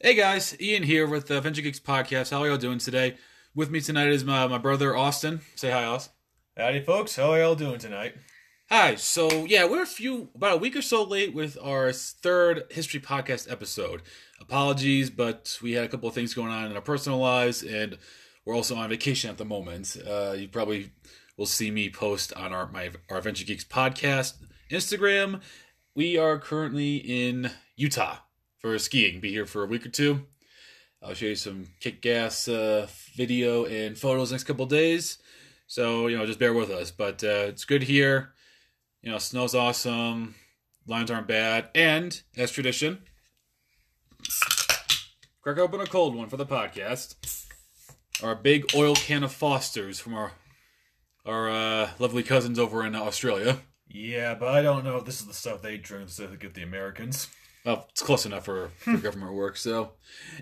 Hey guys, Ian here with the Adventure Geeks podcast. How are y'all doing today? With me tonight is my, my brother Austin. Say hi, Austin. Howdy, folks. How are y'all doing tonight? Hi. So yeah, we're a few about a week or so late with our third history podcast episode. Apologies, but we had a couple of things going on in our personal lives, and we're also on vacation at the moment. Uh, you probably will see me post on our my our Adventure Geeks podcast Instagram. We are currently in Utah for skiing. Be here for a week or two. I'll show you some kick gas uh, video and photos next couple days. So you know, just bear with us. But uh, it's good here. You know, snow's awesome. Lines aren't bad, and as tradition, crack open a cold one for the podcast. Our big oil can of Foster's from our our uh, lovely cousins over in Australia. Yeah, but I don't know if this is the stuff they drink they get the Americans. Well, it's close enough for, for government work. So,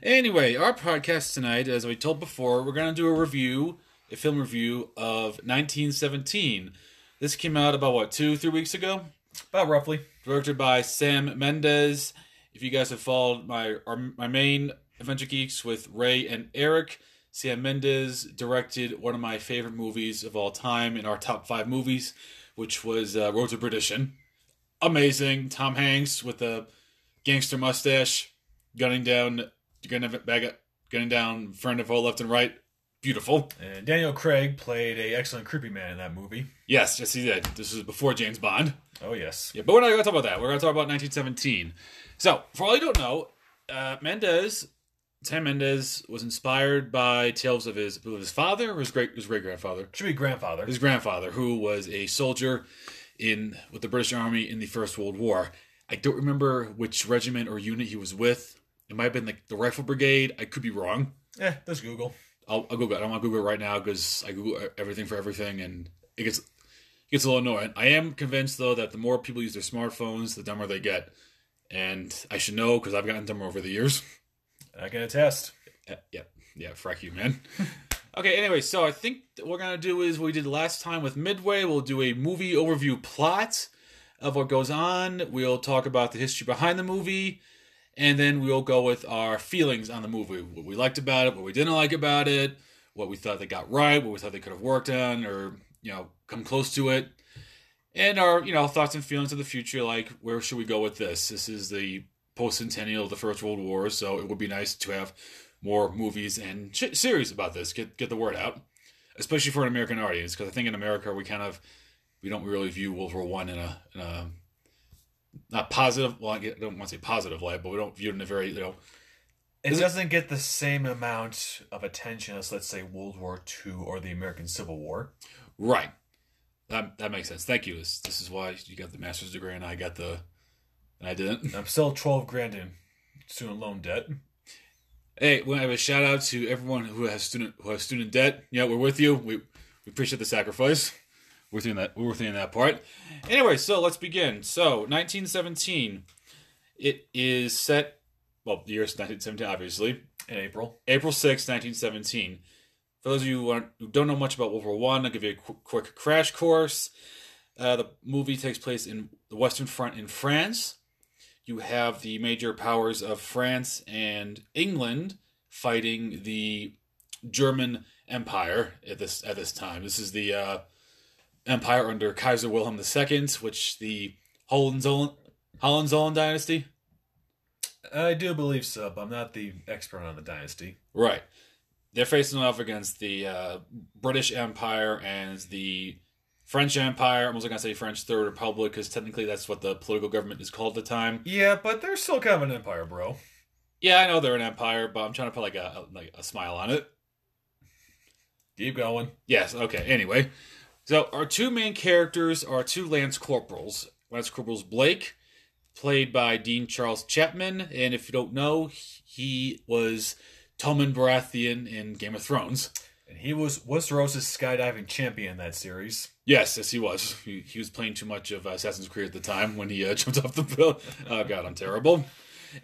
anyway, our podcast tonight, as we told before, we're going to do a review, a film review of 1917. This came out about what two, three weeks ago. About roughly. Directed by Sam Mendes. If you guys have followed my our, my main Adventure Geeks with Ray and Eric, Sam Mendes directed one of my favorite movies of all time in our top five movies, which was uh, Road to Perdition. Amazing. Tom Hanks with a gangster mustache, gunning down, gunning back, gunning down Fernando left and right. Beautiful. And Daniel Craig played a excellent creepy man in that movie. Yes, yes, he did. This was before James Bond. Oh yes. Yeah, but we're not going to talk about that. We're going to talk about 1917. So, for all you don't know, uh, Mendes, Sam Mendes, was inspired by tales of his of his father or his great his great grandfather. Should be grandfather. His grandfather, who was a soldier in with the British Army in the First World War. I don't remember which regiment or unit he was with. It might have been like the Rifle Brigade. I could be wrong. Eh, there's Google. I'll, I'll Google. It. I don't want to Google it right now because I Google everything for everything, and it gets it gets a little annoying. I am convinced though that the more people use their smartphones, the dumber they get, and I should know because I've gotten dumber over the years. I can attest. Uh, yeah, yeah, frack you, man. okay, anyway, so I think what we're gonna do is what we did last time with Midway. We'll do a movie overview plot of what goes on. We'll talk about the history behind the movie, and then we'll go with our feelings on the movie. What we liked about it, what we didn't like about it, what we thought they got right, what we thought they could have worked on, or you know, come close to it, and our you know thoughts and feelings of the future. Like, where should we go with this? This is the post centennial of the First World War, so it would be nice to have more movies and series about this. Get get the word out, especially for an American audience, because I think in America we kind of we don't really view World War One in a, in a not positive. Well, I don't want to say positive light, but we don't view it in a very you know. It doesn't get the same amount of attention as, let's say, World War II or the American Civil War. Right. That that makes sense. Thank you. This this is why you got the master's degree and I got the and I didn't. I'm still 12 grand in student loan debt. Hey, we have a shout out to everyone who has student who has student debt. Yeah, we're with you. We we appreciate the sacrifice. We're doing that. We're within that part. Anyway, so let's begin. So, 1917. It is set. Well, the year is 1917, obviously. In April. April 6, 1917. For those of you who, aren't, who don't know much about World War One, I'll give you a qu- quick crash course. Uh, the movie takes place in the Western Front in France. You have the major powers of France and England fighting the German Empire at this at this time. This is the uh, empire under Kaiser Wilhelm II, which the Hohenzollern Hohenzollern dynasty. I do believe so, but I'm not the expert on the dynasty. Right. They're facing off against the uh, British Empire and the French Empire. I'm also going to say French Third Republic because technically that's what the political government is called at the time. Yeah, but they're still kind of an empire, bro. Yeah, I know they're an empire, but I'm trying to put like a, like a smile on it. Keep going. Yes, okay. Anyway, so our two main characters are two Lance Corporals. Lance Corporals Blake, played by Dean Charles Chapman, and if you don't know, he was Tommen Baratheon in Game of Thrones. And he was Westeros' skydiving champion in that series. Yes, yes, he was. He, he was playing too much of uh, Assassin's Creed at the time when he uh, jumped off the bill. Oh god, I'm terrible.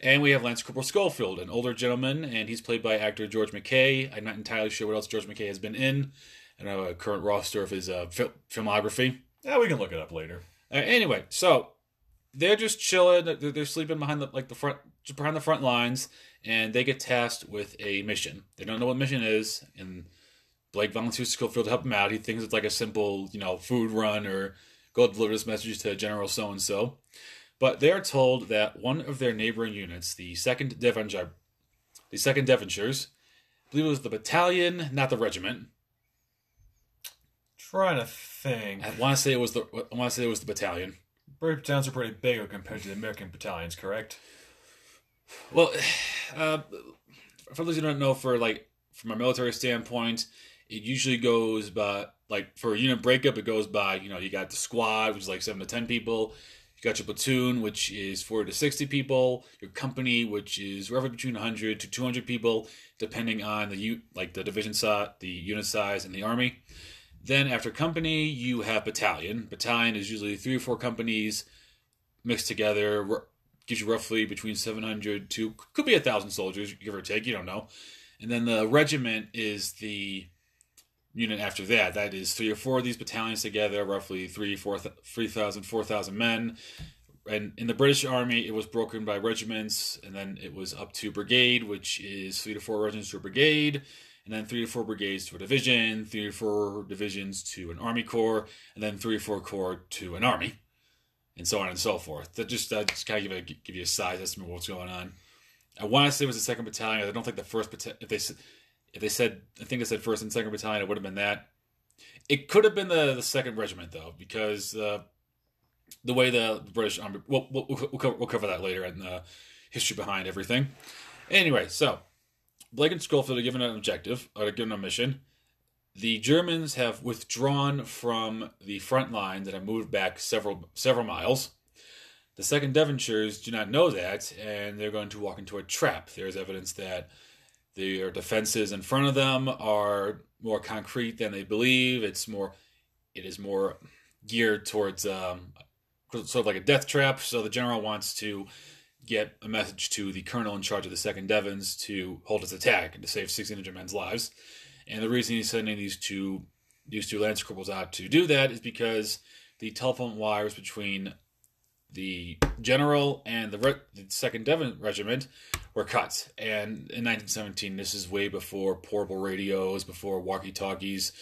And we have Lance Corporal Schofield, an older gentleman, and he's played by actor George McKay. I'm not entirely sure what else George McKay has been in. I know a current roster of his uh, fil- filmography. Yeah, we can look it up later. Uh, anyway, so they're just chilling. They're, they're sleeping behind the like the front behind the front lines, and they get tasked with a mission. They don't know what mission is, and Blake volunteers to Schofield to help him out. He thinks it's like a simple, you know, food run or go deliver this message to General so and so. But they are told that one of their neighboring units, the second Devonshire, the second Devonshires, I believe it was the battalion, not the regiment. Trying to think. I want to say it was the. I want to say it was the battalion. British battalions are pretty big compared to the American battalions, correct? Well, uh, for those who don't know, for like from a military standpoint, it usually goes by like for a unit breakup, it goes by you know you got the squad, which is like seven to ten people. You got your platoon, which is 40 to 60 people. Your company, which is roughly between 100 to 200 people, depending on the like the division size, the unit size, and the army. Then after company, you have battalion. Battalion is usually three or four companies mixed together. Gives you roughly between 700 to could be a thousand soldiers, give or take. You don't know. And then the regiment is the unit after that. That is three or four of these battalions together, roughly three, four, 3,000, 4,000 men. And in the British Army, it was broken by regiments, and then it was up to brigade, which is three to four regiments to a brigade, and then three to four brigades to a division, three to four divisions to an army corps, and then three or four corps to an army, and so on and so forth. That just that just kind of give, a, give you a size estimate of what's going on. I want to say it was the second battalion. I don't think the first battalion. If they if they said, I think they said first and second battalion, it would have been that. It could have been the, the second regiment though, because uh, the way the British Army. We'll, we'll, we'll, cover, we'll cover that later in the history behind everything. Anyway, so Blake and Schofield are given an objective, or given a mission. The Germans have withdrawn from the front line and have moved back several several miles. The second Devonshires do not know that, and they're going to walk into a trap. There's evidence that their defenses in front of them are more concrete than they believe. It's more, it is more geared towards um, sort of like a death trap. So the general wants to get a message to the colonel in charge of the second Devons to hold his attack and to save 1,600 men's lives. And the reason he's sending these two these two lance corporals out to do that is because the telephone wires between the general and the, re- the second Devon regiment were cut. And in 1917, this is way before portable radios, before walkie talkies.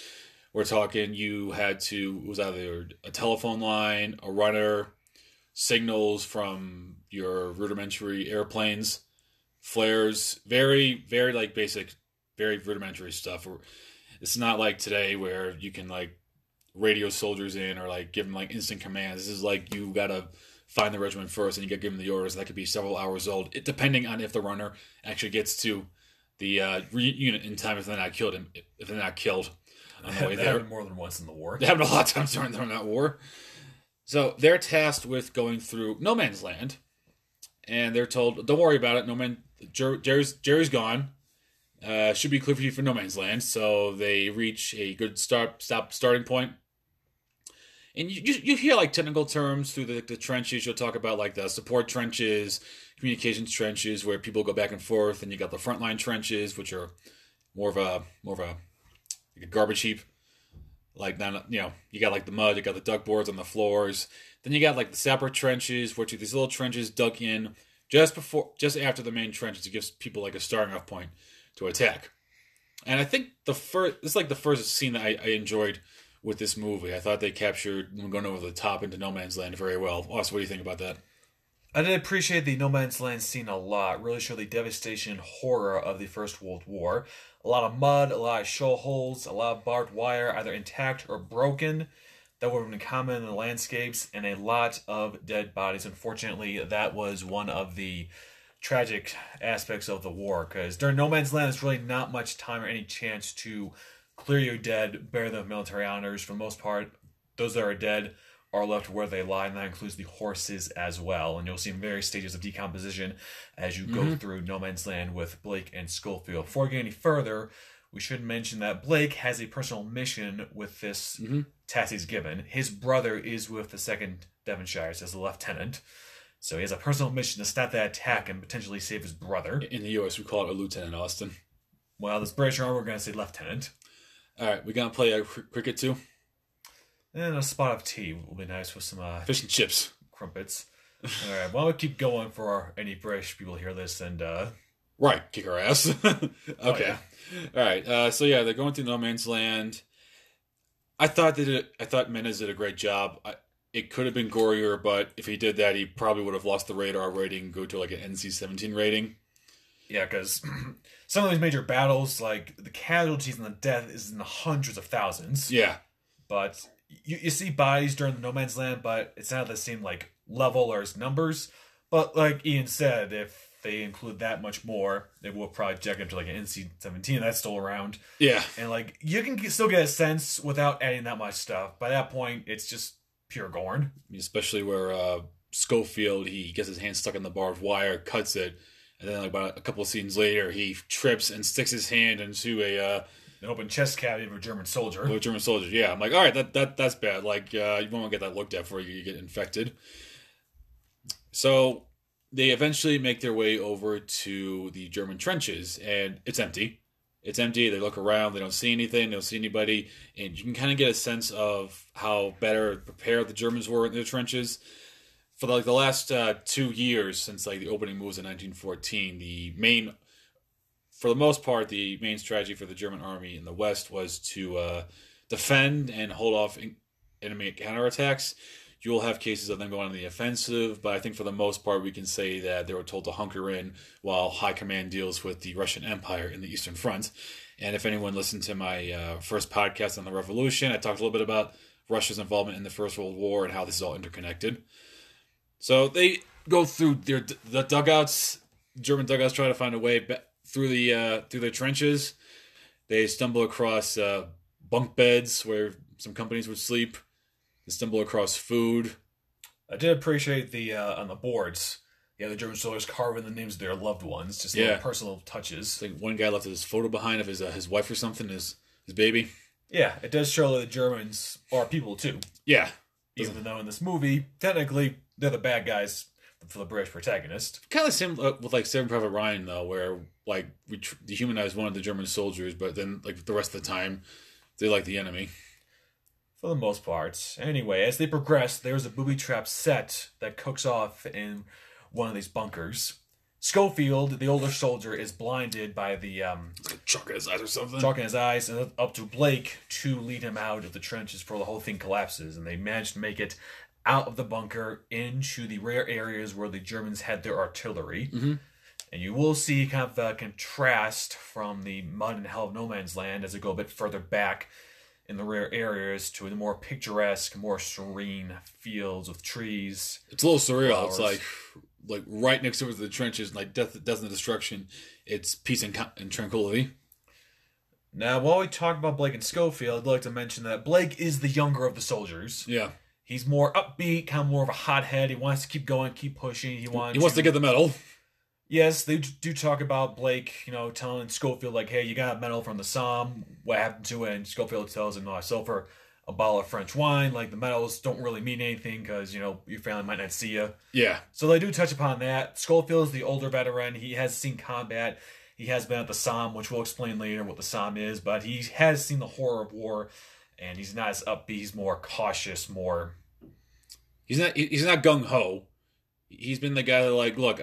We're talking you had to, it was either a telephone line, a runner, signals from your rudimentary airplanes, flares, very, very like basic, very rudimentary stuff. It's not like today where you can like radio soldiers in or like give them like instant commands. This is like you gotta find the regiment first and you get given the orders. That could be several hours old, it, depending on if the runner actually gets to the uh, unit in time. If they're not killed, him if they're not killed on the way there, happened more than once in the war. It happened a lot of times during, during that war. So they're tasked with going through no man's land, and they're told, "Don't worry about it. No man, Jer- Jerry's Jerry's gone. Uh, should be clear for you for no man's land." So they reach a good start stop starting point. And you, you, hear like technical terms through the, the trenches. You'll talk about like the support trenches, communications trenches, where people go back and forth, and you got the frontline trenches, which are more of a more of a, like a garbage heap like then you know you got like the mud you got the duck boards on the floors then you got like the sapper trenches which are these little trenches dug in just before just after the main trenches. It gives people like a starting off point to attack. And i think the first this is like the first scene that I, I enjoyed with this movie. I thought they captured going over the top into no man's land very well. Austin, what do you think about that? I did appreciate the No Man's Land scene a lot. Really showed the devastation and horror of the First World War. A lot of mud, a lot of shell holes, a lot of barbed wire, either intact or broken, that would have been common in the landscapes, and a lot of dead bodies. Unfortunately, that was one of the tragic aspects of the war, because during No Man's Land, there's really not much time or any chance to clear your dead, bear them military honors. For the most part, those that are dead are left where they lie, and that includes the horses as well. And you'll see in various stages of decomposition as you go mm-hmm. through No Man's Land with Blake and Schofield. Before we get any further, we should mention that Blake has a personal mission with this task he's given. His brother is with the second Devonshires as a lieutenant. So he has a personal mission to stop that attack and potentially save his brother. in the us we call it a lieutenant austin Well, this British army, we're going to say lieutenant. all right we're gonna play a cr- cricket too And a spot of tea will be nice with some uh, fish and chips crumpets. All right, well, we'll keep going for our, any British people hear this and uh, Right, kick our ass. okay. yeah. All right. Uh, so yeah, they're going through no man's land. I thought that did. I thought Mendes did a great job. I, it could have been gorier, but if he did that, he probably would have lost the radar rating, go to like an NC-17 rating. Yeah, because some of these major battles, like the casualties and the death, is in the hundreds of thousands. Yeah, But you, you see bodies during the No Man's Land, but it's not the same like level or as numbers. But like Ian said, if they include that much more, they will probably jack up to like an NC-17 that's still around, yeah, and like you can still get a sense without adding that much stuff. By that point, it's just pure gorn. especially where uh, Schofield he gets his hand stuck in the barbed wire, cuts it, and then like about a couple of scenes later, he trips and sticks his hand into a. Uh, An open chest cavity of a German soldier. A German soldier, yeah. I'm like, all right, that, that that's bad. Like, uh, you won't get that looked at before you get infected. So they eventually make their way over to the German trenches, and it's empty. It's empty. They look around. They don't see anything. They don't see anybody, and you can kind of get a sense of how better prepared the Germans were in their trenches. For like the last uh, two years since like the opening moves in 1914, the main for the most part, the main strategy for the German army in the West was to uh, defend and hold off enemy counterattacks. You will have cases of them going on the offensive, but I think for the most part, we can say that they were told to hunker in while High Command deals with the Russian Empire in the Eastern Front. And if anyone listened to my uh, first podcast on the Revolution, I talked a little bit about Russia's involvement in the First World War and how this is all interconnected. So they go through their the dugouts. German dugouts try to find a way through the uh, through their trenches. They stumble across uh, bunk beds where some companies would sleep. They stumble across food. I did appreciate the uh, on the boards. Yeah, the German soldiers carving the names of their loved ones, just Yeah. personal touches. I think one guy left his photo behind of his uh, his wife or something, his his baby. Yeah, it does show that the Germans are people too. Yeah, Even though in this movie, technically, they're the bad guys for the British protagonist. kind of similar with like Saving Private Ryan though, where like we tr- dehumanized one of the German soldiers, but then like the rest of the time they like the enemy. For the most part. Anyway, as they progress, there's a booby trap set that cooks off in one of these bunkers. Schofield, the older soldier, is blinded by the um, It's like a chalk in his eyes or something. chalk in his eyes, and up to Blake to lead him out of the trenches before the whole thing collapses. And they manage to make it out of the bunker into the rare areas where the Germans had their artillery. Mhm. And you will see kind of a contrast from the mud and hell of no man's land as they go a bit further back in the rare areas to the more picturesque, more serene fields with trees. It's a little surreal. It's like like right next to the trenches, like death, death and destruction. It's peace and, and tranquility. Now, while we talk about Blake and Schofield, I'd like to mention that Blake is the younger of the soldiers. Yeah, He's more upbeat, kind of more of a hothead. He wants to keep going, keep pushing. He wants. he wants to get the medal. Yes, they do talk about Blake. You know, telling Schofield like, "Hey, you got a medal from the Somme. What happened to it?" And Schofield tells him, "No, I sold for a bottle of French wine. Like the medals don't really mean anything because you know your family might not see you." Yeah, So they do touch upon that. Schofield is the older veteran. He has seen combat. He has been at the Somme, which we'll explain later what the Somme is. But he has seen the horror of war, and he's not as upbeat. He's more cautious, more he's not he's not gung ho. He's been the guy that like, look,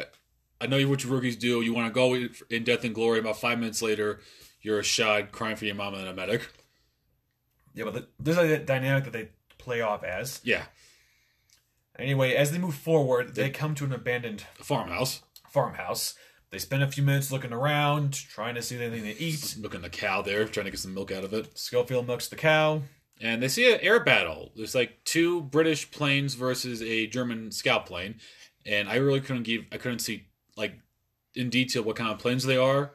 I know you what your rookies do. You want to go in death and glory. About five minutes later, you're a shot crying for your mama and a medic. yeah. But the, there's a dynamic that they play off as. Yeah, Anyway, as they move forward, they come to an abandoned farmhouse. farmhouse. They spend a few minutes looking around, trying to see anything to eat. Looking the cow there, trying to get some milk out of it. Schofield milks the cow. and they see an air battle. There's like two British planes versus a German scout plane, and I really couldn't give I couldn't see like in detail what kind of planes they are,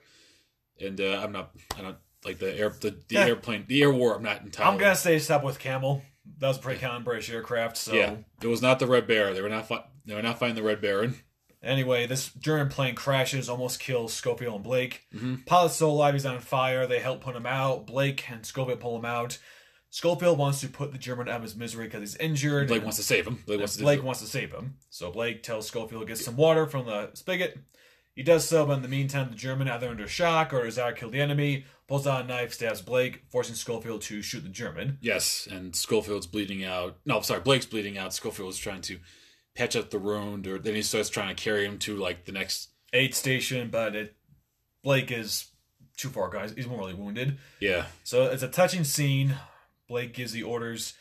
and uh, I'm not I don't like the air the, the airplane the air war. I'm not entirely. I'm gonna say Sopwith Camel. That was a pretty common British aircraft. So yeah, it was not the Red Bear. They were not fi- they were not fighting the Red Baron. Anyway, this German plane crashes, almost kills Schofield and Blake. Mhm. Pilot's still alive, he's on fire. They help put him out. Blake and Schofield pull him out. Schofield wants to put the German out of his misery because he's injured. Blake wants to save him. Blake wants to Blake wants to save him. So Blake tells Schofield to get some water from the spigot. He does so, but in the meantime, the German, either under shock or desire to kill the enemy, pulls out a knife, stabs Blake, forcing Schofield to shoot the German. Yes, and Schofield's bleeding out. No, sorry, Blake's bleeding out. Schofield's trying to patch up the wound, or then he starts trying to carry him to like the next. Aid station, but it Blake is too far, guys. He's mortally wounded. Yeah, So it's a touching scene. Blake gives the orders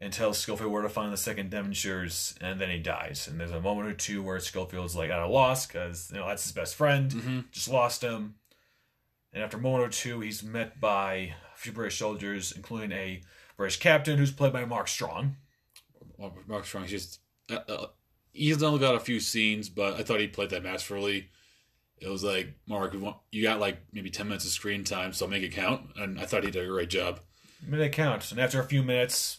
and tells Schofield where to find the second Devonshires, and then he dies. And there's a moment or two where Schofield's like at a loss because you know that's his best friend, Mhm. just lost him. And after a moment or two, he's met by a few British soldiers, including a British captain who's played by Mark Strong. Mark Strong's just uh, uh, he's only got a few scenes, but I thought he played that masterfully. It was like Mark, you got like maybe ten minutes of screen time, so make it count. And I thought he did a great job. Minute count, and after a few minutes,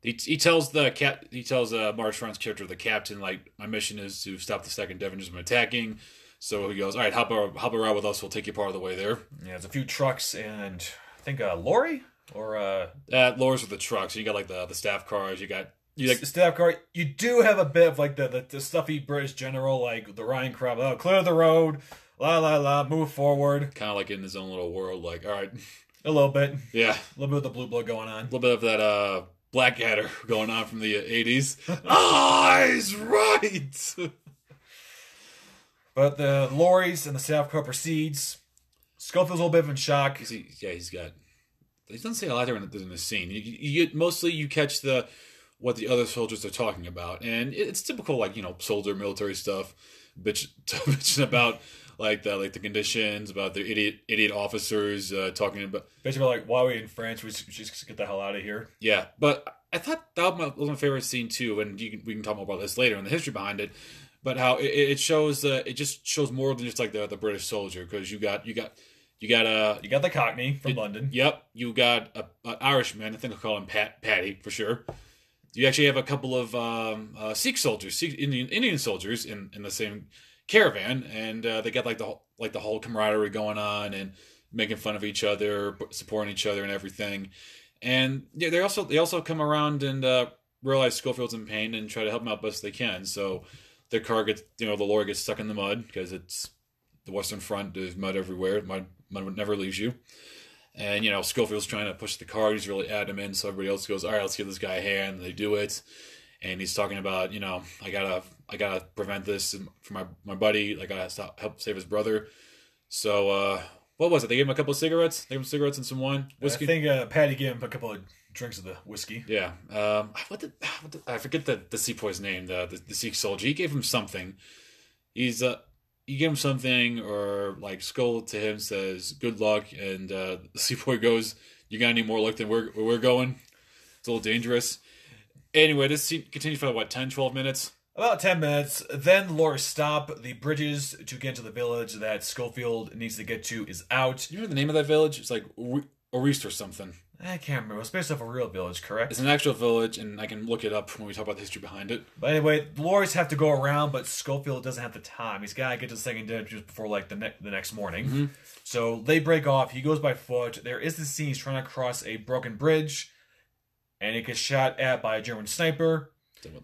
He, he tells the cap he tells uh, Mark Strong's character, the captain, like my mission is to stop the second Devoners from attacking. So he goes, all right, hop a, hop a ride with us. We'll take you part of the way there. yeah, there's a few trucks and I think a lorry or uh, That lowers with the trucks. You got like the the staff cars. You got you like the staff car. You do have a bit of like the, the, the stuffy British general, like the Ryan crowd. Oh, clear the road, la la la, move forward kind of like in his own little world. Like, all right, a little bit, Yeah. a little bit of the blue blood going on. a little bit of that uh Blackadder going on from the eighties. Eyes right. But the lorries and the staff car proceeds. Schofield's a little bit in shock. he, yeah, he's got. He doesn't say a lot there in the, in the scene. You, you get mostly you catch the what the other soldiers are talking about, and it- it's typical like you know soldier military stuff, bitch bitching about like the like the conditions, about the idiot idiot officers uh, talking about Basically, like, why are we in France? We should just get the hell out of here. yeah. But I thought that was my, favorite scene too, and you can, we can talk more about this later and the history behind it. But how it, it shows uh, it just shows more than just like the the British soldier because you got you got you got uh You got the Cockney from London. Yep, you got a, an Irishman. I think I'll call him Pat Patty for sure. You actually have a couple of um, uh, Sikh soldiers, Sikh Indian Indian soldiers in, in the same caravan, and uh, they got like the whole, like the whole camaraderie going on and making fun of each other, supporting each other, and everything. And yeah, they also they also come around and uh, realize Schofield's in pain and try to help him out best they can. So their car gets you know the lorry gets stuck in the mud because it's the Western Front. There's mud everywhere. Mud mud never leaves you. And you know Schofield's trying to push the car. He's really adamant. So everybody else goes, "All right, let's give this guy a hand." And they do it. And he's talking about, you know, I gotta, I gotta prevent this for my my buddy. I gotta stop, help save his brother. So uh what was it? They gave him a couple of cigarettes. They gave him cigarettes and some wine, whiskey. I think uh, Patty gave him a couple of drinks of the whiskey. Yeah. Um, what did, what did I forget the the sepoy's name? The, the the Sikh soldier. He gave him something. He's uh you give him something or like Skull to him says good luck, and uh, the sepoy goes, "You got any more luck than we're where we're going?" It's a little dangerous. Anyway, this scene continues for what 10, 12 minutes. About 10 minutes, then lorries stop. The bridges to get to the village that Schofield needs to get to is out. You know the name of that village? It's like Orist or something. I can't remember. It's based off a real village, correct? It's an actual village, and I can look it up when we talk about the history behind it. But anyway, the lorries have to go around, but Schofield doesn't have the time. He's got to get to the second dinner just before like the, ne- the next morning. Mm-hmm. So they break off. He goes by foot. There is the scene he's trying to cross a broken bridge, and he gets shot at by a German sniper.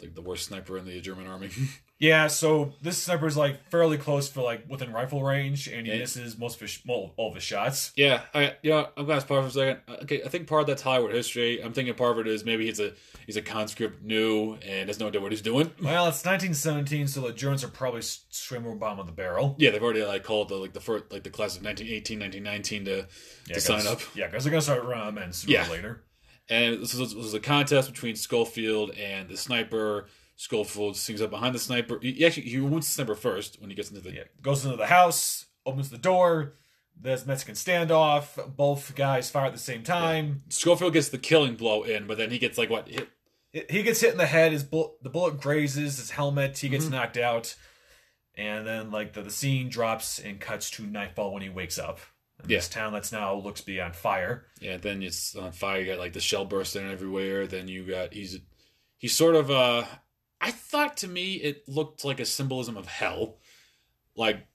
Like the worst sniper in the German army. Yeah, so this sniper is like fairly close for like within rifle range, and he Yeah. misses most of his, all of his shots. Yeah, I yeah, I'm gonna ask part for a second. Uh, Okay, I think part of that's Hollywood history. I'm thinking part of it is maybe he's a he's a conscript new and doesn't know what he's doing. Well, it's 1917, so the Germans are probably swimming bottom of the barrel. Yeah, they've already like called the like the first like the class of 1918, 1919 to Yeah, to sign up. Yeah, because they're gonna start running men sooner Yeah. or later. And this was, this was a contest between Schofield and the sniper. Schofield sings up behind the sniper. He, he actually he wounds the sniper first when he gets into the Yeah, goes into the house, opens the door. There's Mexican standoff. Both guys fire at the same time. Schofield gets the killing blow in, but then he gets like what hit He gets hit in the head. His bull- the bullet grazes his helmet. He Mm-hmm. gets knocked out, and then like the, the scene drops and cuts to nightfall when he wakes up. And Yeah. This town that's now looks to be on fire. Yeah, then it's on fire. You got like the shell bursting everywhere. Then you got he's he's sort of uh I thought to me it looked like a symbolism of hell. Like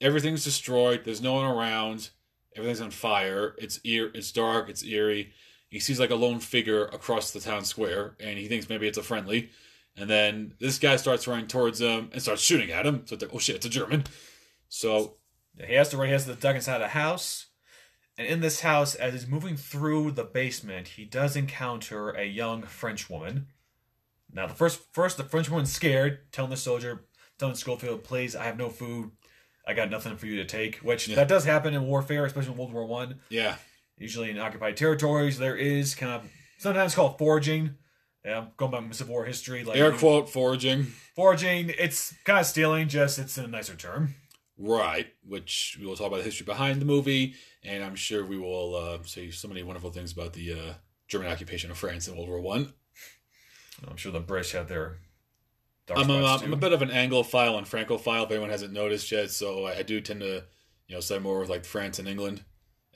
everything's destroyed. There's no one around. Everything's on fire. It's ear. It's dark. It's eerie. He sees like a lone figure across the town square, and he thinks maybe it's a friendly. And then this guy starts running towards him and starts shooting at him. So like, oh shit, it's a German. So He has to run. He has to duck inside a house. And in this house, as he's moving through the basement, he does encounter a young French woman Now, the first, first the Frenchwoman's scared, telling the soldier, telling Schofield, "Please, I have no food. I got nothing for you to take." Which Yeah. that does happen in warfare, especially in World War One. Yeah. Usually in occupied territories, there is kind of sometimes called foraging. Yeah, going back to Civil War history, like Air quote foraging. foraging. It's kind of stealing, just it's in a nicer term. Right, which we will talk about the history behind the movie, and I'm sure we will uh, say so many wonderful things about the uh, German occupation of France in World War One. I'm sure the British have their. Dark I'm a, I'm a bit of an Anglophile and Francophile, if anyone hasn't noticed yet. So I, I do tend to, you know, side more with like France and England.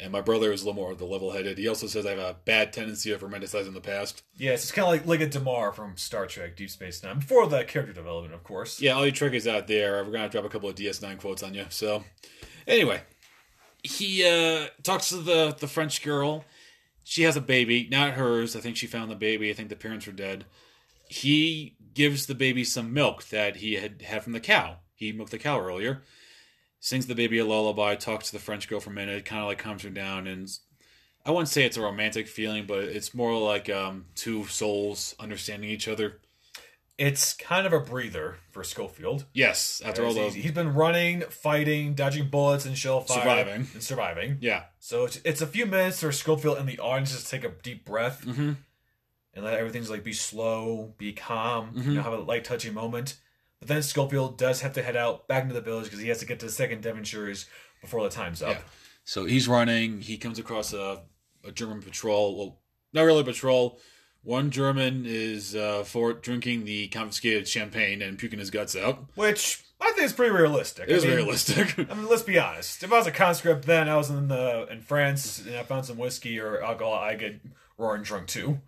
And my brother is a little more the level-headed. He also says I have a bad tendency of romanticizing the past. Yes, it's kind of like like a Damar from Star Trek Deep Space Nine. Before the character development, of course. Yeah, all you Trekkies out there, we're gonna drop a couple of DS9 quotes on you. So, anyway, he uh, talks to the the French girl. She has a baby, not hers. I think she found the baby. I think the parents were dead. He gives the baby some milk that he had had from the cow. He milked the cow earlier. Sings the baby a lullaby. Talks to the French girl for a minute. Kind of like calms her down, and I wouldn't say it's a romantic feeling, but it's more like um, two souls understanding each other. It's kind of a breather for Schofield. Yes, after all the he's been running, fighting, dodging bullets and shell fire, Surviving. and surviving. yeah. So it's, it's a few minutes for Schofield and the audience just take a deep breath Mm-hmm. and let everything's like be slow, be calm, Mhm. you know, have a light touchy moment. But then Schofield does have to head out back into the village because he has to get to the second Devonshires before the time's up. Yeah. So he's running. He comes across a, a German patrol. Well, not really a patrol. One German is uh, for drinking the confiscated champagne and puking his guts out. Which I think is pretty realistic. It is I mean, realistic. I mean, let's be honest. If I was a conscript then, I was in the in France and I found some whiskey or alcohol, I get roaring drunk too.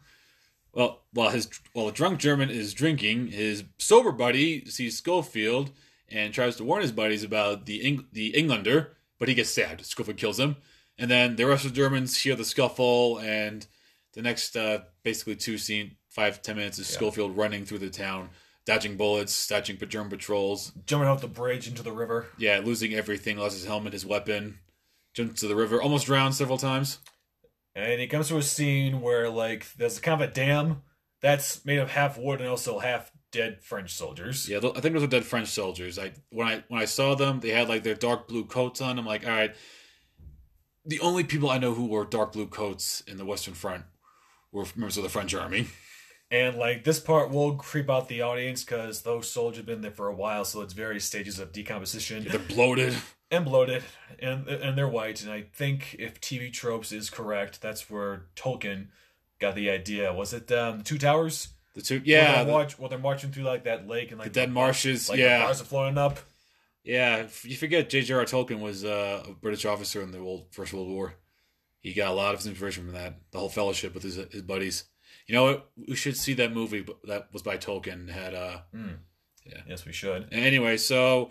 Well, while his while the drunk German is drinking, his sober buddy sees Schofield and tries to warn his buddies about the Eng- the Englander, but he gets stabbed. Schofield kills him, and then the rest of the Germans hear the scuffle, and the next uh, basically two scene five ten minutes is Yeah. Schofield running through the town, dodging bullets, dodging German patrols. Jumping off the bridge into the river. Yeah, losing everything, lost his helmet, his weapon, jumped to the river, almost drowned several times. And he comes to a scene where like there's kind of a dam that's made of half wood and also half dead French soldiers. Yeah, I think those were dead French soldiers. I when I when I saw them, they had like their dark blue coats on. I'm like, all right. The only people I know who wore dark blue coats in the Western Front were members of the French army. And like this part will creep out the audience because those soldiers have been there for a while, so it's various stages of decomposition They're bloated. And bloated, and and they're white. And I think if TV tropes is correct, that's where Tolkien got the idea. Was it um, the Two Towers? The two, yeah, they're, the, watch, where they're marching through like that lake and like the dead marshes. like the yeah, bars are floating up. yeah. You forget J.J.R. Tolkien was uh, a British officer in the old First World War. He got a lot of his inspiration from that. The whole fellowship with his his buddies. You know what? We should see that movie that was by Tolkien. Had uh, yeah Yes, we should. Anyway, so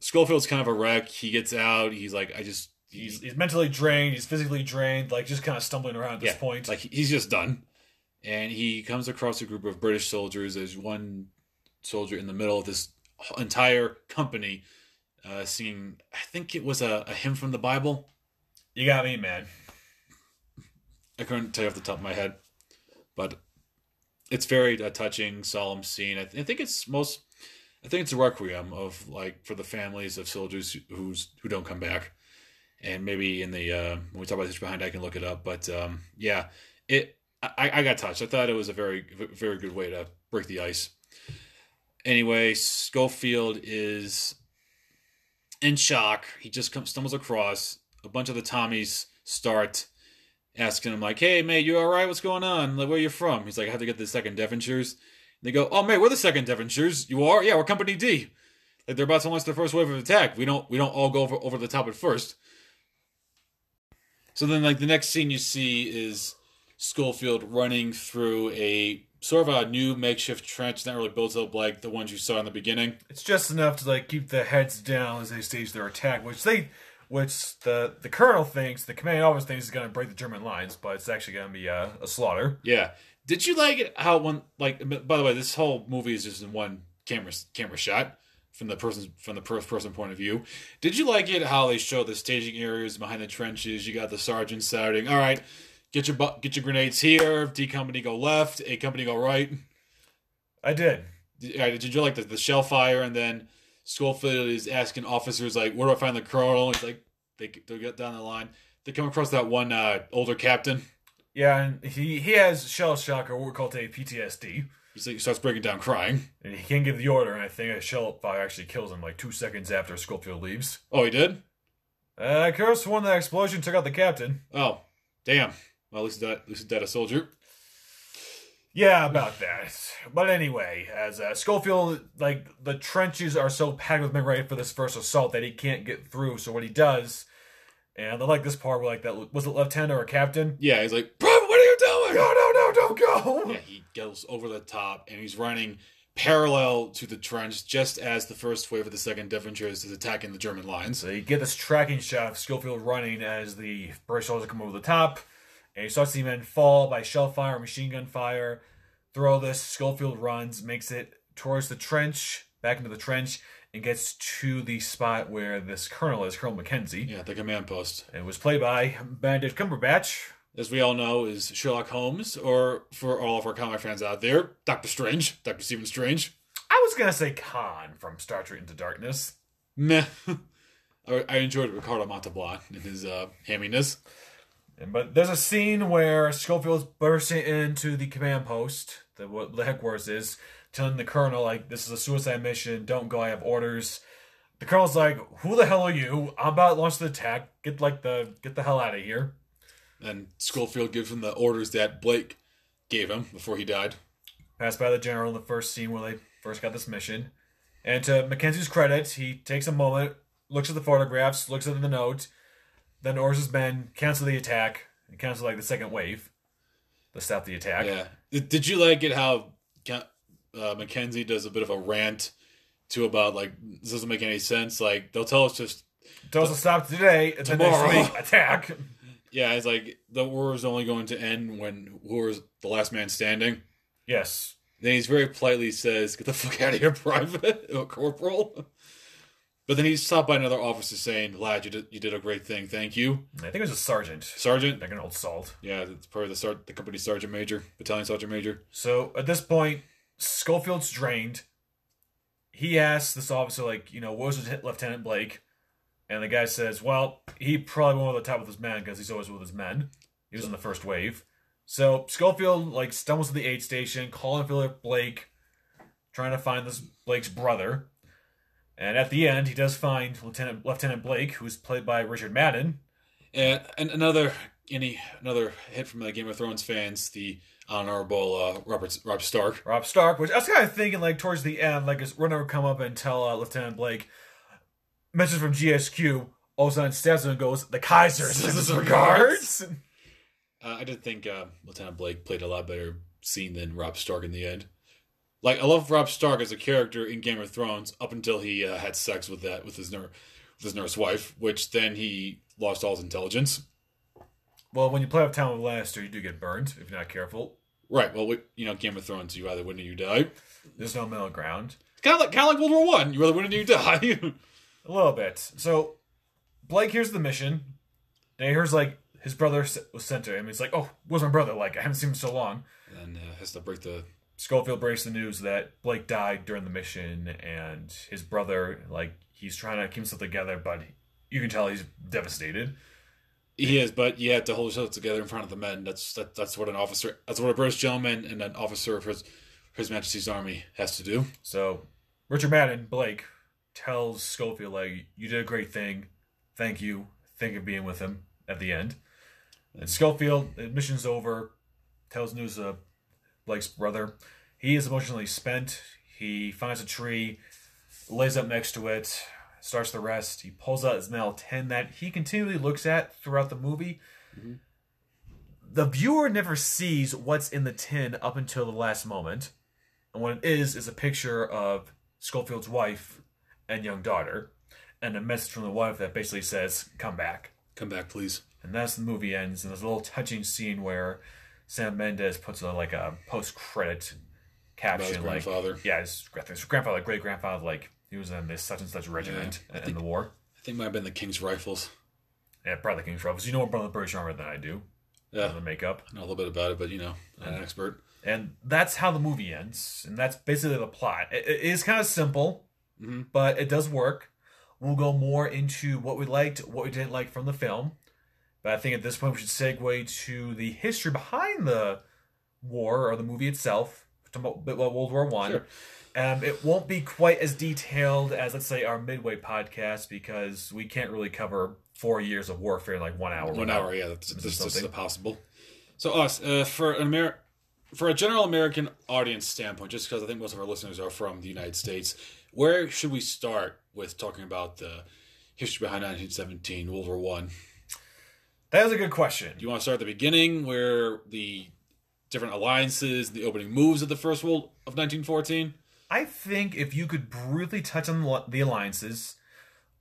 Schofield's kind of a wreck. He gets out. He's like, I just, He's, he's mentally drained. He's physically drained. Like just kind of stumbling around at this yeah, point. like he's just done. And he comes across a group of British soldiers. There's one soldier in the middle of this entire company uh, singing. I think it was a, a hymn from the Bible. you got me, man. I couldn't tell you off the top of my head, but it's very uh, touching, solemn scene. I, th- I think it's most. I think it's a requiem of like for the families of soldiers who's who don't come back, and maybe in the uh, when we talk about history behind, I can look it up. But um, yeah, it. I, I got touched. I thought it was a very very good way to break the ice. Anyway, Schofield is in shock. He just comes stumbles across a bunch of the Tommies start asking him like, "Hey, mate, you all right? What's going on? Like, where you from?" He's like, "I have to get the second Devonshires." They go, "Oh, mate, we're the second Devonshires. You are? Yeah, we're Company D." Like they're about to launch their first wave of attack. We don't we don't all go over over the top at first. So then, like the next scene you see is Schofield running through a sort of a new makeshift trench, not really built up like the ones you saw in the beginning. It's just enough to like keep the heads down as they stage their attack, which they, which the the colonel thinks, the commanding officer thinks is going to break the German lines, but it's actually going to be a, a slaughter. Yeah. Did you like it how one like by the way, this whole movie is just in one camera camera shot from the person's from the first person point of view. Did you like it how they show the staging areas behind the trenches? You got the sergeant shouting, "All right, get your bu- get your grenades here. D company go left, A company go right." I did. Did, did you like the, the shell fire and then Schofield is asking officers like, "Where do I find the colonel?" He's like, they they get down the line. They come across that one uh, older captain. Yeah, and he he has shell shock or what we call today PTSD. He starts breaking down, crying. And he can't give the order, and I think a shell fire actually kills him like two seconds after Schofield leaves. Oh, he did. Uh, I course when that explosion took out the captain. Oh, damn. Well, at least that at least that a soldier. Yeah, about that. But anyway, as uh, Schofield, like the trenches are so packed with men ready for this first assault that he can't get through. So what he does, and I like this part where like that was it lieutenant or a captain? Yeah, he's like, "Bro, what are you doing?" No, no, no, don't go. Yeah, he goes over the top and he's running parallel to the trench just as the first wave of the second Devonshires is attacking the German lines. So you get this tracking shot of Schofield running as the British soldiers come over the top, and you start to see men fall by shell fire, machine gun fire. Through all this, Schofield runs, makes it towards the trench, back into the trench, and gets to the spot where this colonel is, Colonel Mackenzie. Yeah, the command post. It was played by Benedict Cumberbatch. As we all know, is Sherlock Holmes, or for all of our comic fans out there, Doctor Strange, Doctor Stephen Strange. I was gonna say Khan from Star Trek Into Darkness. Meh. I I enjoyed Ricardo Montalban and his uh, hamminess. But there's a scene where Schofield's bursting into the command post, the what the headquarters is, telling the colonel like this is a suicide mission. Don't go. I have orders. The colonel's like, "Who the hell are you? I'm about to launch the attack. Get like the get the hell out of here." And Schofield gives him the orders that Blake gave him before he died. Passed by the general in the first scene where they first got this mission. And to Mackenzie's credit, he takes a moment, looks at the photographs, looks at the note, then orders his men cancel the attack and cancel like the second wave to stop the attack. Yeah. Did you like it how uh, Mackenzie does a bit of a rant to about like this doesn't make any sense? Like they'll tell us just Tells us to stop today, and then Tomorrow. next week attack. yeah, it's like the war is only going to end when war is the last man standing. Yes. Then he's very politely says, "Get the fuck out of here, private or corporal." But then he's stopped by another officer saying, "Lad, you did you did a great thing. Thank you, I think it was a sergeant, sergeant." like an old salt. Yeah, it's probably the sar- the company sergeant major, battalion sergeant major. So at this point, Schofield's drained. He asks this officer, like, you know, with Lieutenant Blake? And the guy says, well, he probably went over the top with his men because he's always with his men. He was in the first wave. So Schofield, like, stumbles to the aid station, calling Philip Blake, trying to find this Blake's brother. And at the end, he does find Lieutenant Lieutenant Blake, who's played by Richard Madden. Uh, and and another any another hit from the Game of Thrones fans, the honorable uh, Robert Rob Stark. Rob Stark, which I was kind of thinking, like, towards the end, like, his runner would come up and tell uh, Lieutenant Blake, message from GHQ, all of a sudden steps and goes, the Kaiser sends his regards. Uh, I did think uh, Lieutenant Blake played a lot better scene than Rob Stark in the end. Like I love Rob Stark as a character in Game of Thrones up until he uh, had sex with that with his nurse with his nurse wife, which then he lost all his intelligence. Well, when you play up Tywin Lannister, you do get burned if you're not careful. Right. Well, we, you know, Game of Thrones, you either win or you die. There's no middle ground. Kind of like kind of like World War One. You either win or you die. A little bit. So, Blake hears the mission, and he hears, like, his brother was sent to him. He's like, oh, where's my brother? Like, I haven't seen him so long. and uh, has to break the Schofield breaks the news that Blake died during the mission, and his brother, like, he's trying to keep himself together, but you can tell he's devastated. He is, but you have to hold yourself together in front of the men. That's that, that's what an officer, that's what a British gentleman and an officer of his His Majesty's Army has to do. So, Richard Madden, Blake, tells Schofield, like, you did a great thing. Thank you. Thank you for being with him at the end. And Schofield, the mission's over, tells news of Blake's brother. He is emotionally spent. He finds a tree, lays up next to it, starts the rest. He pulls out his metal tin that he continually looks at throughout the movie. Mm-hmm. The viewer never sees what's in the tin up until the last moment. And what it is is a picture of Schofield's wife and young daughter, and a message from the wife that basically says, "Come back." Come back, please. And that's the movie ends. And there's a little touching scene where Sam Mendes puts a, like a post-credit caption, his like, grandfather. "Yeah, his, his grandfather, great grandfather, like he was in this such and such regiment I in think- the war." I think it might have been the King's Rifles. Yeah, probably the King's Rifles. You know more about the British Army than I do. Yeah, The makeup. I know a little bit about it, but you know, I'm not an expert. And that's how the movie ends. And that's basically the plot. It, it is kind of simple, Mhm. but it does work. We'll go more into what we liked, what we didn't like from the film. But I think at this point we should segue to the history behind the war or the movie itself, to Mo- World War One. Sure. Um, it won't be quite as detailed as, let's say, our Midway podcast because we can't really cover four years of warfare in like one hour. One hour, yeah, that's, that's, that's impossible. So us, uh, for an Amer- for a general American audience standpoint, just because I think most of our listeners are from the United States, where should we start with talking about the history behind 1917, World War One? That is a good question. Do you want to start at the beginning, where the different alliances, the opening moves of the First World of 1914? I think if you could briefly touch on the- alliances,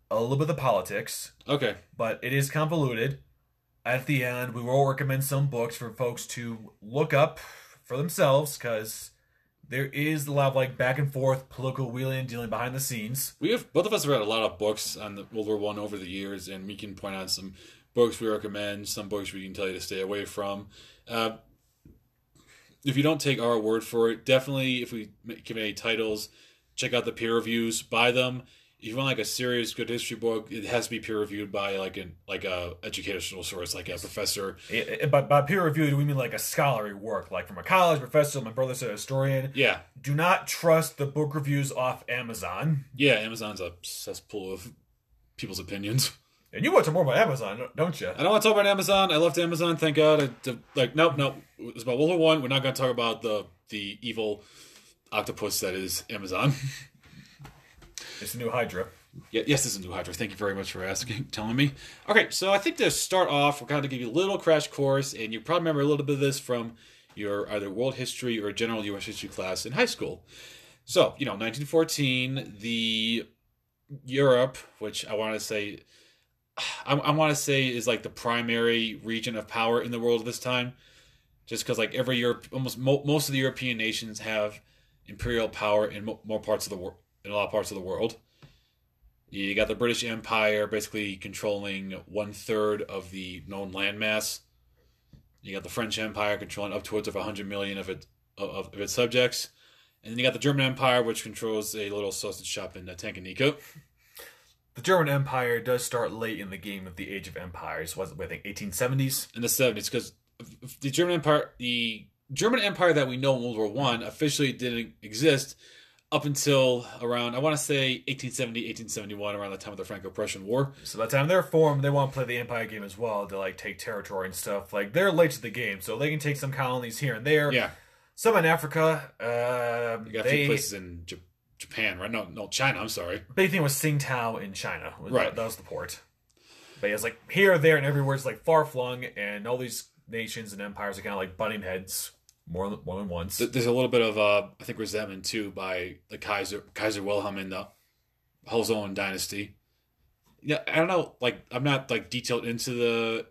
a little bit of the politics, Okay, but it is convoluted. At the end, we will recommend some books for folks to look up for themselves because there is a lot of like back and forth political wheeling dealing behind the scenes. we have both of us have read a lot of books on the World War One over the years, and we can point out some books we recommend, some books we can tell you to stay away from. Uh, if you don't take our word for it, definitely if we give any titles, check out the peer reviews, buy them. If you want like a serious good history book, it has to be peer reviewed by like an like a educational source, like a professor. Eh, eh, I- I- By, by peer reviewed, we mean like a scholarly work, like from a college professor. My brother's a historian. Yeah, Do not trust the book reviews off Amazon. yeah. Amazon's a cesspool of people's opinions. And you want to talk more about Amazon, don't you? I don't want to talk about Amazon. I left Amazon, thank God. I, d- like, nope, nope. It's about World War One. We're not going to talk about the the evil octopus that is Amazon. It's a new Hydra. Yeah, yes, this is a new Hydra. Thank you very much for asking, telling me. Okay, so I think to start off, we're going to give you a little crash course, and you probably remember a little bit of this from your either world history or general U.S. history class in high school. So, you know, 1914, the Europe, which I want to say, I, I want to say is like the primary region of power in the world this time, just because like every Europe, almost mo- most of the European nations have imperial power in mo- more parts of the world, in a lot of parts of the world. You got the British Empire basically controlling one third of the known landmass. You got the French Empire controlling up towards of 100 million of it of, of its subjects, and then you got the German Empire, which controls a little sausage shop in uh, Tanganyika. The German Empire does start late in the game of the Age of Empires. Was it, I think, 1870s? in the 70s because the German Empire, the German Empire that we know in World War One, officially didn't exist up until around I want to say 1870, 1871, around the time of the Franco-Prussian War. So by the time they're formed, they want to play the Empire game as well to like take territory and stuff. Like they're late to the game, so they can take some colonies here and there. Yeah, Some in Africa. Uh, you got a few places in J- Japan, right? No, no, China. I'm sorry. big thing was Tsingtao in China. Right. That was the port. But yeah, it's like here, there, and everywhere. It's like far flung, and all these nations and empires are kind of like butting heads more than, more than once. There's a little bit of uh, I think resentment too by the Kaiser Kaiser Wilhelm in the Hohenzollern dynasty. Yeah, I don't know. Like I'm not like detailed into the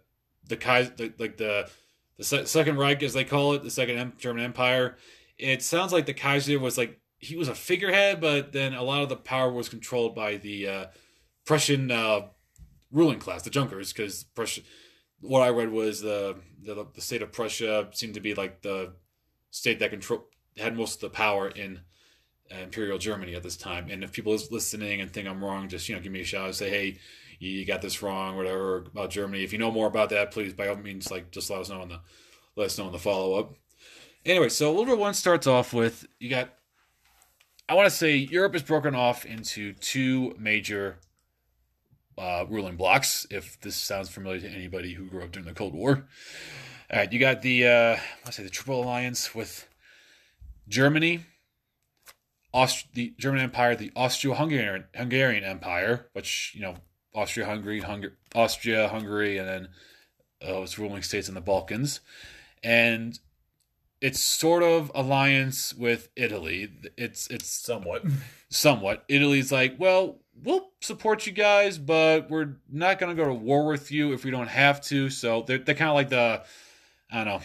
the Kaiser the, like the the Second Reich as they call it, the Second em- German Empire. It sounds like the Kaiser was like he was a figurehead, but then a lot of the power was controlled by the uh, Prussian uh, ruling class, the Junkers, because Prussia. What I read was the, the the state of Prussia seemed to be like the state that control had most of the power in uh, Imperial Germany at this time. And if people is listening and think I'm wrong, just you know give me a shout and say, hey, you, got this wrong, whatever about Germany. If you know more about that, please by all means like just let us know in the let us know in the follow up. Anyway, so World War One starts off with you got. I want to say Europe is broken off into two major uh, ruling blocks. If this sounds familiar to anybody who grew up during the Cold War, all right, you got the uh, I say the Triple Alliance with Germany, Aust- the German Empire, the Austro-Hungarian Hungarian Empire, which you know Austria-Hungary, Hungary, Austria, Hungary, and then uh, its ruling states in the Balkans, and it's sort of alliance with Italy. It's it's Somewhat. somewhat. Italy's like, well, we'll support you guys, but we're not going to go to war with you if we don't have to. So they're, they're kind of like the, I don't know,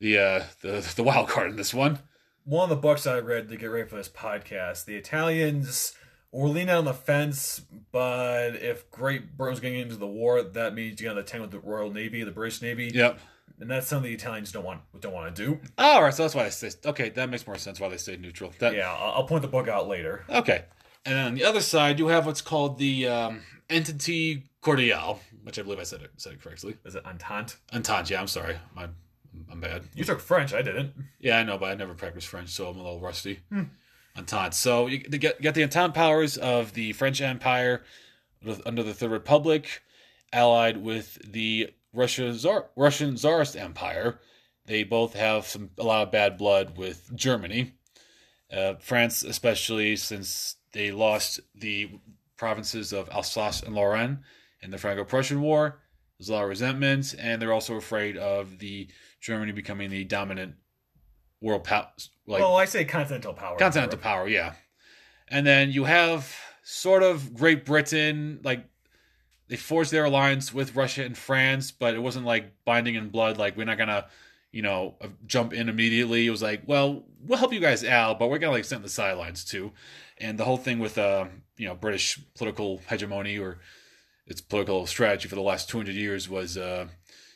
the uh, the the wild card in this one. one of the books I read to get ready for this podcast, the Italians We're leaning on the fence, but if Great Britain's getting into the war, that means you got to tank with the Royal Navy, the British Navy, Yep. And that's something the Italians don't want don't want to do. All right, so that's why they stay. Okay, that makes more sense why they stayed neutral. That, Yeah, I'll, I'll point the book out later. Okay. And then on the other side, you have what's called the um, Entity Cordiale, which I believe I said it, said it correctly. Is it Entente? Entente, yeah, I'm sorry. My, I'm bad. You took French, I didn't. Yeah, I know, but I never practiced French, so I'm a little rusty. Entente. So you you get, get the Entente powers of the French Empire under the Third Republic, allied with the Russia Tsar, Russian Tsarist Empire. They both have some a lot of bad blood with Germany. Uh, France, especially since they lost the provinces of Alsace and Lorraine in the Franco-Prussian War. There's a lot of resentment, and they're also afraid of the Germany becoming the dominant world power, like well, I say continental power. continental power, yeah. And then you have sort of Great Britain, like they forged their alliance with Russia and France, but it wasn't like binding in blood. Like we're not gonna, you know, uh, jump in immediately. It was like, well, we'll help you guys out, but we're gonna like sit on the sidelines too. And the whole thing with, uh, you know, British political hegemony or its political strategy for the last 200 years was, uh,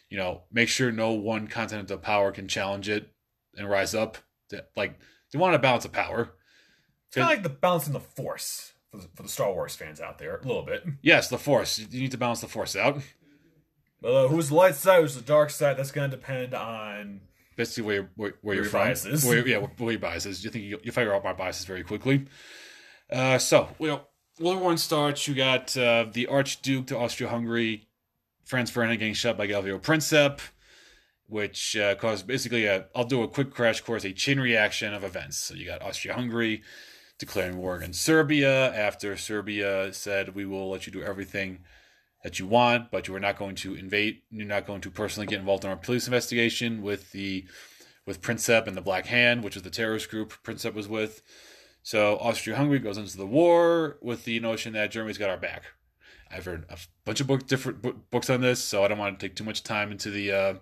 you know, make sure no one continental power can challenge it and rise up. Like they want a balance of power. It's kind of like the balancing the force for the, for the Star Wars fans out there, a little bit. Yes, the force. You need to balance the force out. But uh, who's the light side, who's the dark side? That's going to depend on. Basically, where, where, where Your biases. Where, yeah, where your biases. You think you, you figure out my biases very quickly. Uh, so, well, World War One starts. You got uh, the Archduke to Austria-Hungary, Franz Ferdinand getting shot by Gavrilo Princip, which uh, caused basically a. I'll do a quick crash course, a chain reaction of events. So you got Austria-Hungary declaring war against Serbia after Serbia said we will let you do everything that you want, but you are not going to invade. You're not going to personally get involved in our police investigation with the with Princip and the Black Hand, which is the terrorist group Princip was with. So Austria-Hungary goes into the war with the notion that Germany's got our back. I've read a bunch of book different bo- books on this, so I don't want to take too much time into the, uh,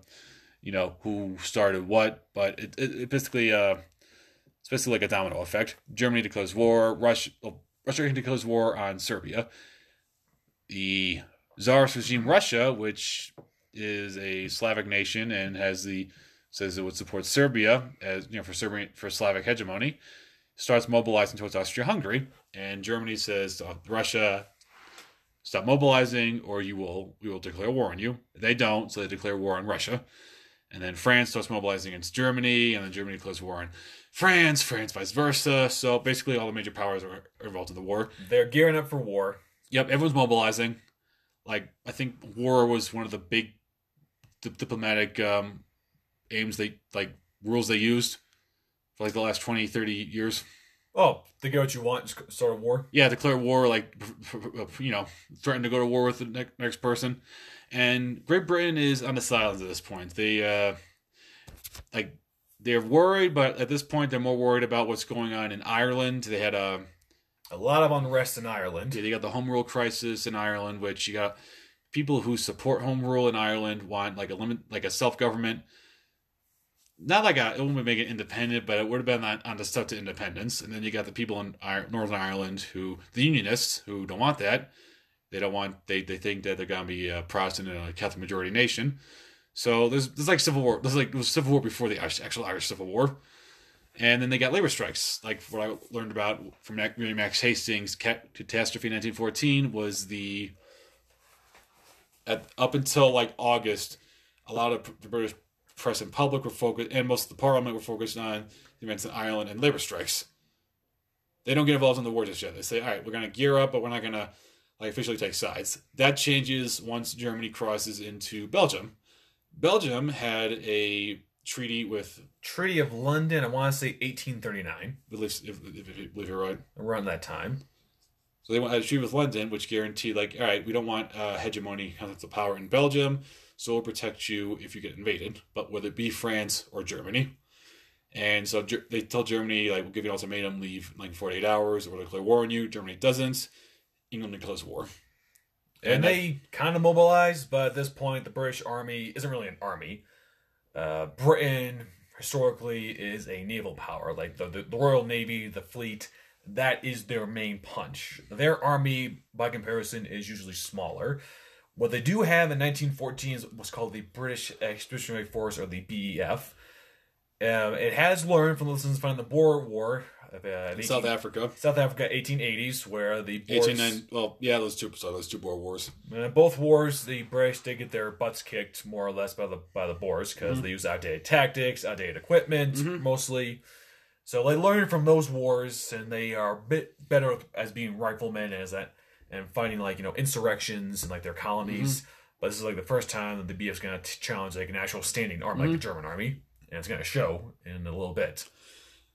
you know, who started what, but it, it, it basically, uh, basically like a domino effect. Germany declares war. Russia, well, oh, Russia declares war on Serbia. The Tsarist regime Russia, which is a Slavic nation and has the says it would support Serbia as you know for Serbian for Slavic hegemony, starts mobilizing towards Austria-Hungary, and Germany says to Russia, "Stop mobilizing, or you will we will declare war on you." They don't, so they declare war on Russia, and then France starts mobilizing against Germany, and then Germany declares war on France, France vice versa. So basically, all the major powers are, involved in the war. They're gearing up for war. Yep, everyone's mobilizing. Like I think war was one of the big di- diplomatic um, aims they like rules they used for like the last 20, 30 years. Oh, they get what you want, just start a war. Yeah, declare war, like you know, threaten to go to war with the ne- next person. And Great Britain is on the sidelines at this point. They uh, like they're worried, but at this point they're more worried about what's going on in Ireland. They had a A lot of unrest in Ireland. Yeah, you got the home rule crisis in Ireland, which you got people who support home rule in Ireland want like a limit, like a self government. Not like a, it wouldn't make it independent, but it would have been on, on the stuff to independence. And then you got the people in Northern Ireland who, the Unionists, who don't want that. They don't want, they, they think that they're going to be a Protestant and a Catholic majority nation. So there's, there's like civil war. There's like, civil war before the actual Irish Civil War. And then they got labor strikes. Like what I learned about from William Max Hastings, Cat- Catastrophe 1914 was the at up until like August, a lot of the British press and public were focused, and most of the Parliament were focused on the events in Ireland and labor strikes. They don't get involved in the war just yet. They say, "All right, we're going to gear up, but we're not going to like officially take sides." That changes once Germany crosses into Belgium. Belgium had a treaty with, Treaty of London, I want to say 1839, at least if, if, if you believe you're right, around that time. So they had a treaty with London, which guaranteed, like, all right, we don't want uh, hegemony, continental power in Belgium, so we'll protect you if you get invaded, but whether it be France or Germany. And so Ger- they tell Germany, like, we'll give you an ultimatum, leave in like 48 hours, or we'll declare war on you. Germany doesn't. England declares war. And, they kind of mobilized, but at this point, the British Army isn't really an army. Uh, Britain historically is a naval power, like the, the, the Royal Navy, the fleet. that is their main punch. Their army, by comparison, is usually smaller. What they do have in 1914 is what's called the British Expeditionary Force, or the BEF. Um, it has learned from the lessons found in the Boer War, uh, 18 South Africa. South Africa, 1880s, where the Boers, 1890, well, yeah, those two, so those two Boer Wars. in both wars, the British did get their butts kicked more or less by the by the Boers because Mm-hmm. they used outdated tactics, outdated equipment, mostly. So they learned from those wars, and they are a bit better as being riflemen as that and fighting like you know insurrections and like their colonies. Mm-hmm. But this is like the first time that the BF's going to challenge like an actual standing army, like the Mm-hmm. German army, and it's going to show in a little bit.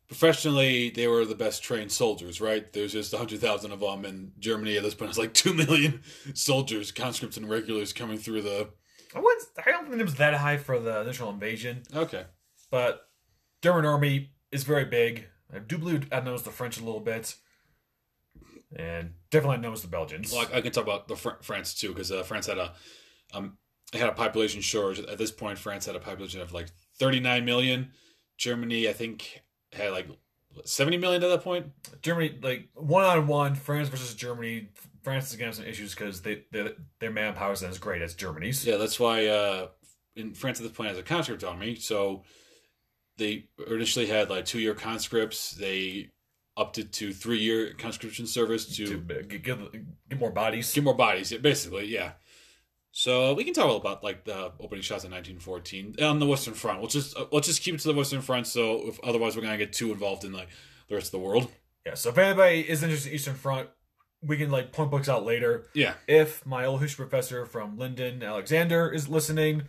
Professionally, they were the best trained soldiers, right? There's just 100,000 of them, and Germany at this point has like 2 million soldiers, conscripts, and regulars coming through the. I wouldn't. I don't think it was that high for the initial invasion. Okay. but German army is very big. I do believe I knows the French a little bit, and definitely knows the Belgians. Well, I, I can talk about the Fr- France too, because uh, France had a um, had a population shortage. At this point, France had a population of like 39 million. Germany, I think, had like 70 million at that point. Germany, like one on one, France versus Germany. France is gonna have some issues because they, they their manpower isn't as great as Germany's. Yeah, that's why uh, in France at this point has a conscript army. So they initially had like two year conscripts. They upped it to three year conscription service to, To get, get, get more bodies. get more bodies. Yeah, basically, yeah. So we can talk about like the opening shots in 1914 on the Western Front. We'll just uh, let's just keep it to the Western Front. So if otherwise we're gonna get too involved in like the rest of the world. Yeah. So if anybody is interested in Eastern Front, we can like point books out later. Yeah, If my old history professor from Linden, Alexander, is listening,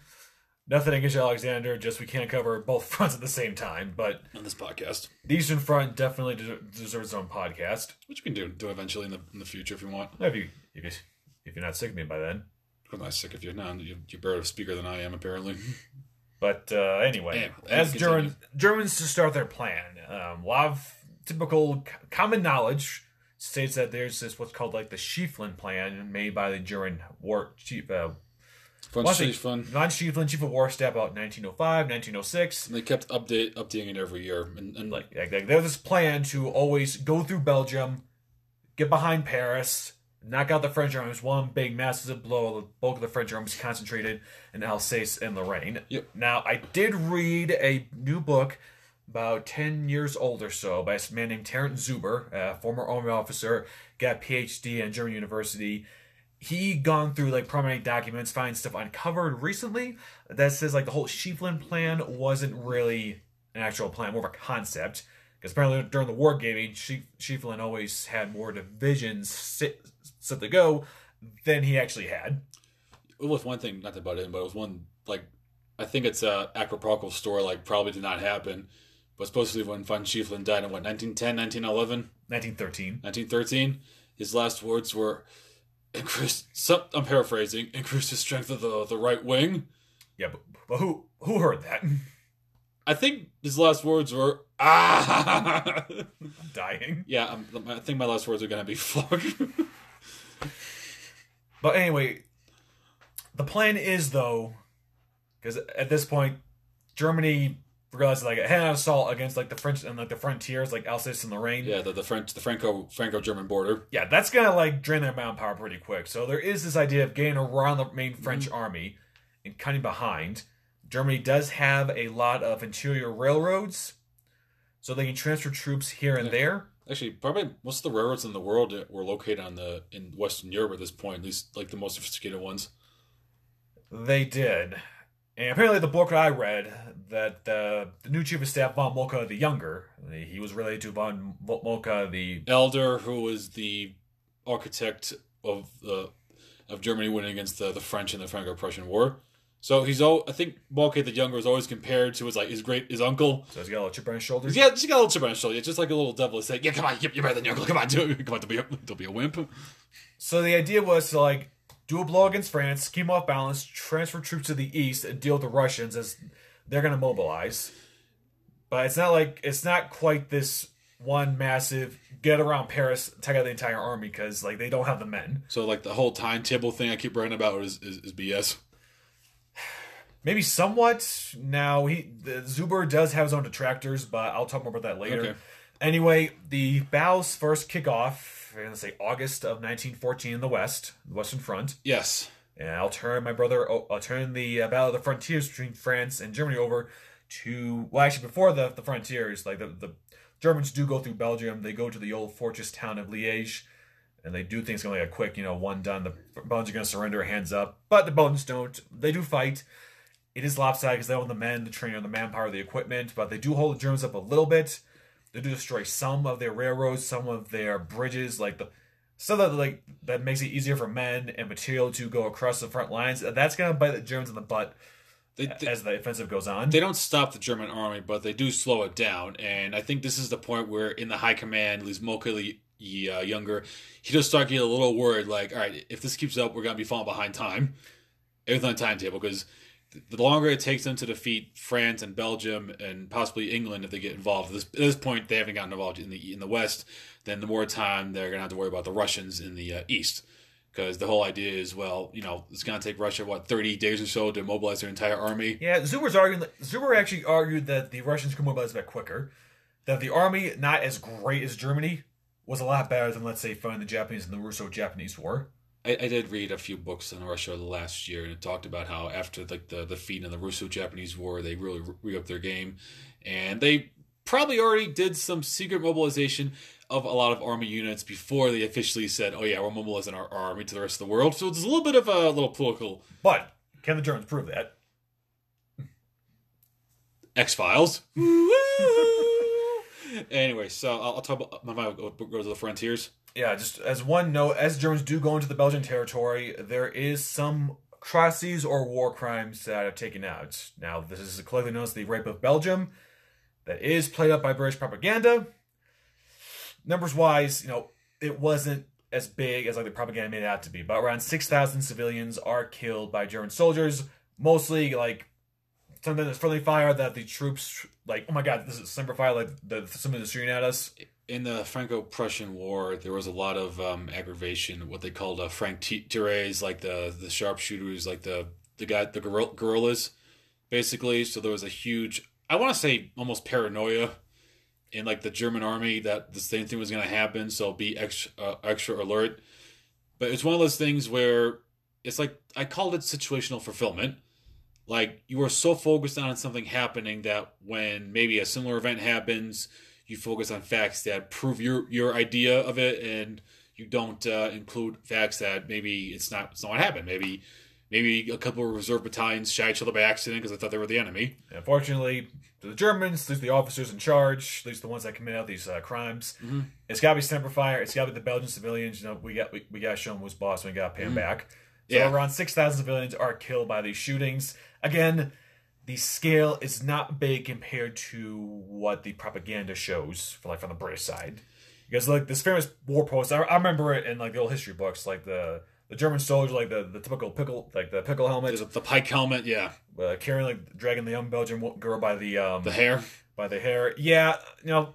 nothing against Alexander, just we can't cover both fronts at the same time. But on this podcast, the Eastern Front definitely de- deserves its own podcast. which we can do do eventually in the in the future if you want. If you if, you, if you're not sick of me by then. I'm not sick if you're not. You- You're better of speaker than I am, apparently. But uh, anyway, Yeah, as continue. Germans, to start their plan, um, a lot of typical common knowledge states that there's this what's called like the Schlieffen plan made by the German war chief, uh, Fun, Well, I shit, think- fun. Von Schlieffen, chief of war staff, about 1905, 1906. And they kept update updating it every year, and, and Like, like, like there's this plan to always go through Belgium, get behind Paris, knock out the French armies, one big massive blow. The bulk of the French armies concentrated in Alsace and Lorraine. Yep. Now, I did read a new book about 10 years old or so by a man named Terence Zuber, a former army officer, got a PhD at German University. He gone through like prominent documents, find stuff uncovered recently that says like the whole Schlieffen plan wasn't really an actual plan, more of a concept. Because apparently during the war gaming, Schlieffen always had more divisions sit, set to go than he actually had. it was one thing, not to butt in, but it was one like I think it's a acropolitical story. Like probably did not happen, but supposedly when Von Schlieffen died in what 1910, 1911, 1913. 1913, his last words were, "Increase." Some, I'm paraphrasing. Increase the strength of the the right wing. Yeah, but, but who who heard that? I think his last words were ah. I'm Dying. yeah, I'm, I think my last words are gonna be fuck. But anyway, the plan is though, because at this point, Germany realizes like a head-on assault against like the French and like the frontiers, like Alsace and Lorraine. yeah, the the French the Franco Franco German border. Yeah, that's gonna like drain their manpower pretty quick. So there is this idea of getting around the main French mm-hmm. army and cutting behind. Germany does have a lot of interior railroads, so they can transfer troops here and Yeah. there. Actually, probably most of the railroads in the world were located on the in Western Europe at this point. At least like the most sophisticated ones. They did. And apparently, the book I read that uh, the new chief of staff, von Moltke the Younger, he was related to von Mol- Moltke the Elder, who was the architect of the of Germany winning against the, the French in the Franco-Prussian War. So he's all I think Moltke the Younger is always compared to his like his great his uncle. so he's got a little chip on his shoulder. Yeah, just got a little chip on his shoulder. It's just like a little devil is saying, "Yeah, come on, you're better than your uncle. Come on, do it. Come on, don't be a, don't be a wimp." So the idea was to like do a blow against France, scheme off balance, transfer troops to the east, and deal with the Russians as they're going to mobilize. But it's not like it's not quite this one massive get around Paris, take out the entire army because like they don't have the men. So like the whole timetable thing I keep writing about is, is, is BS. Maybe somewhat. Now he the Zuber does have his own detractors, but I'll talk more about that later. Okay. Anyway, the battles first kick off, I'm to say August of 1914 in the West, the Western Front. Yes. And I'll turn my brother, I'll turn the uh, Battle of the Frontiers between France and Germany over to, well, actually, before the, the frontiers, like the, the Germans do go through Belgium. They go to the old fortress town of Liège, and they do things kind of like a quick, you know, one done. The Belgians are going to surrender, hands up. But the Belgians don't. They do fight. It is lopsided because they own the men, the training, the manpower, the equipment, but they do hold the Germans up a little bit. They do destroy some of their railroads, some of their bridges, like the stuff that like that makes it easier for men and material to go across the front lines. That's gonna bite the Germans in the butt They, they, as the offensive goes on. they don't stop the German army, but they do slow it down. And I think this is the point where, in the high command, at least Moltke uh, younger, he does start getting a little worried. Like, all right, if this keeps up, we're gonna be falling behind time, everything on timetable. Because the longer it takes them to defeat France and Belgium and possibly England if they get involved, at this, at this point they haven't gotten involved in the in the West. Then the more time they're gonna have to worry about the Russians in the uh, East. Because the whole idea is, well, you know, it's going to take Russia what thirty days or so to mobilize their entire army. Yeah, Zuber's arguing. Zuber actually argued that the Russians could mobilize a bit quicker. That the army, not as great as Germany, was a lot better than let's say fighting the Japanese in the Russo-Japanese War. I, I did read a few books on Russia last year, and it talked about how after like the defeat in the Russo-Japanese War, they really re upped their game, and they probably already did some secret mobilization of a lot of army units before they officially said, "Oh yeah, we're mobilizing our, our army to the rest of the world." So it's a little bit of a little political But can the Germans prove that? X Files. Anyway, so I'll, I'll talk about my mind go go to the frontiers. Yeah, just as one note, as Germans do go into the Belgian territory, there is some atrocities or war crimes that are taken out. Now, this is colloquially known as the Rape of Belgium. That is played up by British propaganda. Numbers wise, you know, it wasn't as big as like the propaganda made it out to be, but around six thousand civilians are killed by German soldiers, mostly like something that's friendly fire that the troops like. Oh my god, this is sniper fire! Like the somebody that's shooting at us. in the Franco-Prussian War, there was a lot of um, aggravation. What they called uh, franc tireurs, like the the sharpshooters, like the the guy the guerrill- guerrillas, basically. So there was a huge, I want to say, almost paranoia in like the German army that the same thing was going to happen. So be extra uh, extra alert. But it's one of those things where it's like I called it situational fulfillment. Like you are so focused on something happening that when maybe a similar event happens, you focus on facts that prove your your idea of it, and you don't uh, include facts that maybe it's not it's not what happened. Maybe maybe a couple of reserve battalions shot each other by accident because they thought they were the enemy. Unfortunately, to the Germans, there's the officers in charge, at least the ones that commit out these uh, crimes. It's got to be sniper fire. It's got to be the Belgian civilians. You know, we got we, we got to show them who's boss. and We got to pay them back. So Yeah. around six thousand civilians are killed by these shootings. Again, the scale is not big compared to what the propaganda shows, for like from the British side. Because like this famous war post, I, I remember it in like the old history books, like the the German soldier, like the, the typical pickle, like the pickle helmet, There's the pike helmet, yeah, uh, carrying like dragging the young Belgian girl by the um the hair. by the hair. Yeah, you know,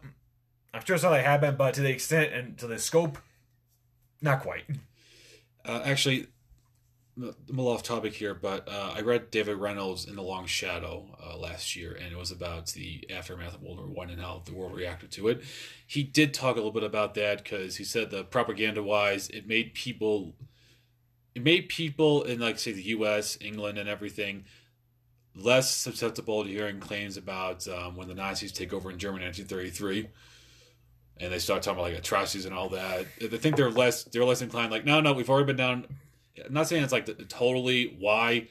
I'm sure it's not like happened, but to the extent and to the scope, not quite. Uh, actually, I'm a little off topic here, but uh, I read David Reynolds in The Long Shadow uh, last year, and it was about the aftermath of World War One and how the world reacted to it. He did talk a little bit about that because he said the propaganda-wise, it made people, it made people in like say the U.S., England, and everything less susceptible to hearing claims about um, when the Nazis take over in Germany in 1933 and they start talking about like atrocities and all that. I think they're less they're less inclined. Like, no, no, we've already been down. I'm not saying it's like the, totally why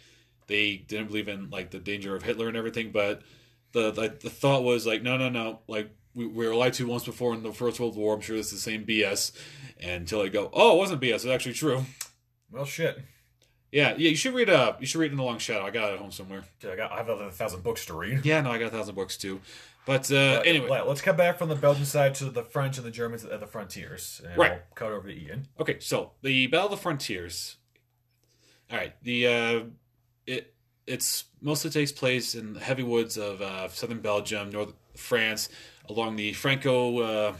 they didn't believe in like the danger of Hitler and everything, but the the, the thought was like, no, no, no, like we, we were lied to once before in the First World War. I'm sure this is the same BS. Until they go, oh, it wasn't BS. It's actually true. Well, shit. Yeah, yeah. You should read. Uh, you should read in the Long Shadow. I got it at home somewhere. Dude, I got I have another thousand books to read. Yeah, no, I got a thousand books too. But uh, anyway, Let- let's come back from the Belgian side to the French and the Germans at the frontiers. And Right. We'll cut over to Ian. Okay, so the Battle of the Frontiers. All right, the uh, it it's mostly takes place in the heavy woods of uh, southern Belgium, north France, along the Franco uh,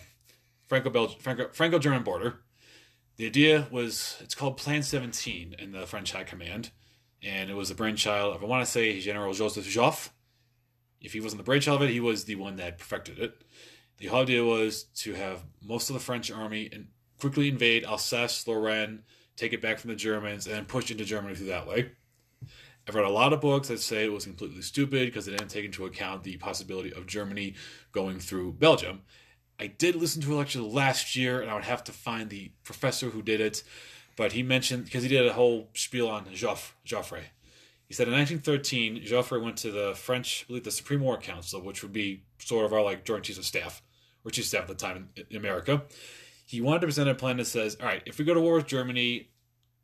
Franco Belgian Franco Franco German border. The idea was it's called Plan 17 in the French High Command, and it was the brainchild of I want to say General Joseph Joffre. If he wasn't the brainchild of it, he was the one that perfected it. The whole idea was to have most of the French army and quickly invade Alsace, Lorraine, take it back from the Germans, and push into Germany through that way. I've read a lot of books that say it was completely stupid because they didn't take into account the possibility of Germany going through Belgium. I did listen to a lecture last year, and I would have to find the professor who did it, but he mentioned because he did a whole spiel on Joffre. Joffre. He said in 1913, Joffre went to the French, I believe, the Supreme War Council, which would be sort of our like Joint Chiefs of Staff, or Chief of Staff at the time in America. He wanted to present a plan that says, all right, if we go to war with Germany,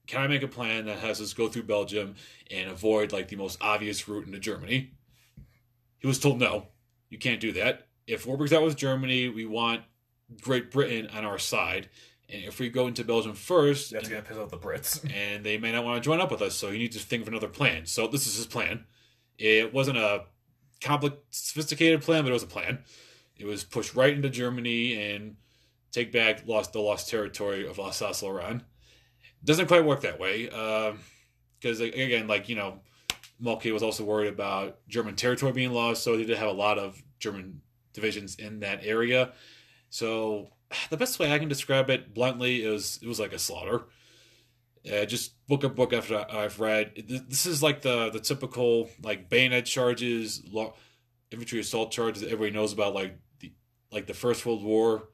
can I make a plan that has us go through Belgium and avoid like the most obvious route into Germany? He was told no, you can't do that. If war breaks out with Germany, we want Great Britain on our side. And if we go into Belgium first, That's gonna piss off the Brits. and they may not want to join up with us, so you need to think of another plan. So this is his plan. It wasn't a complicated, sophisticated plan, but it was a plan. It was pushed right into Germany and take back lost the lost territory of Alsace-Lorraine. Doesn't quite work that way, because again, like you know, Moltke was also worried about German territory being lost, so they did have a lot of German divisions in that area. So the best way I can describe it bluntly is it was like a slaughter. Uh, just book a book after I've read. This is like the the typical like bayonet charges, infantry assault charges that everybody knows about, like the like the First World War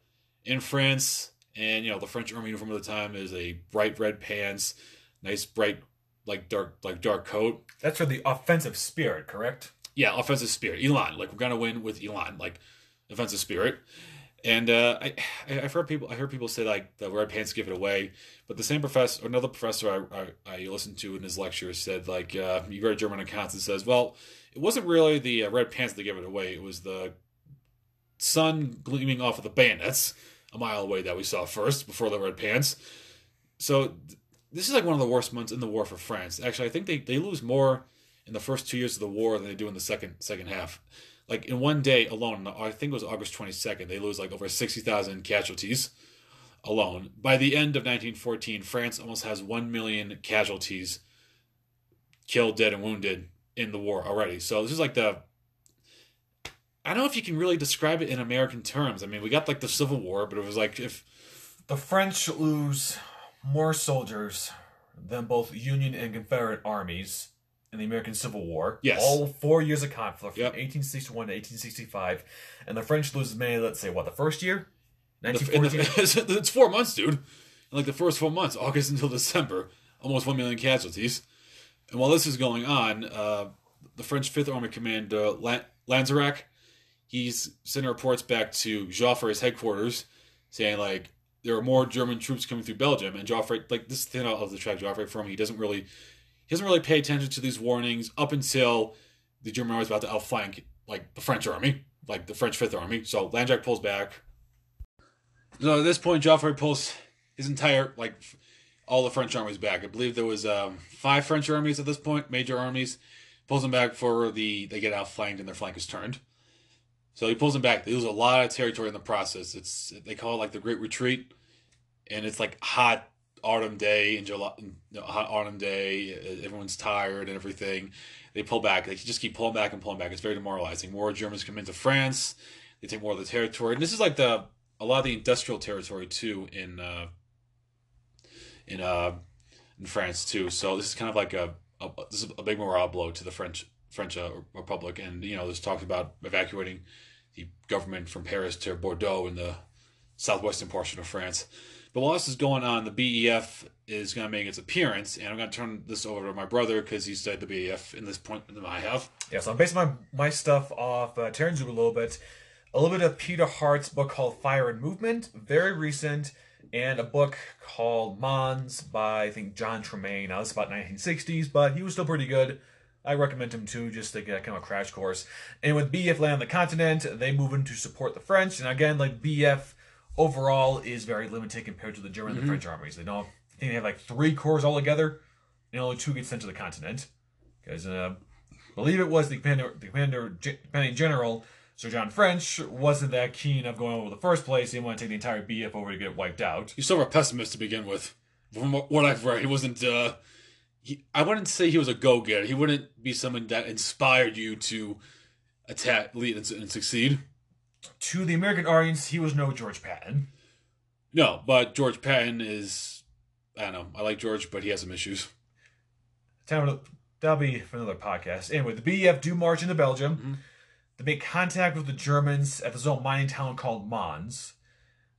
in France. And you know the French army uniform at the time is a bright red pants, nice bright like dark like dark coat. That's for the offensive spirit, correct? Yeah, offensive spirit. élan, like we're gonna win with élan, like offensive spirit. And uh, I, I've heard people, I heard people say like the red pants give it away, but the same professor, another professor I, I, I listened to in his lecture said like uh, you read German accounts and says, well, it wasn't really the uh, red pants that gave it away; it was the sun gleaming off of the bayonets a mile away that we saw first before the red pants. So th- this is like one of the worst months in the war for France. Actually, I think they, they lose more in the first two years of the war than they do in the second second half like in one day alone, I think it was August 22nd, they lose like over 60,000 casualties alone. By the end of 1914, France almost has 1 million casualties killed, dead, and wounded in the war already. So this is like the. I don't know if you can really describe it in American terms. I mean, we got like the Civil War, but it was like if. The French lose more soldiers than both Union and Confederate armies in the American Civil War. Yes. All four years of conflict from Yep. 1861 to 1865. And the French lose as many, let's say, what, the first year? in the- 1914? the- it's four months, dude. Like the first four months, August until December, almost one million casualties. And while this is going on, uh, the French Fifth Army Commander Lan- Lanzerac, he's sending reports back to Joffre's headquarters, saying like there are more German troops coming through Belgium, and Joffre, like this is thing of the track Joffre from, he doesn't really, he doesn't really pay attention to these warnings up until the German army is about to outflank like the French army, like the French Fifth Army. So Lanzerac pulls back. So at this point, Joffre pulls his entire like all the French armies back. I believe there was um, five French armies at this point, major armies. Pulls them back for the they get outflanked and their flank is turned. So he pulls them back. They lose a lot of territory in the process. It's they call it like the Great Retreat, and it's like hot autumn day in July, hot autumn day. Everyone's tired and everything. They pull back. They just keep pulling back and pulling back. It's very demoralizing. More Germans come into France. They take more of the territory. And this is like the a lot of the industrial territory too in uh, in uh, in France too. So this is kind of like a, a this is a big morale blow to the French French uh, Republic. And you know, there's talks about evacuating the government from Paris to Bordeaux in the southwestern portion of France. But while this is going on, the BEF is going to make its appearance, and I'm going to turn this over to my brother because he studied the BEF in this point than I have. Yeah, so I'm basing my, my stuff off uh, a little bit. A little bit of Peter Hart's book called Fire and Movement, very recent, and a book called Mons by, I think, John Terraine. Now, this is about 1960s, but he was still pretty good. I recommend him too, just to get kind of a crash course. And with BF land on the continent, they move in to support the French. And again, like BF overall is very limited compared to the German and the French armies. They don't, I think they have like three corps altogether, and only two get sent to the continent. Because uh, believe it was the commander, the commander, commanding general, Sir John French, wasn't that keen of going over the first place. He didn't want to take the entire BF over to get wiped out. He's sort of a pessimist to begin with. From what what I've read, he wasn't. Uh, he, I wouldn't say he was a go getter. He wouldn't be someone that inspired you to attack, lead, and, and succeed. to the American audience, he was no George Patton. No, but George Patton is. I don't know. I like George, but he has some issues. Time that'll be for another podcast. Anyway, the BEF do march into Belgium. Mhm. They make contact with the Germans at this little mining town called Mons.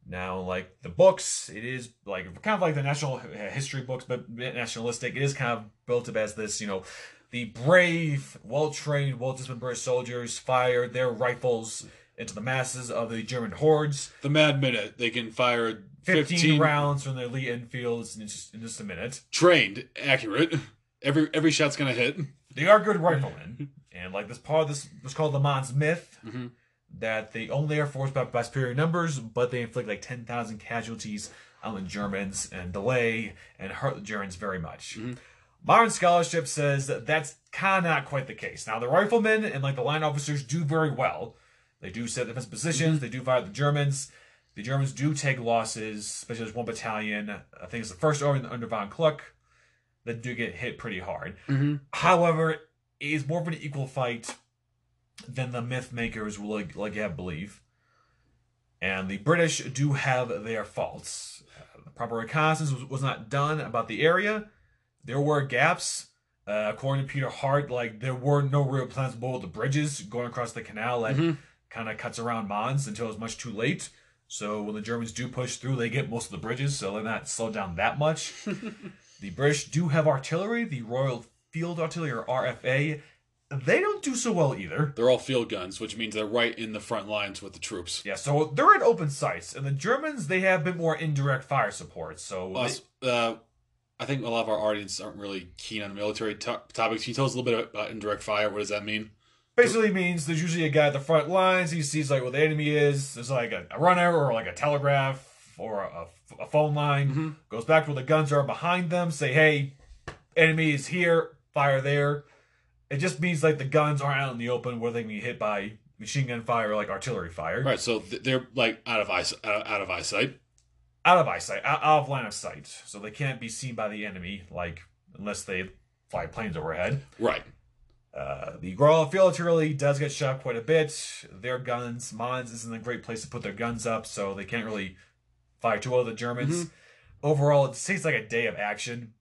Now, like the books, it is like kind of like the national history books, but nationalistic. It is kind of built up as this, you know, the brave, well-trained, well-disciplined British soldiers fired their rifles into the masses of the German hordes. The Mad Minute. They can fire 15, 15, rounds from their Lee-Enfields in just, in just a minute. trained, accurate. Every every shot's gonna hit. They are good riflemen, and like this part of this was called the Mons myth. Mhm. That they only are forced by, by superior numbers, but they inflict like ten thousand casualties on the Germans and delay and hurt the Germans very much. Mhm. Modern scholarship says that that's kind of not quite the case. Now the riflemen and like the line officers do very well. They do set defense positions. They do fire the Germans. The Germans do take losses, especially there's one battalion. I think it's the first army under von Kluck that do get hit pretty hard. Mm-hmm. However, it is more of an equal fight than the myth makers will like, like have believe. And the British do have their faults. Uh, the proper reconnaissance was, was not done about the area. There were gaps. Uh, according to Peter Hart, like there were no real plans to build the bridges going across the canal that Mhm. kind of cuts around Mons until it's much too late. So when the Germans do push through, they get most of the bridges, so they're not slowed down that much. the British do have artillery, the Royal Field Artillery or RFA. They don't do so well either. They're all field guns, which means they're right in the front lines with the troops. Yeah, so they're at open sights, and the Germans they have a bit more indirect fire support. So they- uh, I think a lot of our audience aren't really keen on military to- topics. Can you tell us a little bit about indirect fire? What does that mean? basically means there's usually a guy at the front lines. He sees like where the enemy is. There's like a, a runner or like a telegraph or a, a phone line. Mhm. Goes back to where the guns are behind them. Say, hey, enemy is here. Fire there. It just means like the guns aren't out in the open where they can be hit by machine gun fire or like artillery fire. Right, so th- they're like out of eyes, out out of eyesight. Out of eyesight, out, out of line of sight. So they can't be seen by the enemy, like unless they fly planes overhead. Right. Uh, the Royal Field Artillery does get shot quite a bit. Their guns, Mons isn't a great place to put their guns up, so they can't really fire too well at the Germans. Overall, it takes like a day of action.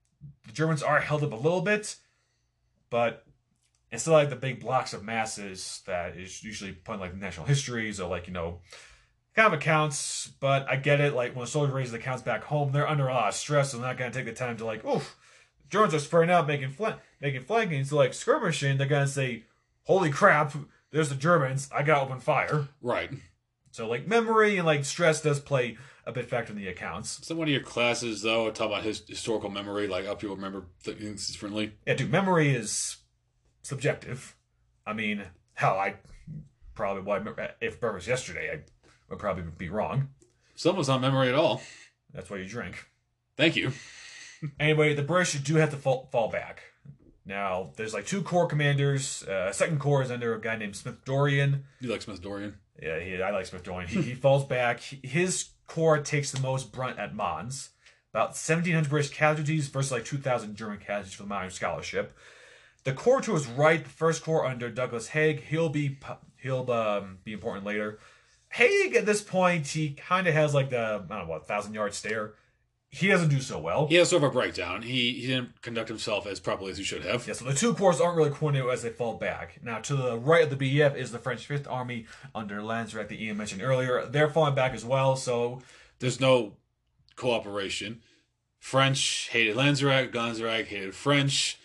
The Germans are held up a little bit, but it's still like the big blocks of masses that is usually put in like national histories or like, you know, kind of accounts. But I get it, like when a soldier raises the accounts back home, they're under a lot of stress, so they're not going to take the time to like, oof, Germans are spreading out, making flank, making flanking, so like skirmishing. They're gonna say, "Holy crap! There's the Germans! I got to open fire." Right. So like memory and like stress does play a bit factor in the accounts. So one of your classes though talk about his historical memory, like how people remember things differently. Yeah, dude, memory is subjective. I mean, hell, I probably well, if it was yesterday, I would probably be wrong. Us not memory at all. That's why you drink. Thank you. Anyway, the British do have to fall, fall back. Now, there's like two corps commanders. Uh, second corps is under a guy named Smith-Dorrien. You like Smith-Dorrien? Yeah, he, I like Smith-Dorrien. He, he falls back. His corps takes the most brunt at Mons. About 1,700 British casualties versus like 2,000 German casualties for the modern scholarship. The corps to his right, the first corps under Douglas Haig, he'll be he'll um, be important later. Haig at this point, he kind of has like the I don't know what thousand yard stare. He doesn't do so well. He has sort of a breakdown. He he didn't conduct himself as properly as he should have. Yeah, so the two corps aren't really coordinated as they fall back. Now, to the right of the BEF is the French Fifth Army under Lanzerac that Ian mentioned earlier. They're falling back as well, so There's no cooperation. French hated Lanzerac, Lanzerac hated French.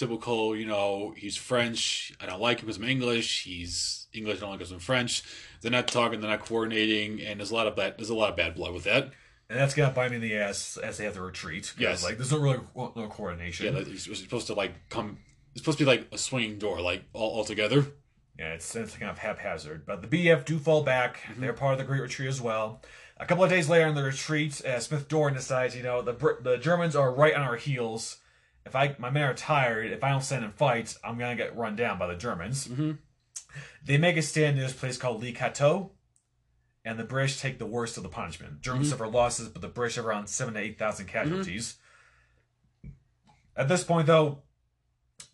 Typical, you know, he's French. I don't like him because I'm English. He's English. I don't like him because I'm French. They're not talking. They're not coordinating, and there's a lot of bad. There's a lot of bad blood with that. and that's gonna bite me in the ass as they have to retreat. Yes. like there's no really no coordination. Yeah, he's supposed to like come. It's supposed to be like a swinging door, like all, all together. Yeah, it's, it's kind of haphazard. But the BF do fall back. They're part of the Great Retreat as well. A couple of days later in the retreat, uh, Smith-Dorrien decides, you know, the the Germans are right on our heels. If I my men are tired, if I don't stand and fight, I'm gonna get run down by the Germans. Mhm. They make a stand in this place called Le Cateau, and the British take the worst of the punishment. Germans suffer losses, but the British have around seven to eight thousand casualties. At this point, though,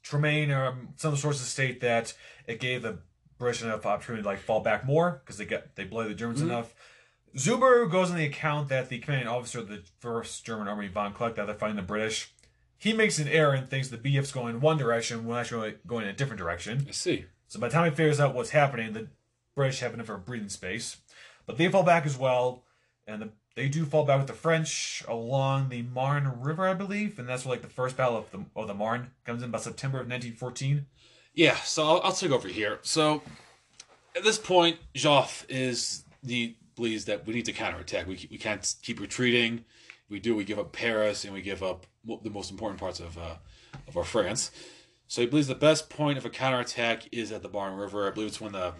Terraine or um, some sources state that it gave the British enough opportunity to like fall back more because they get they blow the Germans Mhm. enough. Zuber goes on the account that the commanding officer of the first German army, von Kluck, that they're fighting the British, he makes an error and thinks the BF's going in one direction when actually going in a different direction. I see. So by the time he figures out what's happening, the British have enough of a breathing space. But they fall back as well, and the, they do fall back with the French along the Marne River, I believe, and that's where like the first battle of the of the Marne comes in by September of 1914. Yeah, so I'll, I'll take over here. So at this point, Joff is the believes that we need to counterattack. We we can't keep retreating. We do, we give up Paris and we give up the most important parts of uh, of our France. So he believes the best point of a counterattack is at the Marne River. I believe it's when the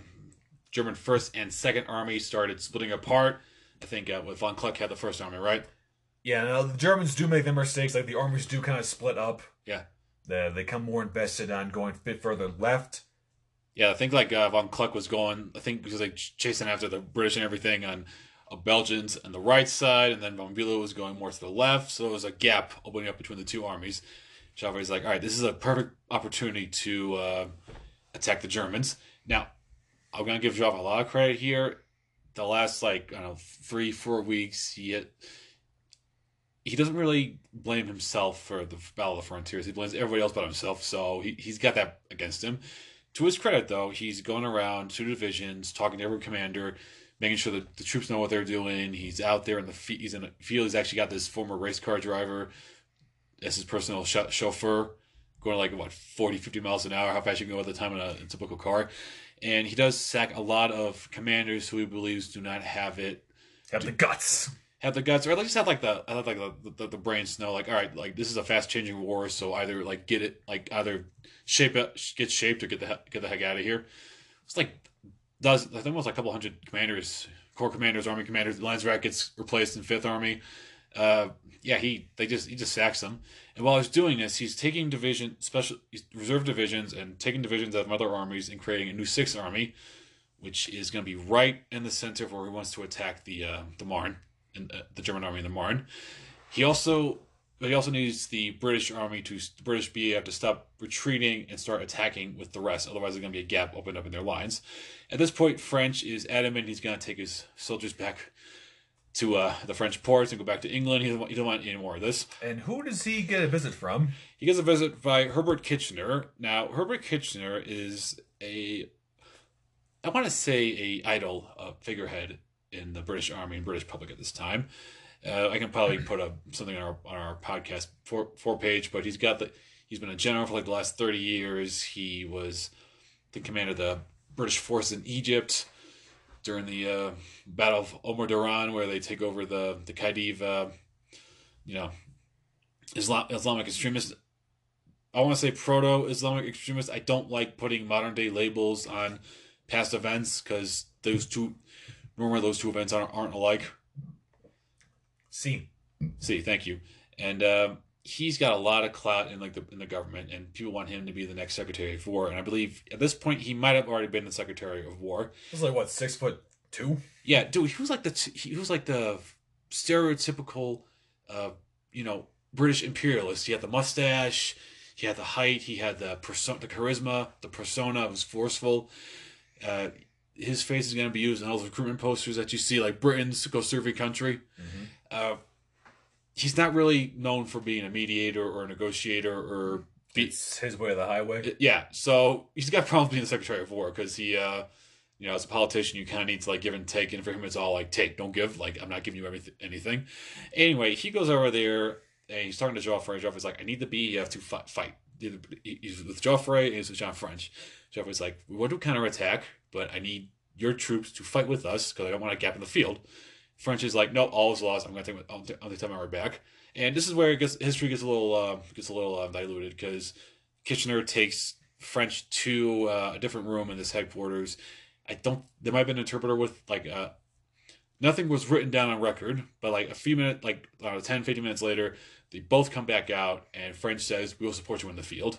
German First and Second Army started splitting apart. I think uh, with von Kluck had the First Army, right? Yeah, now the Germans do make their mistakes. Like the armies do kind of split up. Yeah. They, they come more invested on going a bit further left. Yeah, I think like uh, von Kluck was going. I think because like chasing after the British and everything on uh, Belgians on the right side, and then von Bülow was going more to the left. So there was a gap opening up between the two armies. Joffre's like, all right, this is a perfect opportunity to uh, attack the Germans. Now, I'm gonna give Joffre a lot of credit here. The last like I don't know three four weeks, he had, he doesn't really blame himself for the Battle of the Frontiers. He blames everybody else but himself. So he he's got that against him. To his credit, though, he's going around two divisions, talking to every commander, making sure that the troops know what they're doing. He's out there in the fe- he's in the field. He's actually got this former race car driver as his personal ch- chauffeur, going like what 40, 50 miles an hour. How fast you can go at the time in a, in a typical car, and he does sack a lot of commanders who he believes do not have it Have the guts. have the guts, or at least have like the have like the, the, the brains to know, like, all right, like this is a fast changing war, so either like get it, like either shape it, get shaped, or get the he- get the heck out of here. It's like does I think almost like a couple hundred commanders, corps commanders, army commanders. Lanrezac gets replaced in Fifth Army. Uh, yeah, he they just he just sacks them. And while he's doing this, he's taking division special reserve divisions and taking divisions out of other armies and creating a new Sixth Army, which is going to be right in the center of where he wants to attack the uh, the Marne and uh, the German army in the Marne. He also but he also needs the British army to the British BEF to stop retreating and start attacking with the rest. Otherwise, there's going to be a gap opened up in their lines. At this point, French is adamant he's going to take his soldiers back to uh, the French ports and go back to England. He doesn't, want, he doesn't want any more of this. And who does he get a visit from? He gets a visit by Herbert Kitchener. Now, Herbert Kitchener is a, I want to say a idol uh, figurehead in the British Army and British public at this time. Uh, I can probably put a, something on our on our podcast for four page, but he's got the he's been a general for like the last thirty years. He was the commander of the British forces in Egypt during the uh, Battle of Omdurman, where they take over the the Khedive, uh, you know, Islam, Islamic extremists. I want to say proto Islamic extremists. I don't like putting modern day labels on past events because those two normally those two events aren't, aren't alike. See. See, thank you. And um, he's got a lot of clout in like the in the government, and people want him to be the next Secretary of War. And I believe at this point he might have already been the Secretary of War. He's like what, six foot two? Yeah, dude, he was like the t- he was like the stereotypical, uh, you know, British imperialist. He had the mustache, he had the height, he had the person, the charisma, the persona was forceful. Uh, his face is going to be used in all the recruitment posters that you see, like Britain's go serve your country. Uh, he's not really known for being a mediator or a negotiator or be, It's his way of the highway. yeah, so he's got problems being the Secretary of War because he, uh, you know, as a politician, you kind of need to like give and take, and for him, it's all like take, don't give. Like I'm not giving you everything, anything. Anyway, he goes over there and he's talking to Joffre. Joffre's like, I need the BEF to fight. fight. He's with Joffre and he's with John French. Joffre's like, we want to counterattack, but I need your troops to fight with us because I don't want a gap in the field. French is like, no, all is lost. I'm going to take my, I'll, I'll take my right back. And this is where gets, history gets a little uh, gets a little uh, diluted because Kitchener takes French to uh, a different room in this headquarters. I don't. There might have been an interpreter with like uh, nothing was written down on record, but like a few minutes, like uh, 10, 15 minutes later, they both come back out, and French says, "We will support you in the field."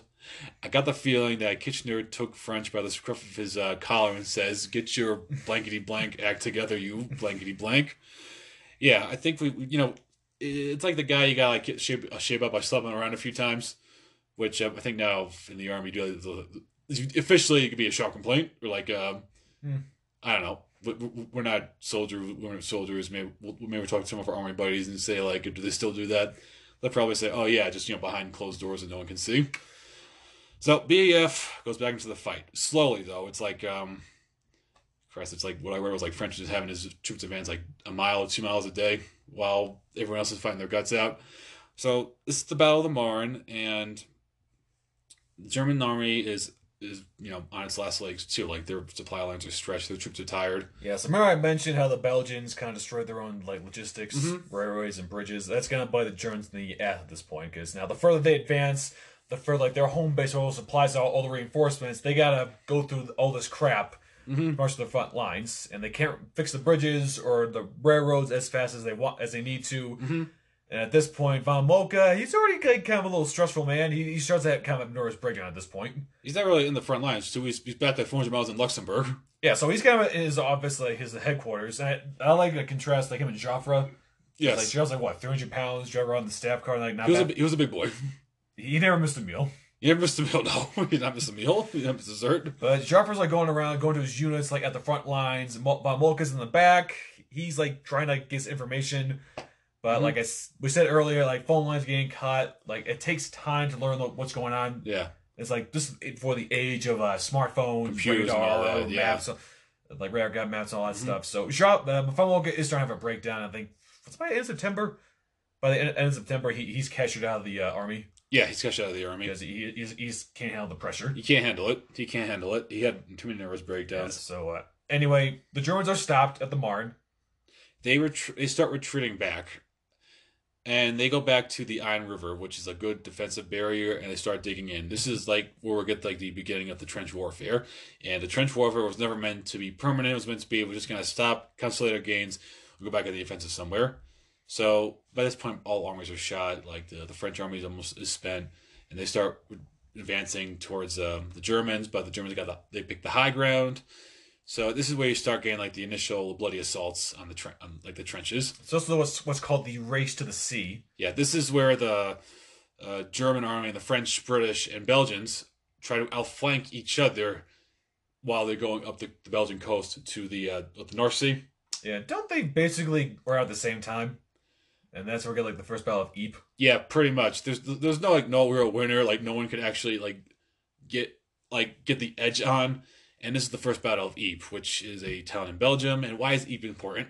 I got the feeling that Kitchener took French by the scruff of his uh, collar and says, "Get your blankety blank act together, you blankety blank." Yeah, I think we, you know, it's like the guy you got like shape, uh, shape up by slapping around a few times, which uh, I think now in the army do the, officially it could be a shock complaint or like um, Hmm. I don't know. We- we- We're not soldiers. We're not soldiers. Maybe we'll maybe talk to some of our army buddies and say like, do they still do that? They'll probably say, oh yeah, just you know behind closed doors and no one can see. So BEF goes back into the fight slowly though. It's like um, Christ, it's like what I read was like French is having his troops advance like a mile or two miles a day while everyone else is fighting their guts out. So this is the Battle of the Marne, and the German army is is you know on its last legs too. Like their supply lines are stretched, their troops are tired. Yeah, so remember I mentioned how the Belgians kind of destroyed their own like logistics, Mhm. railways, and bridges. That's gonna bite the Germans in the ass at this point because now the further they advance, the further like their home base, all the supplies, all, all the reinforcements, they gotta go through all this crap Mm-hmm. march to the front lines, and they can't fix the bridges or the railroads as fast as they want as they need to. Mm-hmm. And at this point, Von Moltke, he's already like, kind of a little stressful man. He, he starts to have kind of a nervous breakdown at this point. He's not really in the front lines, so he's, he's back at 400 miles in Luxembourg. Yeah, so he's kind of in his office, like his headquarters. And I, I like to contrast like him and Joffre. Yes, Like Joffre's like what, three hundred pounds, drive around the staff car, like not he was, a, he was a big boy. he never missed a meal. You never missed a meal, no. You not miss a meal. You didn't miss dessert. But Joffre's like going around, going to his units, like at the front lines. and Mol- Von Moltke's in the back. He's like trying to get information. But Mhm. like I we said earlier, like phone lines getting cut. Like it takes time to learn what's going on. Yeah, It's like this is for the age of uh, smartphones, Computers and radar, all that, yeah. maps, like radar gun maps, and all that Mhm. stuff. So Sharp, uh, Von Moltke is starting to have a breakdown. I think it's by the end of September. By the end, end of September, he, he's cashed out of the uh, army yeah. He's got shot out of the army. because he he's, he's can't handle the pressure. He can't handle it. He can't handle it. He had too many nervous breakdowns. So uh, anyway, the Germans are stopped at the Marne. they ret- they start retreating back and they go back to the Aisne River, which is a good defensive barrier, and they start digging in. This is like where we get like the beginning of the trench warfare, and the trench warfare was never meant to be permanent. It was meant to be we're just gonna stop, consolidate our gains, we'll go back at the offensive somewhere. So by this point, all armies are shot. Like the the French army is almost is spent, and they start advancing towards um, the Germans. But the Germans got the, they picked the high ground. So this is where you start getting like the initial bloody assaults on the tre- on, like the trenches. It's also what's what's called the race to the sea. Yeah, this is where the uh, German army and the French, British, and Belgians try to outflank each other while they're going up the, the Belgian coast to the uh, the North Sea. Yeah, don't they basically were at the same time? And that's where we get like the first battle of Ypres. Yeah, pretty much. There's there's no like no real winner. Like no one could actually like get like get the edge on. And this is the first battle of Ypres, which is a town in Belgium. And why is Ypres important?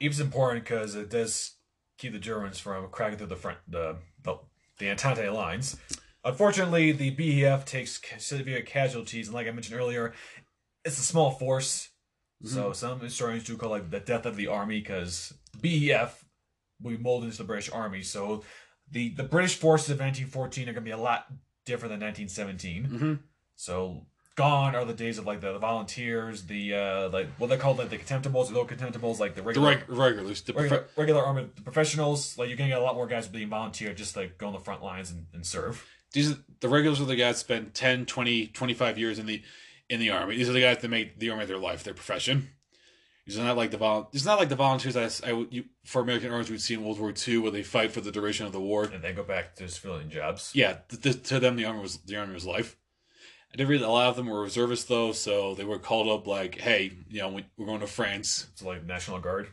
Ypres is important because it does keep the Germans from cracking through the front the the, the Entente lines. Unfortunately, the BEF takes severe casualties, and like I mentioned earlier, it's a small force. Mm-hmm. So some historians do call it the death of the army because BEF we mold into the British Army. So the the British forces of 1914 are going to be a lot different than 1917. hmm So gone are the days of like the, volunteers, the uh like what they call like the contemptibles, the low contemptibles, like the The regular reg- regulars, the regular, profe- regular army the professionals. Like you're gonna get a lot more guys being volunteer, just like go on the front lines and, and serve. these are, the regulars are the guys that spend 10 20 25 years in the in the army these are the guys that make the army their life their profession are not like the vol- it's not like the volunteers I, would- you, for american Arms we'd see in world war ii where they fight for the duration of the war And then go back to civilian jobs. yeah th- th- to them the army was the army was life I did read that a lot of them were reservists though, so they were called up like, "Hey, you know, we- we're going to France." It's like National Guard.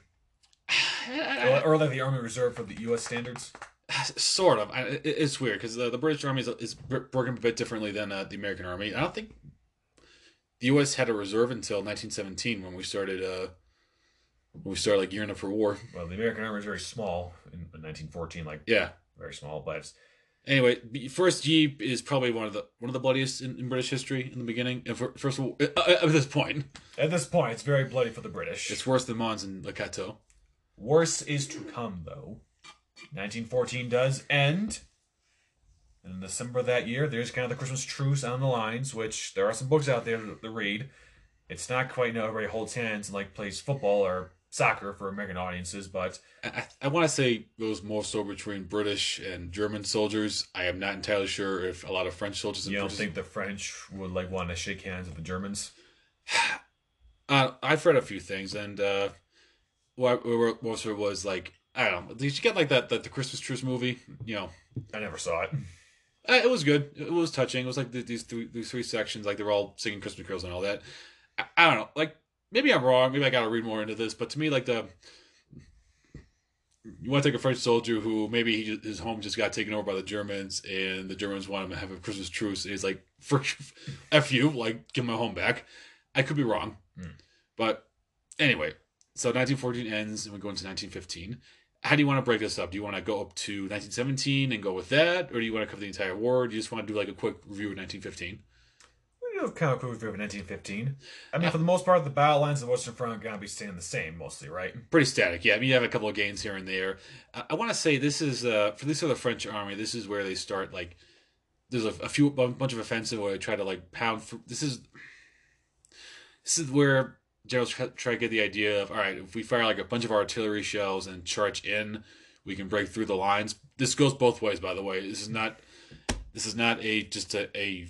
Or, or like the Army Reserve for the U.S. standards. sort of. I, it's weird because the, the British Army is, is working a bit differently than uh, the American Army. I don't think the U.S. had a reserve until 1917 when we started. Uh, we started like gearing up for war. Well, the American Army is very small in, in 1914, like Yeah. very small. But Anyway, the first Ypres is probably one of the one of the bloodiest in, in British history in the beginning. And for, first of all, uh, uh, at this point, at this point, it's very bloody for the British. it's worse than Mons and Le Cateau. Worse is to come, though. 1914 does end. In December of that year, there's kind of the Christmas truce on the lines, which there are some books out there to, to read. It's not quite, you know, everybody holds hands and like plays football or soccer for American audiences, but I, I, want to say it was more so between British and German soldiers. I am not entirely sure if a lot of French soldiers. you don't British- think the French would like want to shake hands with the Germans? Uh, I've read a few things, and uh, what what most of it was like I don't know. Did you get like that that the Christmas Truce movie? You know, I never saw it. Uh, it was good. It was touching. It was like th- these three these three sections, like they were all singing Christmas carols and all that. I, I don't know. Like maybe I'm wrong. Maybe I got to read more into this. But to me, like the you want to take a French soldier who maybe he just, his home just got taken over by the Germans, and the Germans want him to have a Christmas truce. And he's like, "For f you, like give my home back." I could be wrong, Hmm. but anyway. So 1914 ends, and we go into 1915. How do you want to break this up? Do you want to go up to 1917 and go with that, or do you want to cover the entire war? Do you just want to do like a quick review of 1915? Kind of cool review of 1915. I mean, for the most part, the battle lines of the Western Front are gonna be staying the same mostly, right? Pretty static, yeah. I mean, you have a couple of gains here and there. I, I want to say this is uh, for this of the French army. This is where they start like. There's a, a few a bunch of offensive where they try to like pound. For, this is. This is where generals try, try to get the idea of all right. If we fire like a bunch of artillery shells and charge in, we can break through the lines. This goes both ways, by the way. This is not. This is not a just a, a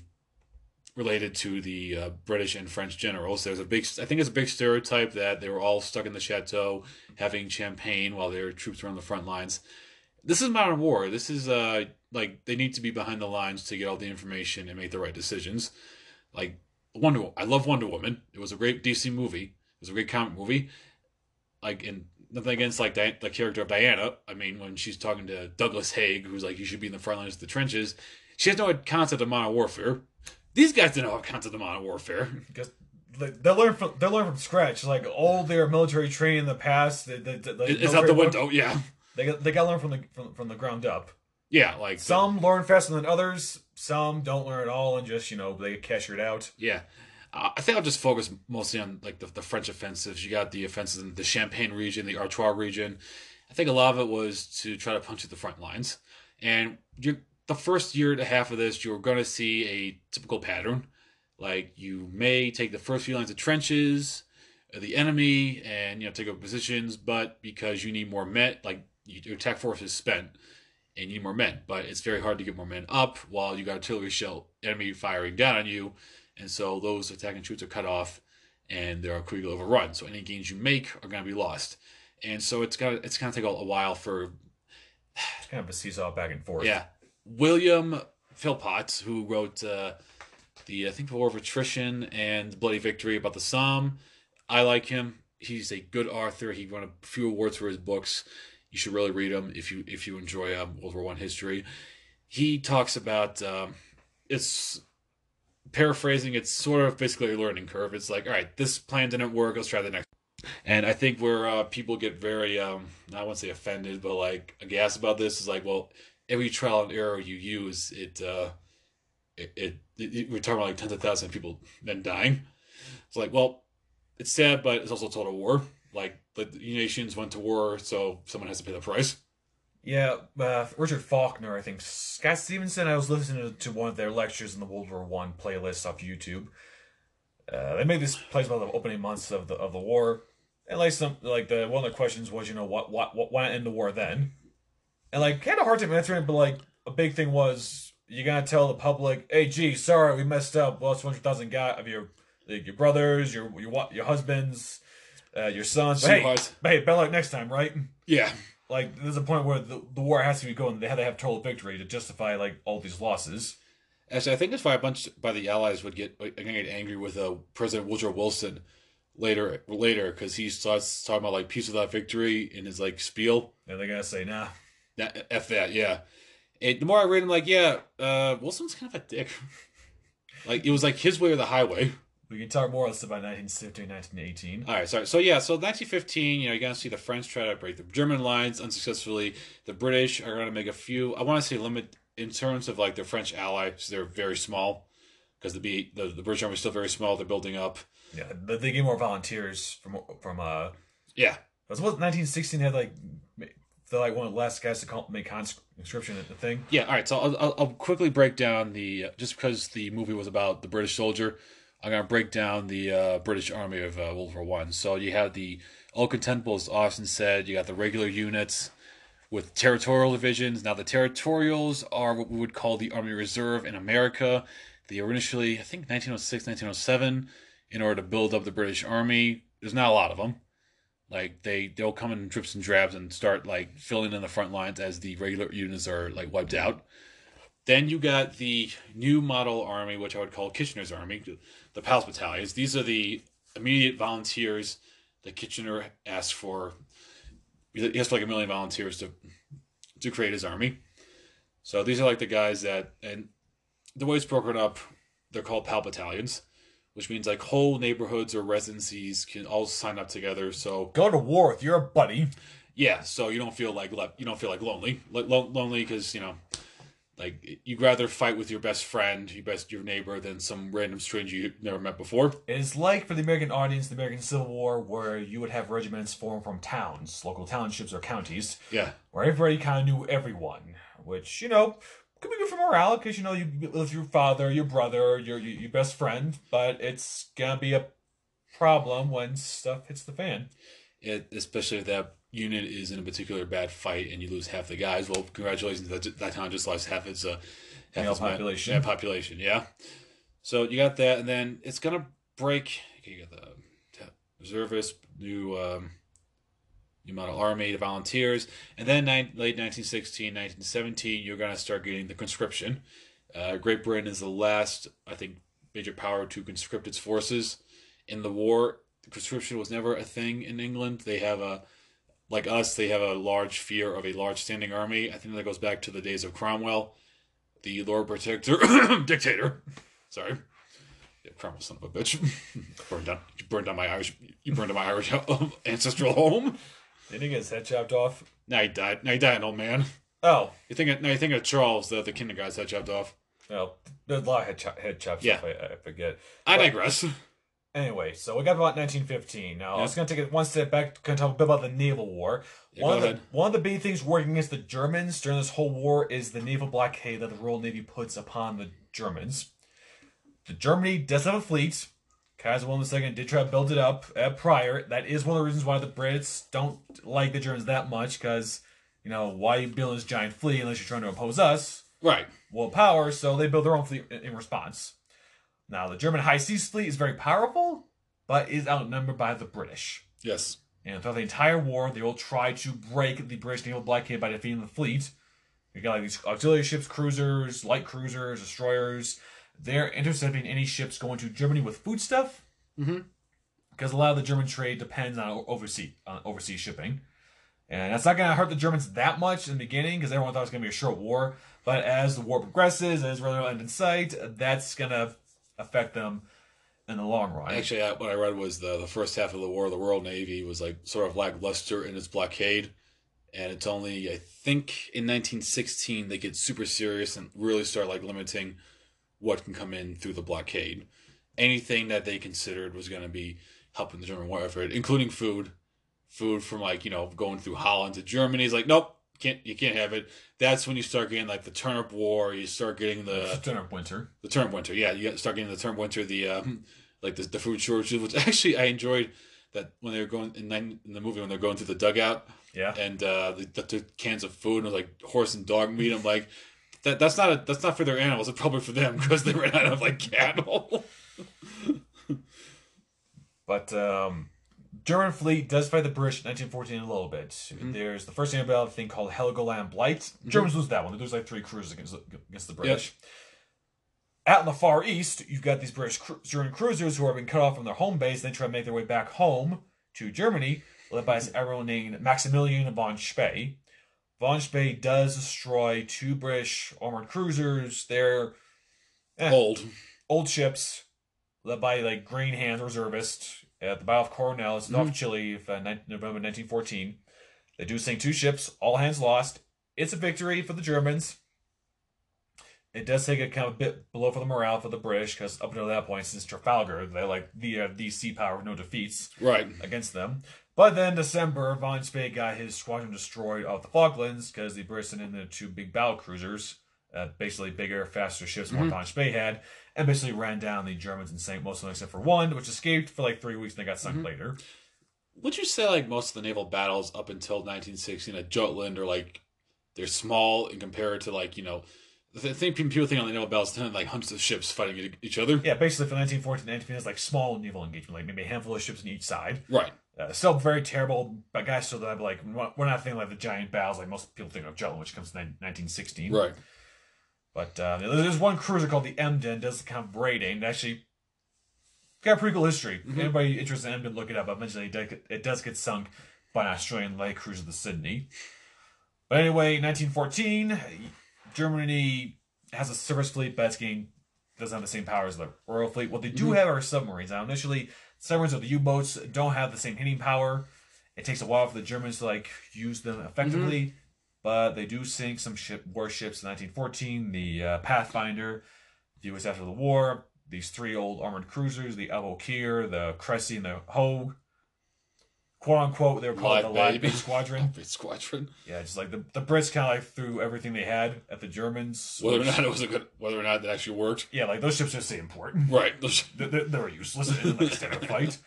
related to the uh, British and French generals. There's a big, I think it's a big stereotype that they were all stuck in the chateau having champagne while their troops were on the front lines. This is modern war. This is uh like they need to be behind the lines to get all the information and make the right decisions. Like Wonder, I love Wonder Woman. It was a great DC movie. It was a great comic movie. Like and nothing against like Di- the character of Diana. I mean, when she's talking to Douglas Haig, who's like, "You should be in the front lines of the trenches," she has no concept of modern warfare. These guys didn't have a concept of modern warfare. Because they they learn from they learn from scratch. Like all their military training in the past, It's out the window. Yeah, They got, they got to learn from the from, from the ground up. yeah. Like Some learn faster than others. Some don't learn at all and just you know they get cashier out. Yeah. Uh, I think I'll just focus mostly on like the, the French offensives. You got the offensives in the Champagne region, the Artois region. I think a lot of it was to try to punch at the front lines. And you're, the first year and a half of this, you're going to see a typical pattern. Like you may take the first few lines of trenches, the enemy, and you know take up positions, but because you need more men, like your attack force is spent, and you need more men. But it's very hard to get more men up while you got artillery shell enemy firing down on you and so those attacking troops are cut off, and there are quickly overrun. So any gains you make are going to be lost, and so it's got it's going to take a, a while for It's kind of a seesaw back and forth. yeah William Philpott, who wrote uh, the I think the War of Attrition and Bloody Victory about the Somme. I like him. He's a good author. He won a few awards for his books. You should really read them if you if you enjoy um, World War One history. He talks about um, it's paraphrasing. It's sort of basically a learning curve. It's like, all right, this plan didn't work. Let's try the next. And I think where uh, people get very, um, I won't say offended, but like aghast about this is like, well, every trial and error you use, it, uh, it, it, it we're talking about like tens of thousands of people then dying. It's like, well, it's sad, but it's also total war. Like the nations went to war, so someone has to pay the price. Yeah, uh, Richard Faulkner, I think Scott Stevenson. I was listening to one of their lectures in the World War One playlist off YouTube. Uh, they made this plays about the opening months of the of the war, and like some like the one of the questions was, you know, what what, what why end the war then? And like had a hard time answering, but like a big thing was you gotta tell the public, hey, gee, sorry, we messed up, lost two hundred thousand guy of your like, your brothers, your your your husbands, uh, your sons. But hey, but hey, better luck next time, right? Yeah, like there's a point where the, the war has to be going they had to have total victory to justify like all these losses Actually, I think that's why a bunch by the Allies would get like, get angry with uh, President Woodrow Wilson later later because he starts talking about like peace without victory in his like spiel. and they're gonna say nah That, F that, yeah. And the more I read, I'm like, yeah, uh, Wilson's kind of a dick. like it was like his way or the highway. we can talk more about 1915, 1918 All right, sorry. So yeah, so 1915, you know, you're gonna see the French try to break the German lines unsuccessfully. The British are gonna make a few. I want to say limit in terms of like their French allies. They're very small because the B the, the British army is still very small. They're building up. yeah they, they get more volunteers from from uh Yeah, was what 1916 had like they're like one of the last guys to call, make conscription the thing yeah. All right, so I'll, I'll, I'll quickly break down the uh, just because the movie was about the British soldier. I'm gonna break down the uh, British Army of uh, World War One. So you have the contemptible, as Austin said. You got the regular units with territorial divisions. Now the territorials are what we would call the Army Reserve in America. They were initially, I think, 1906, 1907, in order to build up the British Army. There's not a lot of them. Like they they'll come in drips and drabs and start like filling in the front lines as the regular units are like wiped out. Then you got the new model army, which I would call Kitchener's army, the Pals battalions. These are the immediate volunteers that Kitchener asked for. He asked for like a million volunteers to to create his army. So these are like the guys that, and the way it's broken up, they're called Pal battalions, which means like whole neighborhoods or residencies can all sign up together. So Go to war with your buddy. yeah, so you don't feel like le- you don't feel like lonely, like lo- lonely because you know, like you'd rather fight with your best friend, your best your neighbor, than some random stranger you never met before. It's like for the American audience, the American Civil War, where you would have regiments formed from towns, local townships or counties, Yeah, where everybody kind of knew everyone, which, you know, could be good for morale, because, you know, you live with your father, your brother, your, your, your best friend, but it's gonna be a problem when stuff hits the fan. it, especially if that unit is in a particular bad fight and you lose half the guys. Well, congratulations, that that town just lost half its uh half Male its population. Yeah, population. Yeah. So you got that, and then it's gonna break. You got the reservists, new um, new model army, the volunteers, and then late 1916, 1917, you're gonna start getting the conscription. Uh, Great Britain is the last, I think, major power to conscript its forces in the war. Conscription was never a thing in England. They have a like us, they have a large fear of a large standing army. I think that goes back to the days of Cromwell, the Lord Protector, dictator. Sorry, yeah, Cromwell, son of a bitch. burned down, you burned down my Irish, you burned down my Irish ancestral home. Didn't he get his head chopped off? No, he died. No, he died, an old man. Oh, You think? Of, now you think of Charles, the the Kingdom guy's head chopped off. no, there's a lot of head, chop head chops Yeah. off, I, I forget. I But- digress. Anyway, so we got about 1915. Now, I was going to take it one step back to kind of talk a bit about the naval war. Yeah, one, of the, ahead. one of the big things working against the Germans during this whole war is the naval blockade that the Royal Navy puts upon the Germans. The Germany does have a fleet. Kaiser Wilhelm II did try to build it up at prior. That is one of the reasons why the Brits don't like the Germans that much, because, you know, why you build this giant fleet unless you're trying to oppose us? Right. world power, so they build their own fleet in, in response. Now, the German high seas fleet is very powerful, but is outnumbered by the British. Yes. And throughout the entire war, they will try to break the British naval blockade by defeating the fleet. You got like these auxiliary ships, cruisers, light cruisers, destroyers. They're intercepting any ships going to Germany with foodstuff. Mhm. Because a lot of the German trade depends on overseas on overseas shipping. And that's not going to hurt the Germans that much in the beginning because everyone thought it was going to be a short war. But as the war progresses and as rather end in sight, that's going to affect them in the long run. Actually, I, what I read was the the first half of the war, the Royal Navy was like sort of lackluster in its blockade, and it's only I think in 1916 they get super serious and really start like limiting what can come in through the blockade. Anything that they considered was going to be helping the German war effort, including food, food from like you know going through Holland to Germany. Is like nope, can't you can't have it. That's when you start getting like the turnip war. You start getting the turnip winter. the turnip winter, yeah, you start getting the turnip winter, the um, like the, the food shortages, which actually I enjoyed that when they were going in, in the movie when they're going through the dugout Yeah. and uh, the, the, the cans of food and it was like horse and dog meat. I'm like, that that's not a, that's not for their animals. It's probably for them because they ran out of like cattle. But um, German fleet does fight the British in 1914 a little bit. Mm-hmm. There's the first annual battle thing called Helgoland Bight. Germans lose that one. They lose like three cruisers against, against the British. Out in the far east, you've got these British cru- German cruisers who are being cut off from their home base. They try to make their way back home to Germany, led by this admiral named Maximilian von Spee. Von Spee does destroy two British armored cruisers. They're Eh. Old. old ships led by like Green Hands reservists at the Battle of Coronel. It's off Chile, uh, ni- November 1914. They do sink two ships, all hands lost. It's a victory for the Germans. It does take a kind of a bit below for the morale for the British because up until that point, since Trafalgar, they like the uh, the sea power with no defeats Right. against them. But then December, Von Spee got his squadron destroyed off the Falklands because the Brits sent in the two big battle cruisers, uh, basically bigger, faster ships than what Von Spee had, and basically ran down the Germans and sank most of them except for one, which escaped for like three weeks and they got sunk later. Would you say like most of the naval battles up until 1916 at Jutland are like they're small and compared to like you know the thing people think on the naval battles tend like hundreds of ships fighting each other. Yeah, basically for 1914 1915, it's like small naval engagement, like maybe a handful of ships on each side. Right. Uh, still very terrible, but guys still have like we're not thinking like the giant battles like most people think of Jutland, which comes in 1916. Right. But uh, there's one cruiser called the Emden, does kind of braiding. It actually got a pretty cool history. Anybody interested in Emden, look it up. I mentioned that it get- it does get sunk by an Australian light cruiser, the Sydney. But anyway, 1914, Germany has a surface fleet, but it's getting doesn't have the same power as the Royal Fleet. What they do have are submarines. Now, initially, submarines or the U-boats don't have the same hitting power. It takes a while for the Germans to like use them effectively, but they do sink some ship warships in 1914. The uh, Pathfinder, the U.S. after the war. These three old armored cruisers, the Aboukir, the Cressy, and the Hogue. Quote unquote, they were called Live the Live Bait. Squadron. Big squadron. Yeah, just like the, the Brits kind of like threw everything they had at the Germans. Whether or not it was a good, whether or not that actually worked. yeah, like those ships just port. Right. Those- They, they, they were useless in a standard fight.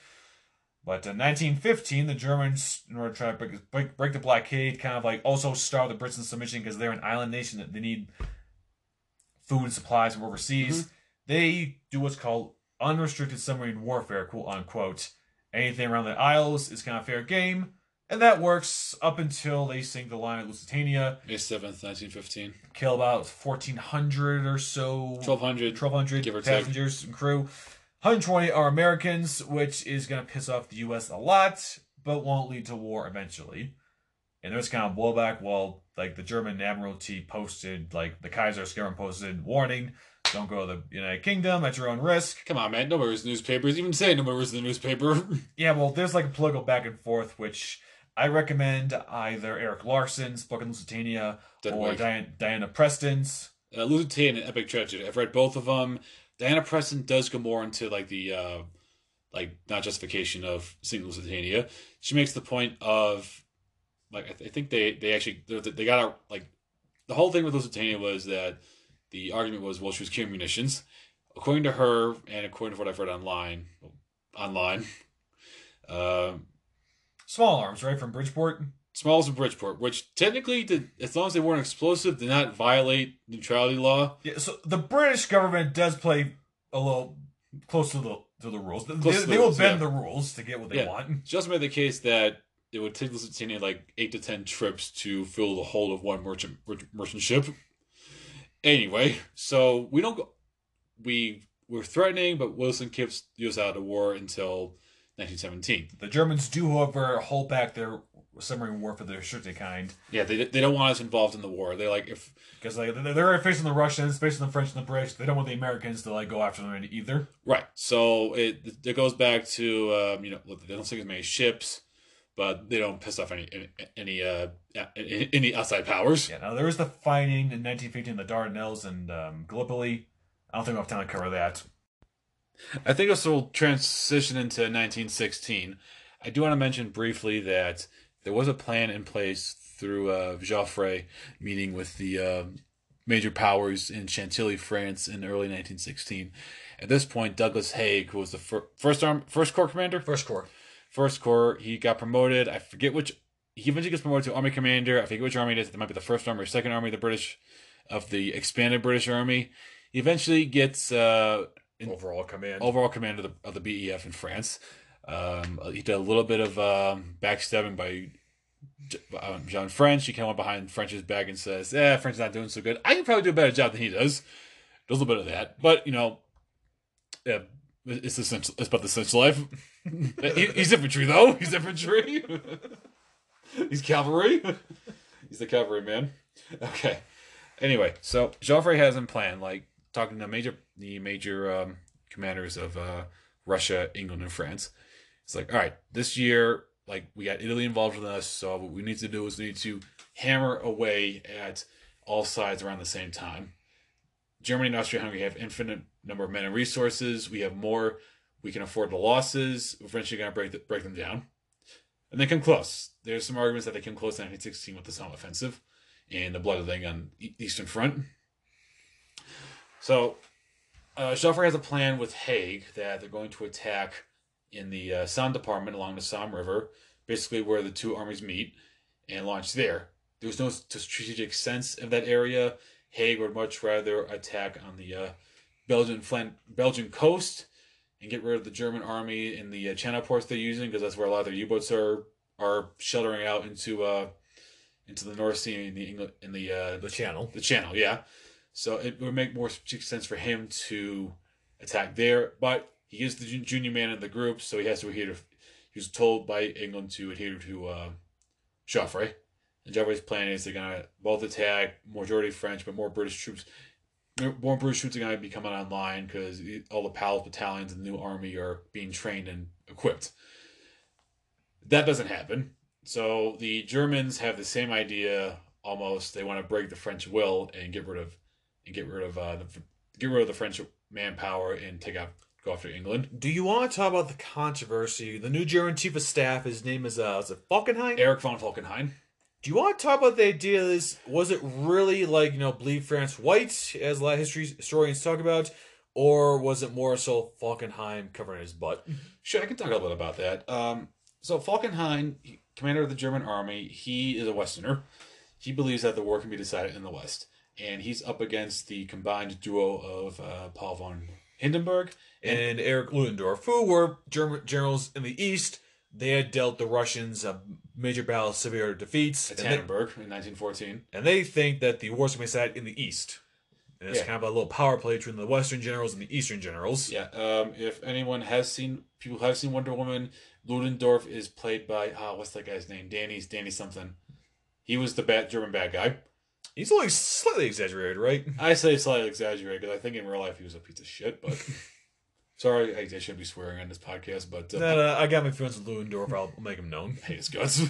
But uh, in 1915, the Germans, in order to try to break, break, break the blockade, kind of like also starve the Brits in submission because they're an island nation that they need food and supplies from overseas. Mm-hmm. They do what's called unrestricted submarine warfare, quote unquote. Anything around the Isles is kind of fair game, and that works up until they sink the line at Lusitania, May 7th, 1915. kill about 1,400 or so 1200. 1,200 Give or take. passengers and crew. 120 are Americans, which is going to piss off the U.S. a lot, but won't lead to war eventually. And there's kind of blowback while, like, the German Admiralty posted, like, the Kaiser Skirren posted, warning, don't go to the United Kingdom at your own risk. Come on, man. Nobody reads newspapers. Even say nobody reads the newspaper. Yeah, well, there's, like, a political back and forth, which I recommend either Erik Larson's book in Lusitania Dead or Diana, Diana Preston's. uh, Lusitania and Epic Tragedy. I've read both of them. Diana Preston does go more into like the uh, like not justification of single Lusitania. She makes the point of like I, th- I think they they actually they got out like the whole thing with Lusitania was that the argument was well she was carrying munitions. According to her and according to what I've read online, online, uh, Small arms, right, from Bridgeport. Small arms from Bridgeport, which technically did as long as they weren't explosive, did not violate neutrality law. Yeah, so the British government does play a little close to the to the rules. They, Close the they will bend yeah. the rules to get what they Yeah. want. Just made the case that it would take Lusitania like eight to ten trips to fill the hold of one merchant merchant ship. Anyway, so we don't go. We were threatening, but Wilson keeps us out of war until 1917. The Germans do, however, hold back their submarine war for the restricted kind Yeah, they, they don't want us involved in the war. They're like, if because like they're- they're facing the Russians, facing the French and the British. They don't want the Americans to like go after them either. right, so it it goes back to um, you know they don't sink as many ships, but they don't piss off any any any uh any outside powers. Yeah. Now there was the fighting in 1915 in the Dardanelles and um, Gallipoli. I don't think we have time to cover that. I think this will transition into 1916. I do want to mention briefly that there was a plan in place through uh, Joffre meeting with the uh, major powers in Chantilly, France, in early 1916. At this point, Douglas Haig, who was the fir- first arm, first corps commander, First Corps. First corps, he got promoted. I forget which. He eventually gets promoted to army commander. I forget which army it is. It might be the first army or second army of the British, of the expanded British army. He eventually gets uh, Overall command. overall command of the, of the BEF in France. Um, he did a little bit of um, backstabbing by um, John French. He kind of went behind French's back and says, "Yeah, French is not doing so good. I can probably do a better job than he does." Does a little bit of that, but you know, yeah, it's essential. It's about the essential life. He- he's infantry though. He's infantry. he's cavalry. he's the cavalry man. Okay. Anyway, so Joffre has in plan, like talking to major the major um, commanders of uh, Russia, England, and France. It's like, all right, this year, like we got Italy involved with us, so what we need to do is we need to hammer away at all sides around the same time. Germany and Austria-Hungary have infinite number of men and resources. We have more. We can afford the losses. We're eventually going to break the, break them down, and they come close. There's some arguments that they came close in 1916 with the Somme offensive and the Blood of the Thing on Eastern Front. So, uh, Joffre has a plan with Haig that they're going to attack in the uh, Somme department along the Somme River, basically where the two armies meet, and launch there. There's no strategic sense of that area. Haig would much rather attack on the uh, Belgian Belgian coast and get rid of the German army in the uh, Channel ports they're using because that's where a lot of their U-boats are are sheltering out into uh into the North Sea and the England in the uh, the channel. the channel, yeah. So it would make more sense for him to attack there. But he is the junior man in the group, so he has to adhere to. He was told by England to adhere to uh, Joffre. And Joffre's plan is they're gonna both attack majority French, but more British troops. More British troops are gonna be coming online because all the Pals battalions in the new army are being trained and equipped. That doesn't happen. So the Germans have the same idea almost. They want to break the French will and get rid of and get rid of uh, the, get rid of the French manpower and take out go after England. Do you want to talk about the controversy? The new German chief of staff, his name is uh, is it Falkenhayn? Erich von Falkenhayn. Do you want to talk about the idea? Is was it really like you know bleed France white, as a lot of history historians talk about, or was it more so Falkenhayn covering his butt? Sure, I can talk a little bit about that. Um, so Falkenhayn, commander of the German army, he is a Westerner. He believes that the war can be decided in the West, and he's up against the combined duo of uh, Paul von Hindenburg and, and Erich Ludendorff, who were German generals in the East. They had dealt the Russians a major battle, severe defeats at Tannenberg in 1914, and they think that the war's going to be decided in the East. And it's yeah. kind of a little power play between the Western generals and the Eastern generals. Yeah. Um, if anyone has seen, people have seen Wonder Woman, Ludendorff is played by oh, what's that guy's name? Danny's Danny something. He was the bad German bad guy. He's only slightly exaggerated, right? I say slightly exaggerated because I think in real life he was a piece of shit. But sorry, I, I, shouldn't be swearing on this podcast. But uh, no, no, I got my feelings with Ludendorff. I'll make him known. Hate his guts.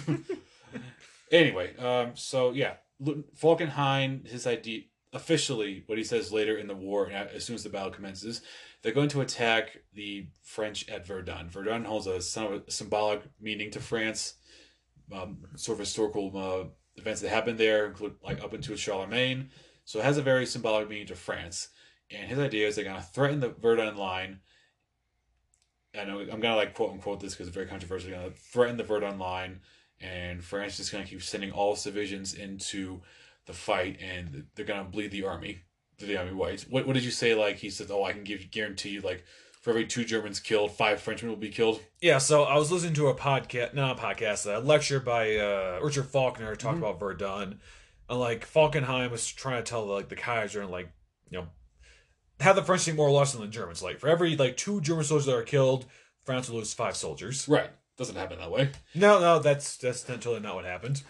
anyway, um, so yeah, Falkenhayn, his idea officially what he says later in the war, as soon as the battle commences, they're going to attack the French at Verdun. Verdun holds a, a symbolic meaning to France, um, sort of historical uh, events that happened there, include like up into Charlemagne. So it has a very symbolic meaning to France. And his idea is they're going to threaten the Verdun line. And I'm going to like quote unquote this because it's very controversial. They're going to threaten the Verdun line, and France is going to keep sending all civilians into the fight, and they're going to bleed the army the army whites. What what did you say? Like he said, oh, I can give guarantee you like for every two Germans killed, five Frenchmen will be killed. Yeah, so I was listening to a podcast, not a podcast, a lecture by uh, Richard Faulkner talking mm-hmm. about Verdun, and like Falkenhayn was trying to tell like the Kaiser and like you know have the French take more loss than the Germans. Like for every like two German soldiers that are killed, France will lose five soldiers. Right, doesn't happen that way. No, no, that's that's totally not what happened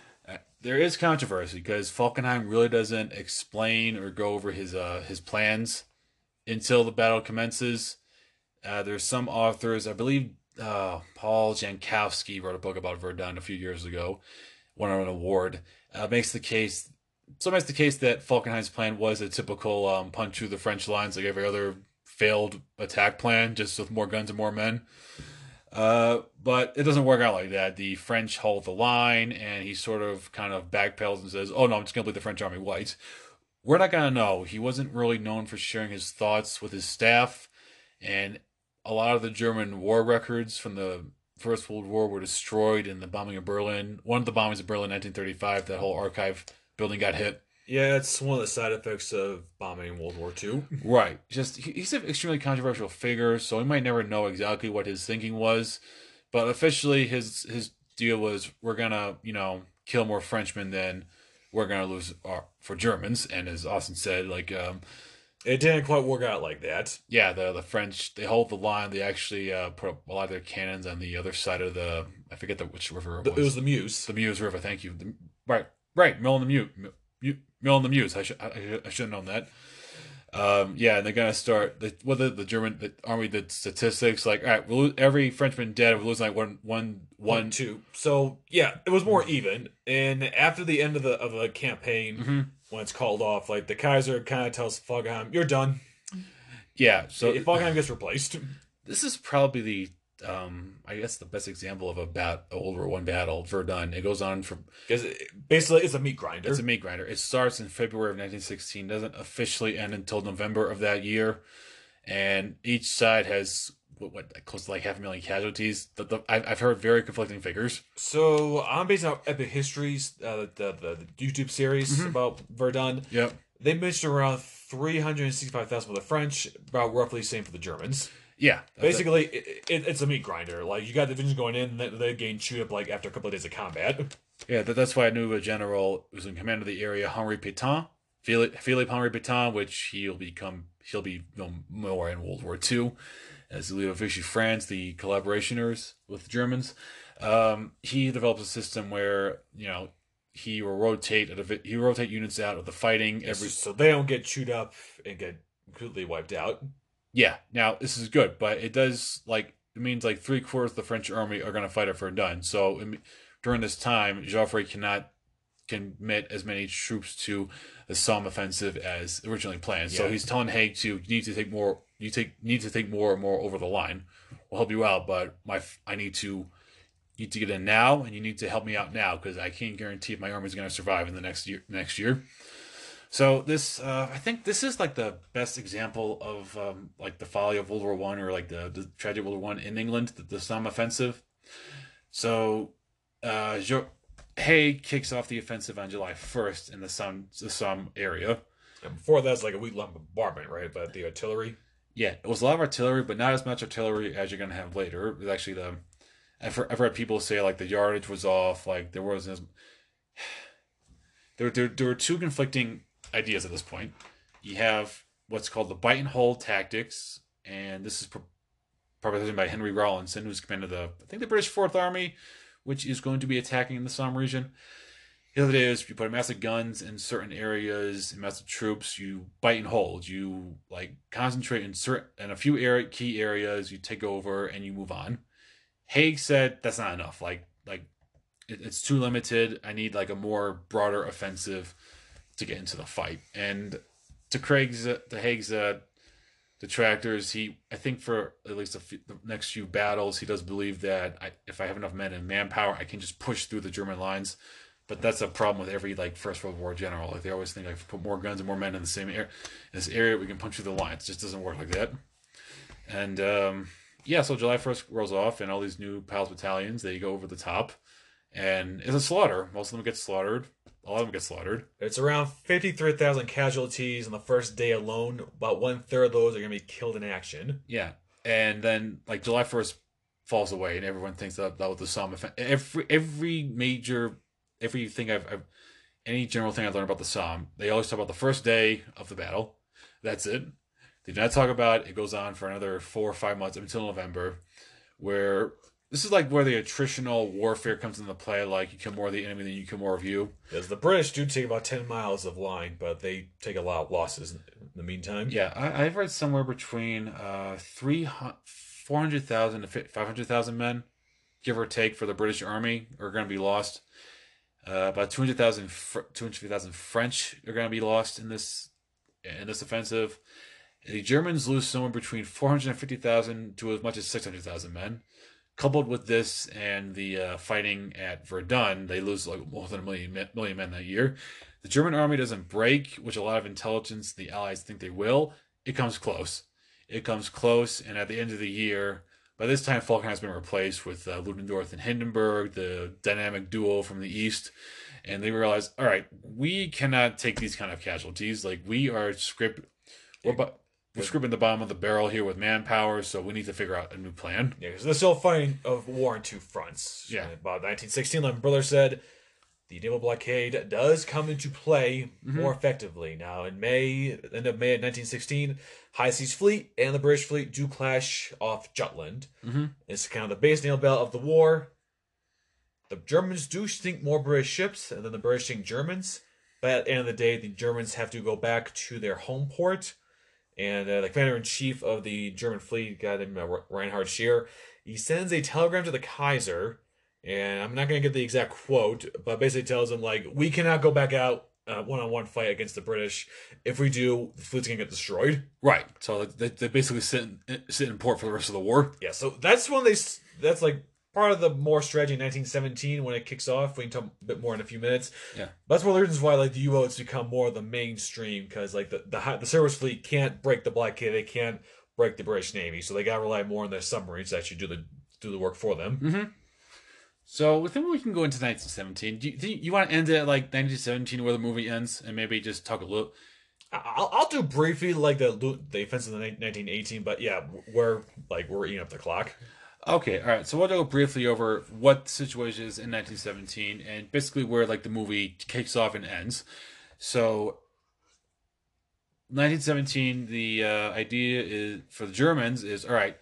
there is controversy because Falkenhayn really doesn't explain or go over his uh, his plans until the battle commences. Uh, there's some authors, I believe, uh, Paul Jankowski wrote a book about Verdun a few years ago, won an award. Uh, makes the case, so makes the case that Falkenhayn's plan was a typical um, punch through the French lines, like every other failed attack plan, just with more guns and more men. Uh, but it doesn't work out like that. The French hold the line, and he sort of kind of backpedals and says, "Oh no, I'm just gonna bleed the French army white." We're not gonna know. He wasn't really known for sharing his thoughts with his staff, and a lot of the German war records from the First World War were destroyed in the bombing of Berlin. One of the bombings of Berlin, 1935, that whole archive building got hit. Yeah, it's one of the side effects of bombing World War II. right. Just he's an extremely controversial figure, so we might never know exactly what his thinking was. But officially, his his deal was we're gonna you know kill more Frenchmen than we're gonna lose our, for Germans. And as Austin said, like um, it didn't quite work out like that. Yeah, the the French they hold the line. They actually uh, put a lot of their cannons on the other side of the I forget the which river it was. It was the Meuse. The Meuse River. Thank you. The, right, right. Mill in the Meuse. Mill in the Meuse. I should I, I should have known that. Um, yeah, and they're gonna start the whether the German the army did statistics like all right, we'll every Frenchman dead, we're losing like one one one two. So yeah, it was more even. And after the end of the of the campaign, mm-hmm. when it's called off, like the Kaiser kind of tells Falkenhayn, "You're done." Yeah, so if Falkenhayn gets replaced, this is probably the um, I guess the best example of a bat a World War One battle, Verdun. It goes on for because basically it's a meat grinder. It's a meat grinder. It starts in February of 1916, doesn't officially end until November of that year, and each side has what, what close to like half a million casualties. The, the, I've, I've heard very conflicting figures. So I'm based on Epic Histories, uh, the, the, the YouTube series mm-hmm. about Verdun. Yep, they mentioned around 365,000 for the French, about roughly the same for the Germans. Yeah, basically, it, it, it's a meat grinder. Like you got the divisions going in, they, they gain chewed up like after a couple of days of combat. Yeah, that, that's why I knew a general who was in command of the area, Henri Pétain. Philippe, Philippe Henri Pétain, which he'll become he'll be known more in World War II as the leader of Vichy France, the collaborationers with the Germans. Um, he develops a system where you know he will rotate he will rotate units out of the fighting every so they don't get chewed up and get completely wiped out. Yeah. Now this is good, but it does like it means like three quarters of the French army are going to fight it at Verdun. So during this time, Joffre cannot commit as many troops to the Somme offensive as originally planned. Yeah. So he's telling Haig to you need to take more. You take need to take more and more over the line. We'll help you out, but my I need to need to get in now, and you need to help me out now because I can't guarantee if my army's going to survive in the next year. Next year. So this, uh, I think, this is like the best example of um, like the folly of World War One or like the the tragedy of World War One in England, the, the Somme offensive. So, uh, jo- Haig kicks off the offensive on July first in the Somme the Somme area. And before that's like a week long bombardment, right? But the artillery. Yeah, it was a lot of artillery, but not as much artillery as you're gonna have later. It was actually the I've heard, I've heard people say like the yardage was off, like there wasn't as there, there, there were two conflicting ideas at this point. You have what's called the bite and hold tactics, and this is proposed by Henry Rawlinson, who's commander of the I think the British Fourth Army, which is going to be attacking in the Somme region. The other is you put a massive guns in certain areas, massive troops. You bite and hold. You like concentrate in certain in a few area, key areas. You take over and you move on. Haig said that's not enough. Like like it, it's too limited. I need like a more broader offensive to get into the fight. And to Craig's, to Haig's uh, detractors, he I think for at least few, the next few battles, he does believe that I, if I have enough men and manpower, I can just push through the German lines. But that's a problem with every like First World War general. Like they always think like put more guns and more men in the same area, this area, we can punch through the lines. It just doesn't work like that. And um, yeah, so July first rolls off, and all these new Pals battalions they go over the top, and it's a slaughter. Most of them get slaughtered a lot of them get slaughtered. It's around 53,000 casualties on the first day alone. About one third of those are going to be killed in action. Yeah. And then, like, July 1st falls away, and everyone thinks that that was the Somme event. Every, every major, everything I've, I've, any general thing I've learned about the Somme, they always talk about the first day of the battle. That's it. They do not talk about it. It goes on for another four or five months until November, where this is like where the attritional warfare comes into play. Like you kill more of the enemy than you kill more of you. Because the British do take about ten miles of line, but they take a lot of losses in the meantime. Yeah, I, have read somewhere between uh, three four hundred thousand to five hundred thousand men, give or take, for the British Army are going to be lost. Uh, about 200,000 250,000 French are going to be lost in this in this offensive. The Germans lose somewhere between 450,000 to as much as 600,000 men coupled with this and the uh, fighting at Verdun, they lose like more than a million, million men that year. The German army doesn't break, which a lot of intelligence, the Allies think they will. It comes close. It comes close, and at the end of the year, by this time, Falkenhayn has been replaced with uh, Ludendorff and Hindenburg, the dynamic duo from the east, and they realize, all right, we cannot take these kind of casualties. Like we are script, we're, we're scraping the bottom of the barrel here with manpower, so we need to figure out a new plan. Yeah, because they're still fighting a war on two fronts. Yeah. About 1916, Lemon Brothers said the naval blockade does come into play mm-hmm. more effectively. Now, in May, end of May of 1916, High Seas Fleet and the British fleet do clash off Jutland. Mm-hmm. It's kind of the base nail belt of the war. The Germans do sink more British ships, and then the British sink Germans. But at the end of the day, the Germans have to go back to their home port and uh, the commander in chief of the German fleet, guy named uh, Reinhard Scheer, he sends a telegram to the Kaiser, and I'm not going to get the exact quote, but basically tells him like, we cannot go back out one on one fight against the British. If we do, the fleet's gonna get destroyed. Right. So they, they basically sit in, sit in port for the rest of the war. Yeah. So that's when they. That's like part of the more strategy in 1917 when it kicks off. We can talk a bit more in a few minutes. Yeah, that's one of the reasons why like the U-boats become more of the mainstream because like the the the surface fleet can't break the blockade, they can't break the British Navy, so they got to rely more on their submarines to actually do the do the work for them. Mm-hmm. So I think we can go into 1917. Do you, you want to end it at like 1917 where the movie ends and maybe just talk a little? I'll, I'll do briefly like the the offense of the 1918, but yeah, we're like we're eating up the clock. Okay, all right. So we'll go briefly over what the situation is in 1917 and basically where like the movie kicks off and ends. So 1917, the uh, idea is for the Germans is all right.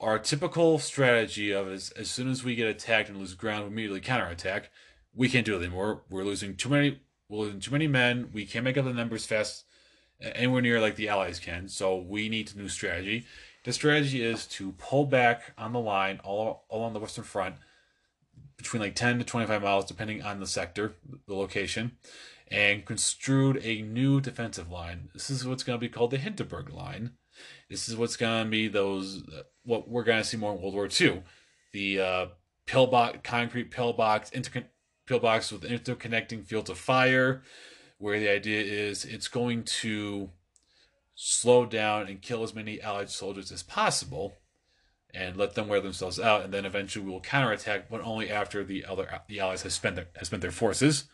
Our typical strategy of is as soon as we get attacked and lose ground, we immediately counterattack. We can't do it anymore. We're losing too many. We're losing too many men. We can't make up the numbers fast, anywhere near like the Allies can. So we need a new strategy. The strategy is to pull back on the line all along the Western Front, between like 10 to 25 miles, depending on the sector, the location, and construed a new defensive line. This is what's going to be called the Hindenburg Line. This is what's going to be those what we're going to see more in World War II, the uh, pillbox, concrete pillbox, inter- pillbox with interconnecting fields of fire, where the idea is it's going to slow down and kill as many Allied soldiers as possible, and let them wear themselves out, and then eventually we will counterattack, but only after the other the Allies have spent their have spent their forces.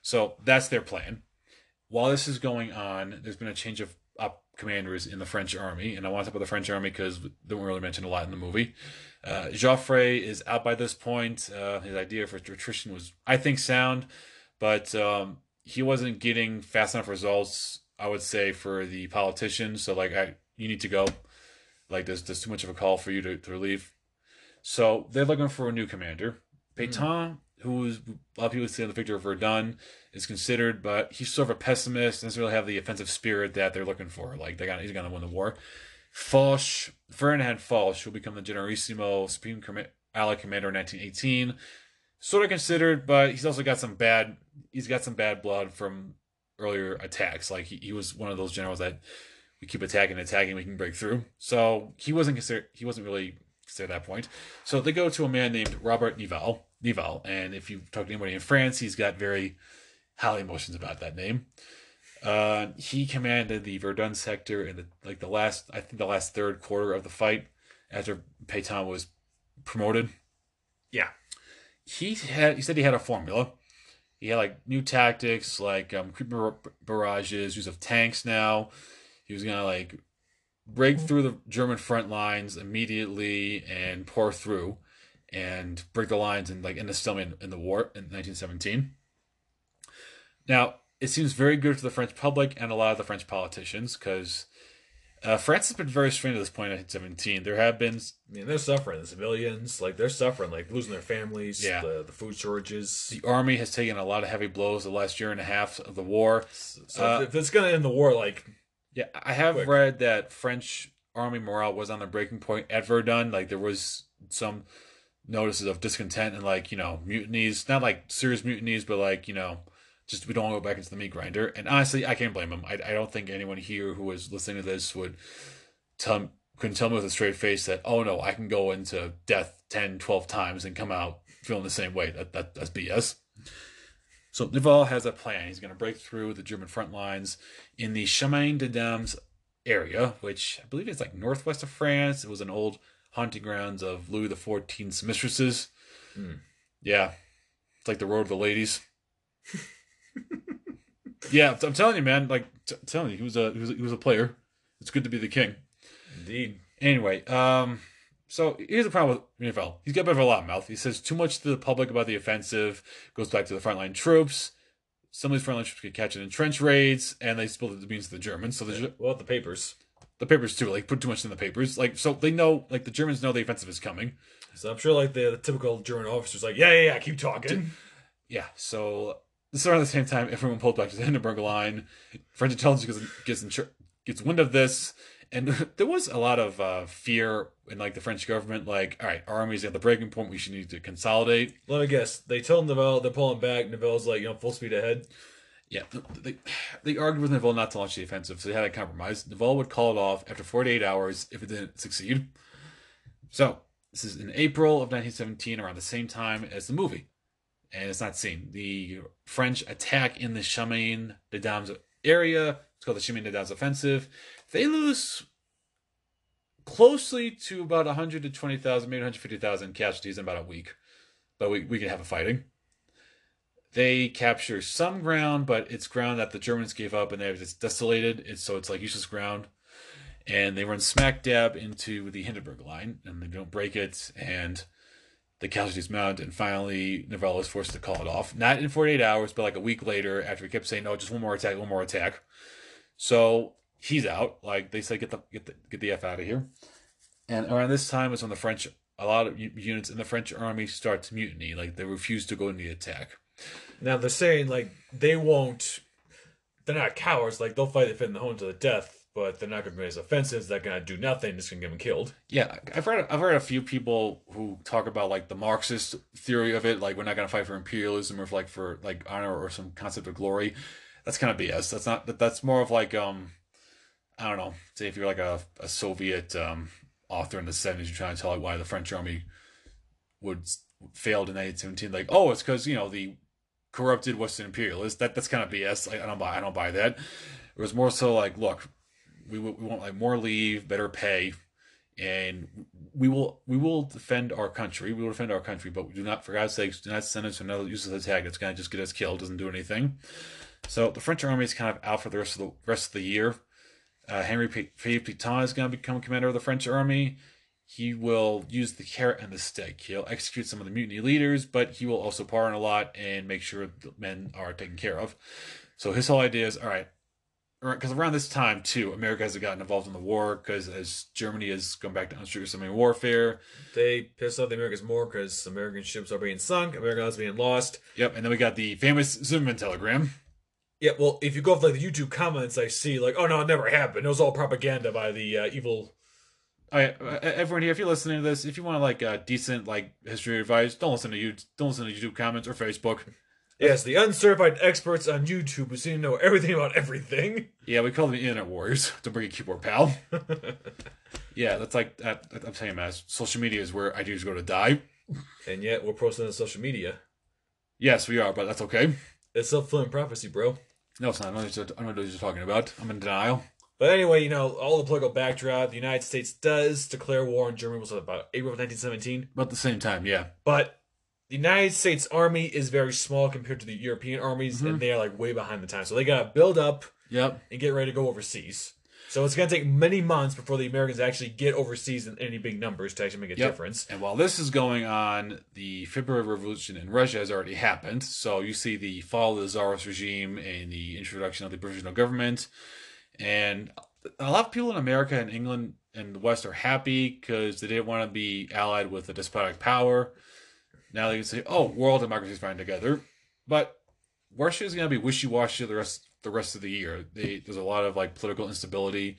So that's their plan. While this is going on, there's been a change of up commanders in the French army, and I want to talk about the French army because they weren't really mentioned a lot in the movie. Uh, Joffre is out by this point. Uh, his idea for attrition was, I think, sound, but um, he wasn't getting fast enough results. I would say for the politicians. So like, I you need to go. Like, there's there's too much of a call for you to, to leave. So they're looking for a new commander. Pétain, mm. who's a lot of people say the victor of Verdun, is considered, but he's sort of a pessimist. Doesn't really have the offensive spirit that they're looking for. Like they got, he's going to win the war. Foch, Ferdinand Foch, will become the Generalissimo Supreme Com- Allied Commander in 1918. Sort of considered, but he's also got some bad. He's got some bad blood from earlier attacks. Like he, he was one of those generals that we keep attacking, attacking, we can break through. So he wasn't considered. He wasn't really considered at that point. So they go to a man named Robert Nivelle. Nivelle, and if you talk to anybody in France, he's got very high emotions about that name. Uh, he commanded the Verdun sector in the like the last, I think, the last third quarter of the fight after Pétain was promoted. Yeah, he had. He said he had a formula. He had like new tactics, like um, creeping barrages, use of tanks. Now he was gonna like break through the German front lines immediately and pour through and break the lines and like end the stalemate in the war in 1917. Now, it seems very good for the French public and a lot of the French politicians because uh, France has been very strained at this point in 1917. There have been. I mean, they're suffering. The civilians, like, they're suffering, like, losing their families, yeah. the, the food shortages. The army has taken a lot of heavy blows the last year and a half of the war. So uh, if it's going to end the war, like. Yeah, I have quick. read that French army morale was on the breaking point at Verdun. Like, there was some notices of discontent and, like, you know, mutinies. Not like serious mutinies, but, like, you know just we don't want to go back into the meat grinder. And honestly, I can't blame him. I, I don't think anyone here who was listening to this would tell couldn't tell me with a straight face that oh no, I can go into death 10, 12 times and come out feeling the same way. That, that that's BS. So Nivelle has a plan. He's going to break through the German front lines in the Chemin des Dames area, which I believe is like northwest of France. It was an old hunting grounds of Louis the XIV's mistresses. Mm. Yeah, it's like the road of the ladies. yeah, I'm telling you, man. Like, t- telling you, he was a he was a, he was a player. It's good to be the king. Indeed. Anyway, um, so here's the problem with Nivelle. He's got a bit of a lot mouth. He says too much to the public about the offensive. Goes back to the frontline troops. Some of these frontline troops get catch it in trench raids, and they spill the beans to the Germans. So the well, the papers, the papers too. Like put too much in the papers. Like so they know. Like the Germans know the offensive is coming. So I'm sure like the, the typical German officers like yeah yeah yeah keep talking. Yeah. So this around the same time, everyone pulled back to the Hindenburg line. French intelligence gets gets, gets wind of this, and there was a lot of uh, fear in like the French government. Like, all right, our army's at the breaking point. We should need to consolidate. Let me guess. They told Nivelle they're pulling back. Nivelle's like, you know, full speed ahead. Yeah, they, they argued with Nivelle not to launch the offensive, so they had a compromise. Nivelle would call it off after 48 hours if it didn't succeed. So, this is in April of 1917, around the same time as the movie and it's not seen. The French attack in the Chemin des Dames area. It's called the Chemin des Dames offensive. They lose closely to about 100 to 20,000, maybe 150,000 casualties in about a week. But we, we can have a fighting. They capture some ground, but it's ground that the Germans gave up and they have it's desolated. It's so it's like useless ground. And they run smack dab into the Hindenburg line and they don't break it. And the casualties mount, and finally Nivelle is forced to call it off. Not in 48 hours, but like a week later, after he kept saying, "No, just one more attack, one more attack." So he's out. Like they say, get the get the get the f out of here. And around this time is when the French, a lot of units in the French army start to mutiny. Like they refuse to go into the attack. Now they're saying like they won't. They're not cowards. Like they'll fight if in the home to the death, but they're not going to raise offenses. They're going to do nothing. Just going to get them killed. Yeah, I've heard I've heard a few people who talk about like the Marxist theory of it, like we're not going to fight for imperialism or for, like for like honor or some concept of glory. That's kind of BS. That's not that. That's more of like um, I don't know. Say if you're like a, a Soviet um author in the seventies, you're trying to tell like why the French army would failed in 1917. Like, oh, it's because you know the corrupted Western imperialists. That that's kind of BS. I don't buy. I don't buy that. It was more so like, look, we we want like more leave, better pay, and we will we will defend our country. We will defend our country, but we do not, for God's sakes, do not send us another useless attack that's going to just get us killed. Doesn't do anything. So the French army is kind of out for the rest of the rest of the year. Uh, Henry P- Pétain is going to become commander of the French army. He will use the carrot and the stick. He'll execute some of the mutiny leaders, but he will also pardon a lot and make sure the men are taken care of. So his whole idea is all right, because around this time too, America has gotten involved in the war because as Germany has gone back to unrestricted submarine warfare. They piss off the Americans more because American ships are being sunk, American is being lost. Yep, and then we got the famous Zimmerman telegram. Yeah, well, if you go off like the YouTube comments, I see like, oh no, it never happened. It was all propaganda by the uh, evil. All right, uh, everyone here, if you're listening to this, if you want like a decent like history advice, don't listen to you, don't listen to YouTube comments or Facebook. Yes, the uncertified experts on YouTube who seem to know everything about everything. Yeah, we call them the internet warriors. Don't bring a keyboard, pal. yeah, that's like that. I'm saying, man, social media is where ideas go to die. And yet we're posting on social media. Yes, we are, but that's okay. It's self fulfilling prophecy, bro. No, it's not. I don't know what you're- I don't know what you're talking about. I'm in denial. But anyway, you know, all the political backdrop, the United States does declare war on Germany was about April of 1917. About the same time, yeah. But the United States Army is very small compared to the European armies, Mm-hmm. and they are like way behind the time. So they gotta build up Yep. and get ready to go overseas. So it's gonna take many months before the Americans actually get overseas in any big numbers to actually make a Yep. difference. And while this is going on, the February Revolution in Russia has already happened. So you see the fall of the Tsarist regime and the introduction of the provisional government. And a lot of people in America and England and the West are happy because they didn't want to be allied with a despotic power. Now they can say, "Oh, world democracy is fine together," but Russia is going to be wishy-washy the rest the rest of the year. They, there's a lot of like political instability,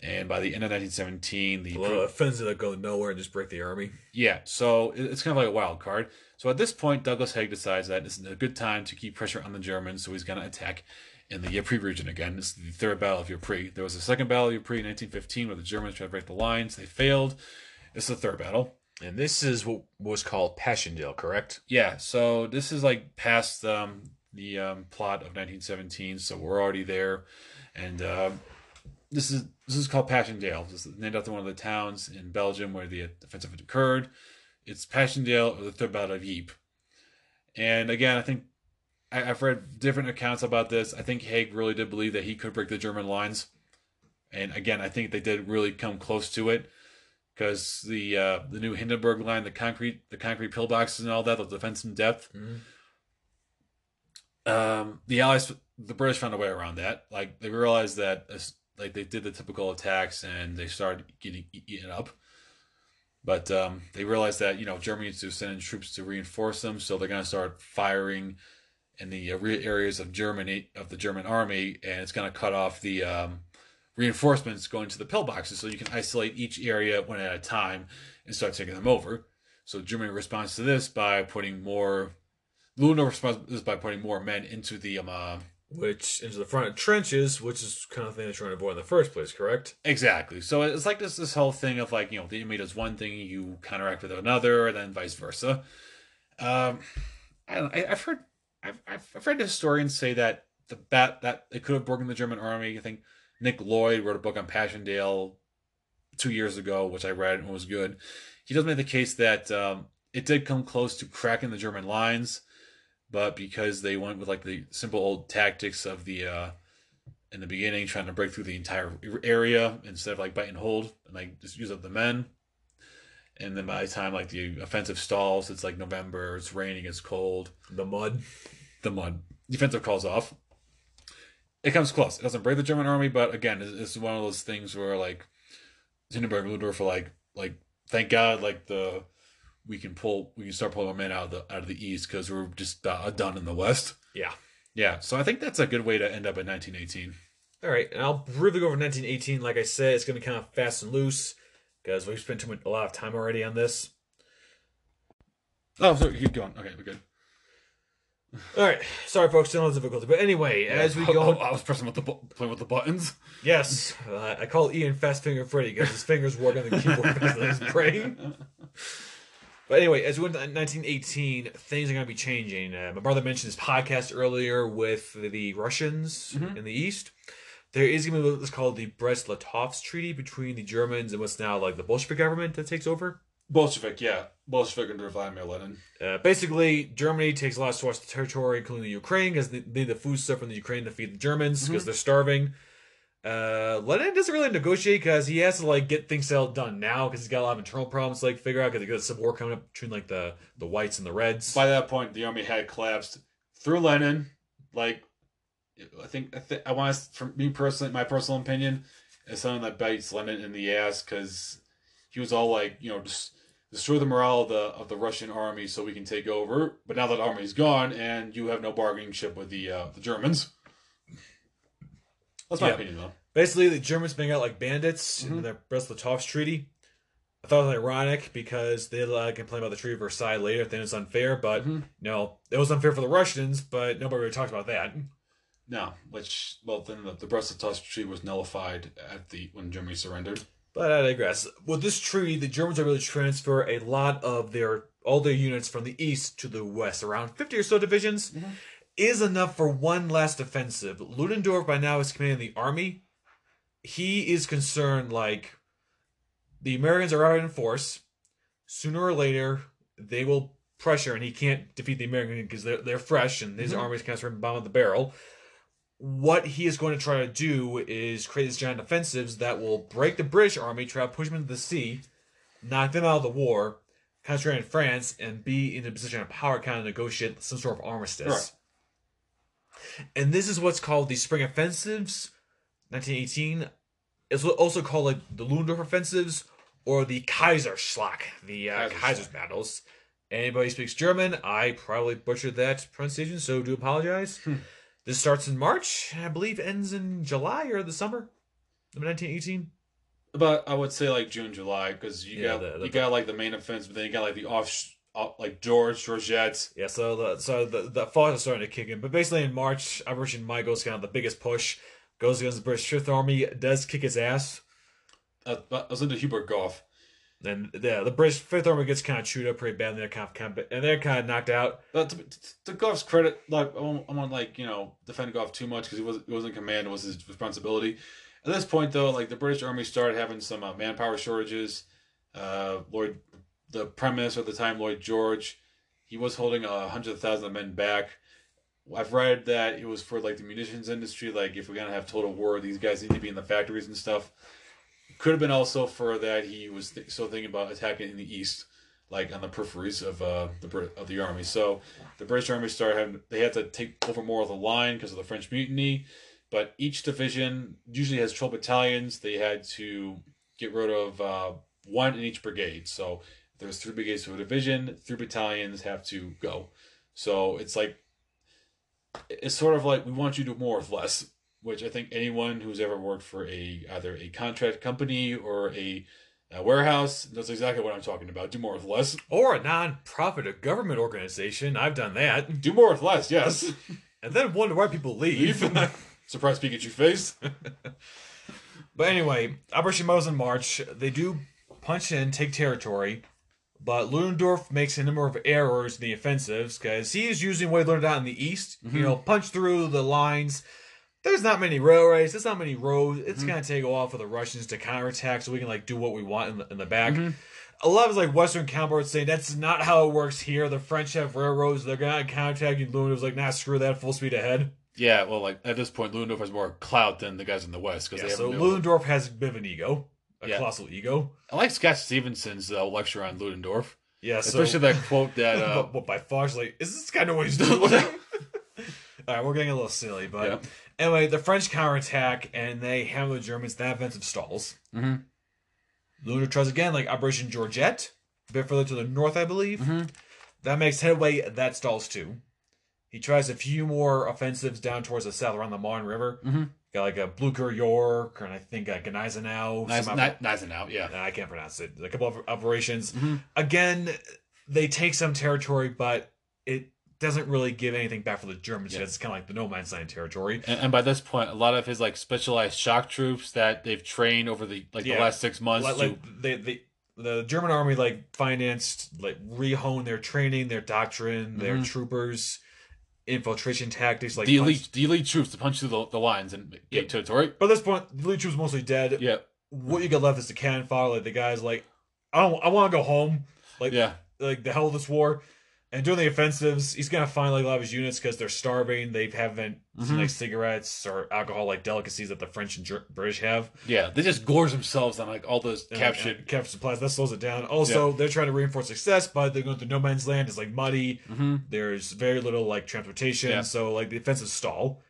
and by the end of 1917, the A lot of offensive that go nowhere and just break the army. yeah, so it's kind of like a wild card. So at this point, Douglas Haig decides that it's a good time to keep pressure on the Germans, so he's going to attack in the Ypres region again. This is the third battle of Ypres. There was a second battle of Ypres in 1915 where the Germans tried to break the lines. They failed. This is the third battle. And this is what was called Passchendaele, correct? Yeah, so this is like past um, the um, plot of 1917, so we're already there, and um, this is this is called Passchendaele. This is named after one of the towns in Belgium where the offensive occurred. It's Passchendaele or the Third Battle of Ypres. And again, I think I, I've read different accounts about this. I think Haig really did believe that he could break the German lines, and again, I think they did really come close to it because the uh, the new Hindenburg line, the concrete the concrete pillboxes and all that, the defense in depth. Mhm. Um, the Allies, the British found a way around that. Like they realized that, like they did the typical attacks and they started getting eaten up. But um, they realized that you know Germany needs to send in troops to reinforce them, so they're going to start firing in the uh, rear areas of Germany of the German army, and it's going to cut off the um, reinforcements going to the pillboxes, so you can isolate each area one at a time and start taking them over. So Germany responds to this by putting more. Luna responds to this by putting more men into the um. Uh, Which into the front of trenches, which is kind of thing they're trying to avoid in the first place, correct? Exactly. So it's like this this whole thing of like you know the enemy does one thing, you counteract with another, and then vice versa. Um, I, I've heard I've I've I've heard historians say that the bat that it could have broken the German army. I think Nick Lloyd wrote a book on Passchendaele two years ago, which I read and was good. He does make the case that um, it did come close to cracking the German lines, but because they went with like the simple old tactics of the uh, in the beginning, trying to break through the entire area instead of like bite and hold and like just use up the men. And then by the time like the offensive stalls, it's like November, it's raining, it's cold, The mud. the mud. Defensive calls off. It comes close. It doesn't break the German army, but again, it's, it's one of those things where like Hindenburg Ludendorff are like like thank God like the we can pull we can start pulling our men out of the out of the east because we're just uh, done in the west. Yeah. Yeah, so I think that's a good way to end up in 1918. All right, and I'll briefly go over 1918. Like I said, it's going to be kind of fast and loose because we've spent too much, a lot of time already on this. Oh, sorry, keep going. Okay, we're good. All right, sorry folks, no difficulty. But anyway, as we go, oh, I was pressing with the bu- playing with the buttons. yes, uh, I call Ian Fast Finger Freddy because his fingers work on the keyboard than his brain. But anyway, as we went to 1918, things are going to be changing. Uh, my brother mentioned this podcast earlier with the Russians in the East. There is going to be what's called the Brest-Litovsk Treaty between the Germans and what's now like the Bolshevik government that takes over. Bolshevik, yeah, Bolshevik under Vladimir Lenin. Uh, basically, Germany takes a lot of of territory, including the Ukraine, because they need the food stuff from the Ukraine to feed the Germans because they're starving. Uh, Lenin doesn't really negotiate because he has to like get things settled done now because he's got a lot of internal problems to like figure out because there's a civil war coming up between like the the whites and the reds. By that point, the army had collapsed through Lenin. Like, I think I, th- I want to, for me personally, my personal opinion, is something that bites Lenin in the ass because he was all like, you know, just destroy the morale of the of the Russian army so we can take over. But now that army's gone, and you have no bargaining chip with the uh, the Germans. That's my Yeah. opinion, though. Basically, the Germans being out like bandits Mm-hmm. in the Brest-Litovsk Treaty. I thought it was ironic because they uh, complain about the Treaty of Versailles later, then it's unfair. But Mhm. no, it was unfair for the Russians, but nobody really talked about that. No, which well, then the, the Brest-Litovsk Treaty was nullified at the when Germany surrendered. But I digress. With this treaty, the Germans are able to transfer a lot of their all their units from the east to the west, around fifty or so divisions, is enough for one last offensive. Ludendorff by now is commanding the army. He is concerned like the Americans are out in force. Sooner or later, they will pressure, and he can't defeat the Americans because they're they're fresh, and his Mhm. army is kind of sort of bottom of the barrel what he is going to try to do is create these giant offensives that will break the British army, try to push them into the sea, knock them out of the war, concentrate in France, and be in a position of power, kind of negotiate some sort of armistice. And this is what's called the Spring Offensives, 1918. It's also called like the Ludendorff Offensives or the Kaiserschlacht, the uh, Kaiserschlacht. Kaiser's battles. Anybody speaks German, I probably butchered that pronunciation, so do apologize. This starts in March, and I believe ends in July or the summer of 1918. But I would say like June, July, because you Yeah, got the- the- you got like the main offense, but then you got like the off, off like George, Georgette. Yeah, so the so the the fall is starting to kick in, but basically in March, Operation Michael's kind of the biggest push. Goes against the British Fifth Army, does kick his ass, Uh, I was into Hubert Gough. And yeah, the British Fifth Army gets kind of chewed up pretty badly. They're kind of, kind of and they're kind of knocked out. But to, to, Gough's credit, like I won't, I won't like you know defend Gough too much because he wasn't he wasn't in command. It was his responsibility. At this point, though, like the British Army started having some uh, manpower shortages. Uh, Lloyd, the Prime Minister at the time, Lloyd George, he was holding a hundred thousand men back. I've read that it was for like the munitions industry. Like if we're gonna have total war, these guys need to be in the factories and stuff. Could have been also for that he was th- still thinking about attacking in the east, like on the peripheries of uh, the Brit- of the army. So the British army started having they had to take over more of the line because of the French mutiny. But each division usually has twelve battalions. They had to get rid of uh, one in each brigade. So there's three brigades to a division, three battalions have to go. So it's like it's sort of like we want you to do more with less, which I think anyone who's ever worked for a either a contract company or a, a warehouse knows exactly what I'm talking about. Do more with less. Or a non-profit or government organization. I've done that, Do more with less. Yes. and then wonder why people leave. Leave. Surprise Pikachu face. But anyway, Operation Miles in March, they do punch in, take territory, but Ludendorff makes a number of errors in the offensives because he is using what he learned out in the east. Mm-hmm. You know, punch through the lines. There's not many railways. There's not many roads. It's gonna take a while for the Russians to counterattack, so we can like do what we want in the, in the back. A lot of like Western counterparts saying that's not how it works here. The French have railroads. They're gonna counterattack you. Ludendorff's like, nah, screw that. Full speed ahead. Yeah, well, like at this point, Ludendorff has more clout than the guys in the West because Yeah, so. Ludendorff has a bit of an ego, a Yeah. colossal ego. I like Scott Stevenson's uh, lecture on Ludendorff, Yeah, so especially that quote that. Uh, by far, it's like, is this kind of what he's doing? All right, we're getting a little silly, but Yeah. Anyway, the French counterattack and they hammer the Germans. That offensive stalls. Mhm. Ludendorff tries again, like Operation Georgette, a bit further to the north, I believe. That makes headway. That stalls too. He tries a few more offensives down towards the south around the Marne River. Mhm. Got like a Blucher York, and I think Gneisenau. Nice, some ni- other- nice and out. Yeah. Nah, I can't pronounce it. A couple of operations. Mhm. Again, they take some territory, but it doesn't really give anything back for the Germans. Yeah. because It's kind of like the no man's land territory. And, and by this point, a lot of his like specialized shock troops that they've trained over the like Yeah. the last six months. Like, to, like they, they, the German army like financed, like rehoned their training, their doctrine, their Mhm. troopers, infiltration tactics. Like the punch- elite, the elite troops to punch through the, the lines and get Yeah. territory. But at this point, the elite troops mostly dead. Yeah, What you got left is the cannon fodder. Like the guys, like I don't, I want to go home. Like yeah, like the hell of this war. And during the offensives, he's gonna find like a lot of his units because they're starving. They haven't seen Mhm. like cigarettes or alcohol like delicacies that the French and Ger- British have. yeah. They just gorge themselves on like all those And- captured. and captured supplies. That slows it down. Also, they're trying to reinforce success, but they're going through no man's land. It's like muddy. hmm There's very little like transportation, Yeah. so like the offensives stall.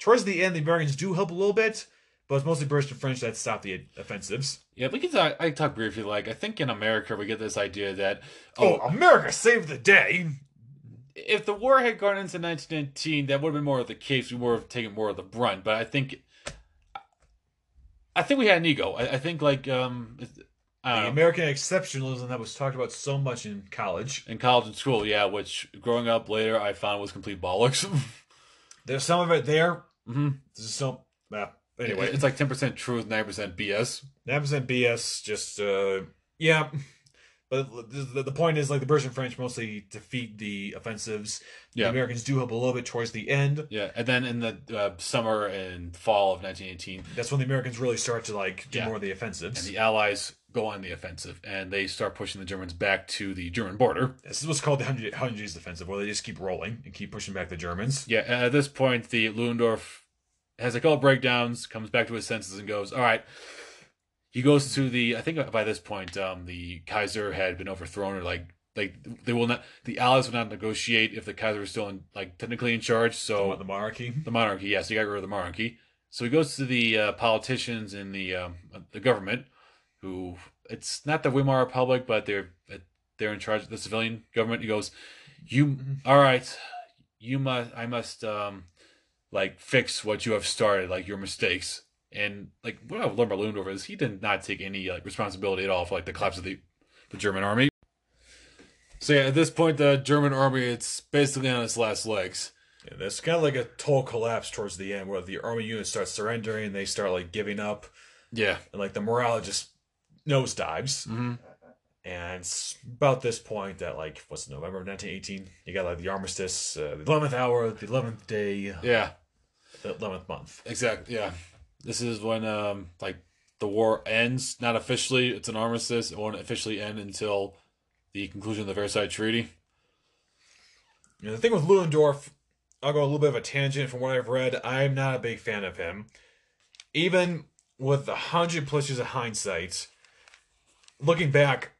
Towards the end, the Americans do help a little bit, but it's mostly British and French that stop the offensives. Yeah, we can talk. I can talk briefly. Like I think in America we get this idea that Oh, oh, America saved the day! if the war had gone into 1919, that would have been more of the case. We would have taken more of the brunt. But I think, I think we had an ego. I, I think like um, I The. American exceptionalism that was talked about so much in college. in college and school, yeah. Which growing up later, I found was complete bollocks. There's some of it there. hmm There's some. Uh, anyway, it's like 10 percent truth, 9 percent BS. nine percent BS. Just uh, yeah. But the, the, point is, like the British and French mostly defeat the offensives. Yeah. The Americans do help a little bit towards the end. Yeah, and then in the uh, summer and fall of 1918, That's when the Americans really start to like do Yeah. more of the offensives. and the Allies go on the offensive, and they start pushing the Germans back to the German border. this is what's called the Hundred Hundred Days Defensive, where they just keep rolling and keep pushing back the Germans. Yeah, and at this point, the Ludendorff has a couple breakdowns, comes back to his senses, and goes, "All right." He goes to the. I think by this point, um, the Kaiser had been overthrown, or like, like they will not. The Allies will not negotiate if the Kaiser was still in, like, technically in charge. So the monarchy. the monarchy, yes, he got rid of the monarchy. So he goes to the uh, politicians in the um, the government, who it's not the Weimar Republic, but they're they're in charge of the civilian government. He goes, "You all right? You must. I must um, like fix what you have started, like your mistakes." And like what I've learned about Ludendorff is he did not take any like responsibility at all for like the collapse of the the German army. So yeah, at this point, the German army it's basically on its last legs. Yeah, there's kind of like a total collapse towards the end, where the army units start surrendering, they start like giving up, Yeah. and like the morale just nosedives. hmm And it's about this point that like what's November of 1918, you got like the armistice, uh, the 11th hour, the 11th day, Yeah. The 11th month. Exactly. Yeah. This is when um like the war ends. Not officially. It's an armistice. It won't officially end until the conclusion of the Versailles Treaty. And the thing with Ludendorff, I'll go a little bit of a tangent from what I've read. I'm not a big fan of him. Even with a hundred plus years of hindsight, looking back,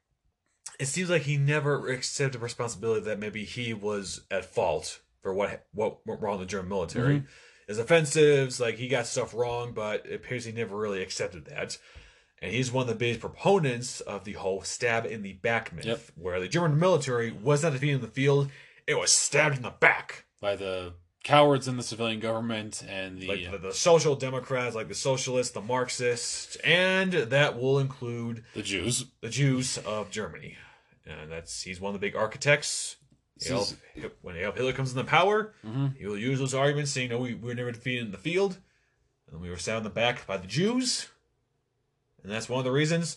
it seems like he never accepted responsibility that maybe he was at fault for what what went wrong in the German military. His offensives, like he got stuff wrong, but it appears he never really accepted that. And he's one of the biggest proponents of the whole stab in the back myth, Yep. where the German military was not defeated in the field, it was stabbed in the back. By the cowards in the civilian government and the, Like the, the social democrats, like the socialists, the Marxists, and that will include the Jews. the Jews of Germany. And that's he's one of the big architects. When Adolf Hitler comes into power, Mhm. he will use those arguments saying, no, we, we were never defeated in the field. And we were stabbed in the back by the Jews. And that's one of the reasons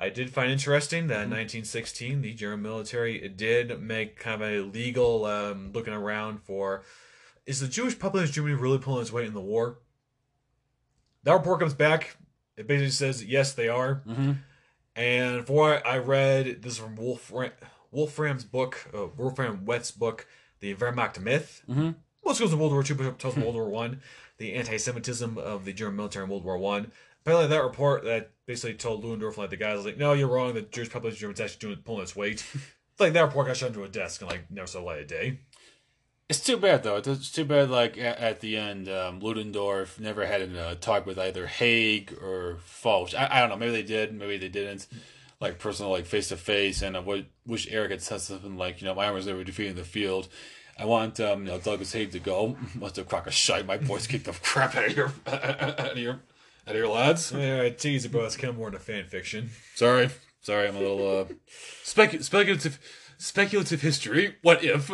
I did find interesting that in 1916, the German military did make kind of a legal um, looking around for is the Jewish population of Germany really pulling its weight in the war? That report comes back. It basically says, yes, they are. Mm-hmm. And for what I read, this is from Wolfram, Wolfram's book, uh, Wolfram Wette's book, The Wehrmacht Myth. Mm-hmm. Most goes to World War II, but tells World War One, the anti-Semitism of the German military in World War One. Apparently, that report that basically told Ludendorff, like the guys, was like, no, you're wrong. The Jewish population of Germans actually doing pulling its weight. it's like that report got shut into a desk and like never saw light of day. It's too bad though. It's too bad. Like at, at the end, um, Ludendorff never had a uh, talk with either Haig or Foch. I, I don't know. Maybe they did. Maybe they didn't. Like personal, like face to face, and I would wish Erich had said something like, you know, my armors never defeated in the field. I want um, you know Douglas Haig to go. Must have crack a shite. My boys kicked the crap out of your out of your out of your lads. Yeah, I tease it, bro. It's kind of more a fan fiction. Sorry, sorry. I'm a little uh, specu- speculative speculative history. What if?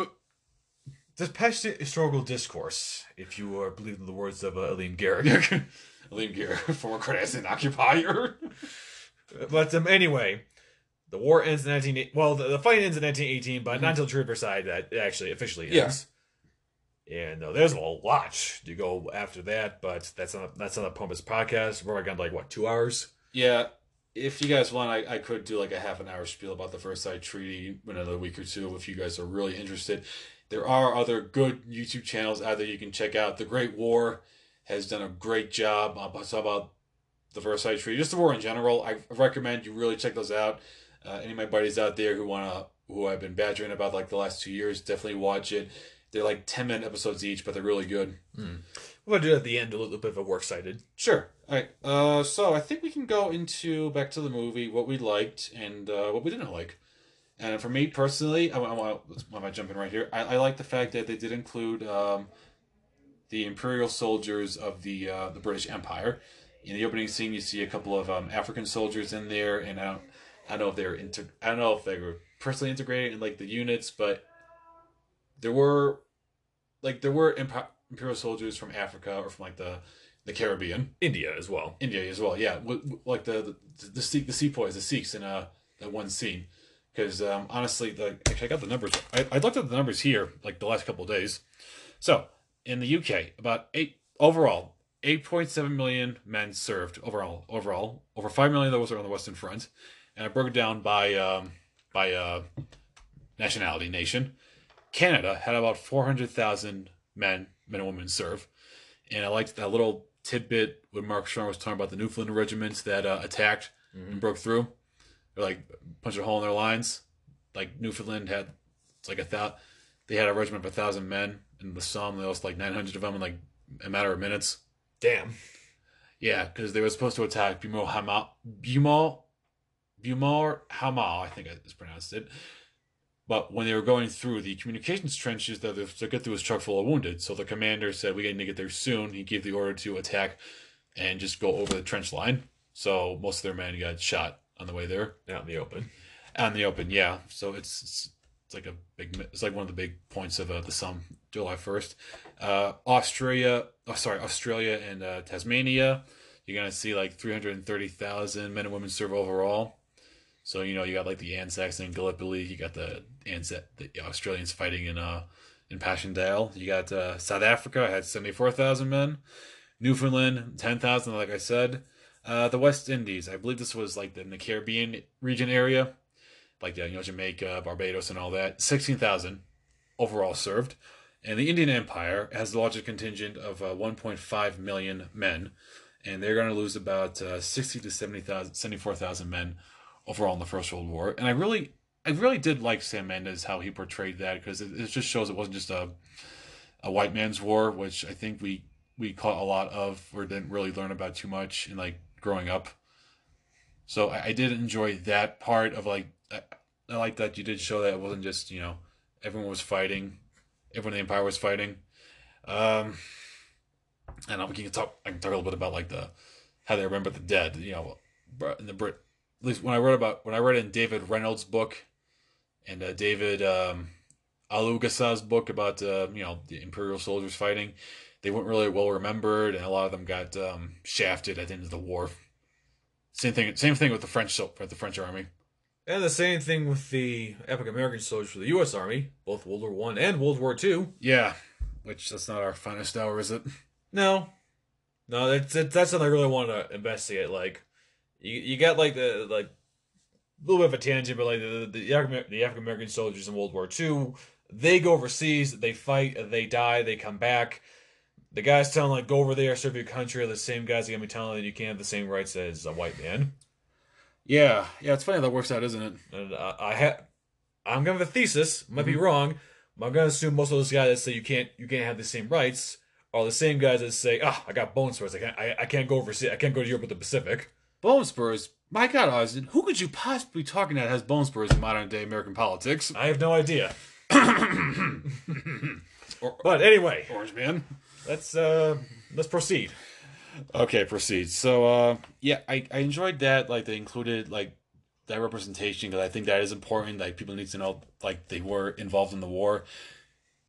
This past historical discourse, if you are believing the words of uh, Elim Garak. Elim Garak, former Cardassian occupier. But um, anyway, the war ends in 19... Well, the, the fight ends in 1918, but not until True Versailles that it actually officially ends. Yeah. And uh, there's a lot to go after that, but that's not that's not a Pumpus podcast. We're going to like what two hours? Yeah, if you guys want, I, I could do like a half an hour spiel about the First Versailles Treaty in another week or two if you guys are really interested. There are other good YouTube channels out there you can check out. The Great War has done a great job on talking about the Versailles Treaty, just the war in general. I recommend you really check those out. Uh, any of my buddies out there who wanna who I've been badgering about like the last two years, definitely watch it. They're like ten minute episodes each, but they're really good. We're gonna do at the end a little bit of a works cited. Sure. All right. Uh, so I think we can go into back to the movie, what we liked and uh, what we didn't like. And for me personally, I, I want why am I jumping right here? I, I like the fact that they did include um, the imperial soldiers of the uh, the British Empire. In the opening scene, you see a couple of um, African soldiers in there, and I don't, I don't know if they were inter- I don't know if they were personally integrated in like the units, but there were like there were imp- imperial soldiers from Africa or from like the the Caribbean. India as well. India as well. Yeah, like the the the, Sikh, the sepoys, the Sikhs in uh that one scene. Because um, honestly, the actually I got the numbers. I, I looked at the numbers here like the last couple of days. So in the UK, about eight overall, eight point seven million men served overall. Overall, over five million of those are on the Western Front, and I broke it down by um, by uh, nationality nation. Canada had about four hundred thousand men, men and women serve, and I liked that little tidbit when Mark Strong was talking about the Newfoundland regiments that uh, attacked and broke through. They're like punched a hole in their lines. Like Newfoundland had, it's like a thou. They had a regiment of a thousand men, and the Somme they lost like nine hundred of them in like a matter of minutes. Damn. Yeah, because they were supposed to attack Bumor Hama, Bumor, Bumor Hama, I think I just pronounced it. But when they were going through the communications trenches, that get through was chock full of wounded. So the commander said, "We need to get there soon." He gave the order to attack and just go over the trench line. So most of their men got shot on the way there Out in the open. out in the open. Yeah, so it's it's, it's like a big. It's like one of the big points of uh, the Somme, July first. Uh, Australia, oh sorry, Australia and uh, Tasmania. You're gonna see like three hundred and thirty thousand men and women serve overall. So you know you got like the Anzacs in Gallipoli. You got the Anzac, the Australians fighting in uh in Passchendaele. You got uh, South Africa had seventy four thousand men. Newfoundland ten thousand, like I said. Uh, the West Indies, I believe this was like in the Caribbean region area, like uh, you know Jamaica, Barbados, and all that. Sixteen thousand overall served, and the Indian Empire has the largest contingent of uh, one point five million men, and they're going to lose about uh, sixty to 70,000 74,000 men overall in the First World War. And I really, I really did like Sam Mendes how he portrayed that because it, it just shows it wasn't just a a white man's war, which I think we we caught a lot of or didn't really learn about too much in like growing up. So I, I did enjoy that part of like I, I like that you did show that it wasn't just you know everyone was fighting, everyone in the empire was fighting. Um, and we can talk. I can talk a little bit about like the how they remember the dead. You know, in the Brit. At least when I read about when I read in David Reynolds' book, and uh, David um, Olusoga's book about uh, you know the imperial soldiers fighting, they weren't really well remembered, and a lot of them got um, shafted at the end of the war. Same thing. Same thing with the French with the French army. And the same thing with the Epic American soldiers for the U.S. Army, both World War One and World War Two. Yeah, which that's not our finest hour, is it? No, no, that's that's something I really want to investigate. Like, you you got like the like a little bit of a tangent, but like the the, African the African American soldiers in World War Two, they go overseas, they fight, they die, they come back. The guys telling like go over there, serve your country, are the same guys that gonna be telling that you can't have the same rights as a white man. Yeah, yeah. It's funny how that works out, isn't it? And uh, I ha- I'm gonna have a thesis, might be wrong, I'm gonna assume most of those guys that say you can't you can't have the same rights are the same guys that say, ah, I got bone spurs. I can't I, I can't go overseas. I can't go to Europe with the Pacific. Bone spurs. My God, Austin, who could you possibly be talking that has bone spurs in modern day American politics? I have no idea. but anyway, Orange man. let's uh let's proceed. Okay, proceed. So, uh, yeah, I, I enjoyed that. Like they included like that representation because I think that is important. Like people need to know like they were involved in the war.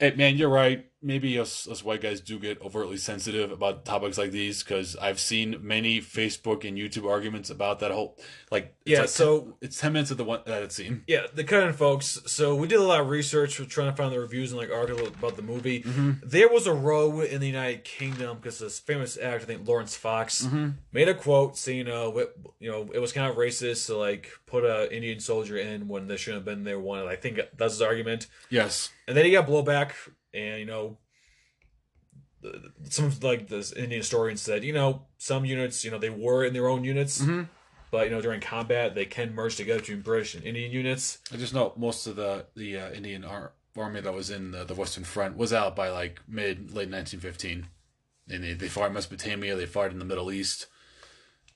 Hey, man, you're right. Maybe us, us white guys do get overtly sensitive about topics like these because I've seen many Facebook and YouTube arguments about that whole like. it's Yeah, like so- 10 it's ten minutes of the one uh, that it's seen. Yeah, the current folks. So we did a lot of research for trying to find the reviews and like articles about the movie. Mm-hmm. There was a row in the United Kingdom because this famous actor, I think Laurence Fox, mm-hmm. made a quote saying, uh, you know, it, you know, it was kind of racist to like put a Indian soldier in when they shouldn't have been there. One, I think that's his argument. Yes. And then he got blowback, and you know, the- some like this Indian historian said, you know, some units, you know, they were in their own units, but you know, during combat, they can merge together between British and Indian units. I just know most of the the uh, Indian ar- army that was in the, the Western Front was out by like mid late 1915, and they, they fought in Mesopotamia, they fought in the Middle East,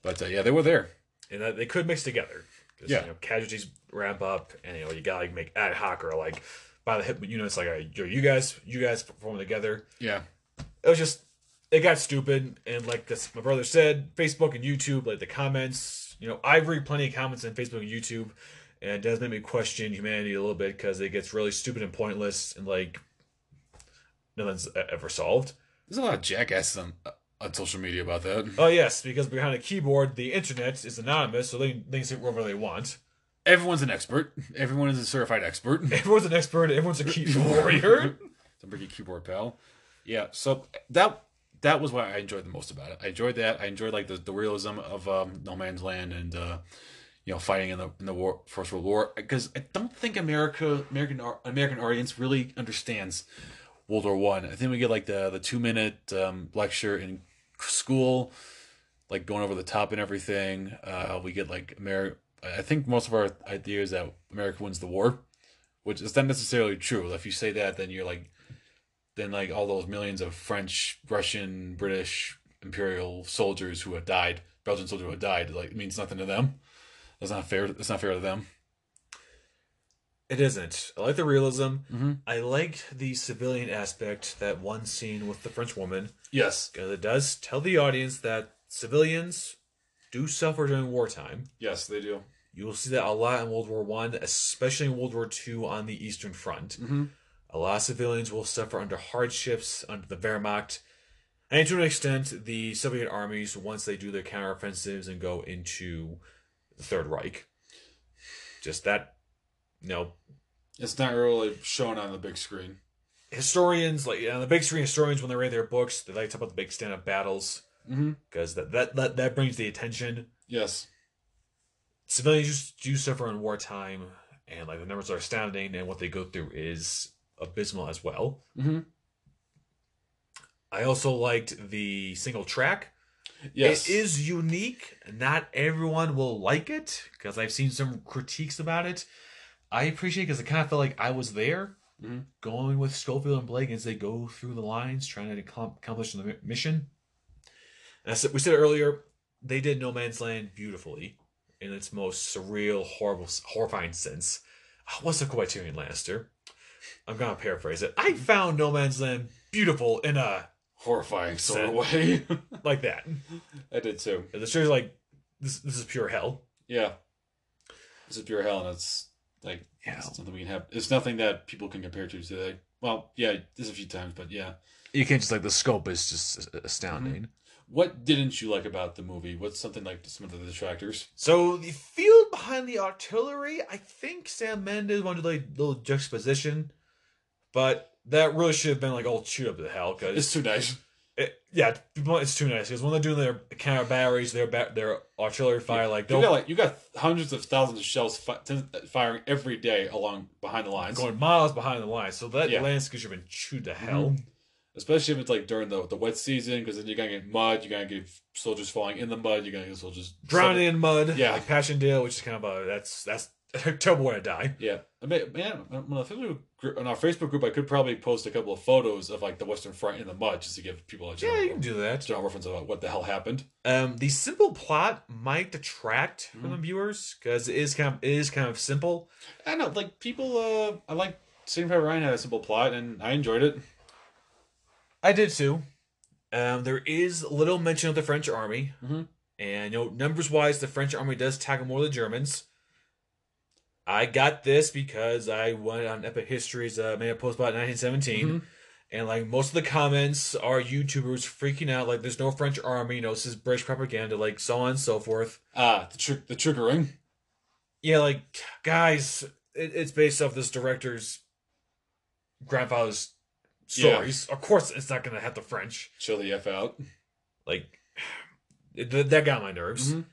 but uh, yeah, they were there. and that they could mix together. Yeah. you know, casualties ramp up, and you know you gotta like make ad hoc or like by the hip units. Like, uh, yo, you guys, you guys form together. Yeah, It was just, it got stupid, and like this, my brother said, Facebook and YouTube, like the comments. You know, I read plenty of comments on Facebook and YouTube, and it does make me question humanity a little bit because it gets really stupid and pointless, and like nothing's ever solved. there's a lot of jackasses on on social media about that. Oh yes, because behind a keyboard, the internet is anonymous, so they they can say whatever they want. Everyone's an expert. Everyone is a certified expert. Everyone's an expert. Everyone's a keyboard warrior. Some pretty keyboard pal. Yeah, so that that was what I enjoyed the most about it. I enjoyed that. I enjoyed like the, the realism of um, No Man's Land and uh, you know fighting in the in the war First World War because I don't think America American American audience really understands World War One. I. I think we get like the the two minute um, lecture in school, like going over the top and everything. Uh, we get like America. I think most of our idea is that America wins the war, which is not necessarily true. If you say that, then you're like then like all those millions of French, Russian, British imperial soldiers who have died, Belgian soldiers who have died, like it means nothing to them. That's not fair. That's not fair to them. It isn't. I like the realism. Mhm. I like the civilian aspect. That one scene with the French woman, Yes, it does tell the audience that civilians do suffer during wartime. yes, they do. You will see that a lot in World War One, especially in World War Two on the Eastern Front. Mhm. A lot of civilians will suffer under hardships under the Wehrmacht, and to an extent, the Soviet armies once they do their counteroffensives and go into the Third Reich. Just that, you know, It's not really shown on the big screen. historians like on the big screen historians when they read their books they like to talk about the big stand-up battles Mm-hmm. because that, that that that brings the attention Yes, civilians do suffer in wartime and like the numbers are astounding and what they go through is abysmal as well. Mhm. i also liked the single track. Yes, it is unique. Not everyone will like it because i've seen some critiques about it. I appreciate because it kind of felt like i was there Mhm. going with schofield and blake as they go through the lines trying to accomplish the mission. And we said earlier they did no man's land beautifully in its most surreal horrible horrifying sense Ah, what's the by Lannister? I'm gonna paraphrase it. I found No Man's Land beautiful in a horrifying sort of way. like that. I did too. And the show's like this. This is pure hell. Yeah, this is pure hell, and it's like Yeah. it's something we can have. It's nothing that people can compare to today. Well, yeah, there's a few times, but yeah. You can't just like the scope is just astounding. What didn't you like about the movie? What's something like some of the detractors? So the field behind the artillery, I think Sam Mendes wanted like little juxtaposition, but that really should have been like all chewed up to hell because It's too nice. it, yeah, it's too nice because when they're doing their counter batteries, their ba- their artillery fire, like You they'll got like you got hundreds of thousands of shells fi- uh, firing every day along behind the lines. going miles behind the lines. So that Yeah. landscape should have been chewed to hell. Mm. Especially if it's like during the the wet season, because then you're gonna get mud. You're gonna get soldiers falling in the mud. You're gonna get soldiers Drowning in mud, Yeah. like Passchendaele, which is kind of a that's that's a terrible way to die. Yeah, I mean, man, on, our Facebook group, on our Facebook group, I could probably post a couple of photos of like the Western Front in the mud just to give people a Yeah, you can do that. general reference about what the hell happened. Um, the simple plot might detract from Mhm. the viewers because it is kind of it is kind of simple. I don't know, like people. Uh, I like Saving Private Ryan had a simple plot, and I enjoyed it. I did too. Um, there is little mention of the French army, Mhm. and you know, numbers wise, the French army does tackle more of the Germans. I got this because I went on Epic History's uh, made a post about 1917, Mhm. and like most of the comments are YouTubers freaking out, like there's no French army, you know, this is British propaganda, like so on and so forth. Ah, the trick, the triggering. Yeah, like guys, it, it's based off this director's grandfather's Yeah. stories. Of course, it's not gonna have the French. Chill the f out. Like it, that got my nerves. Mhm.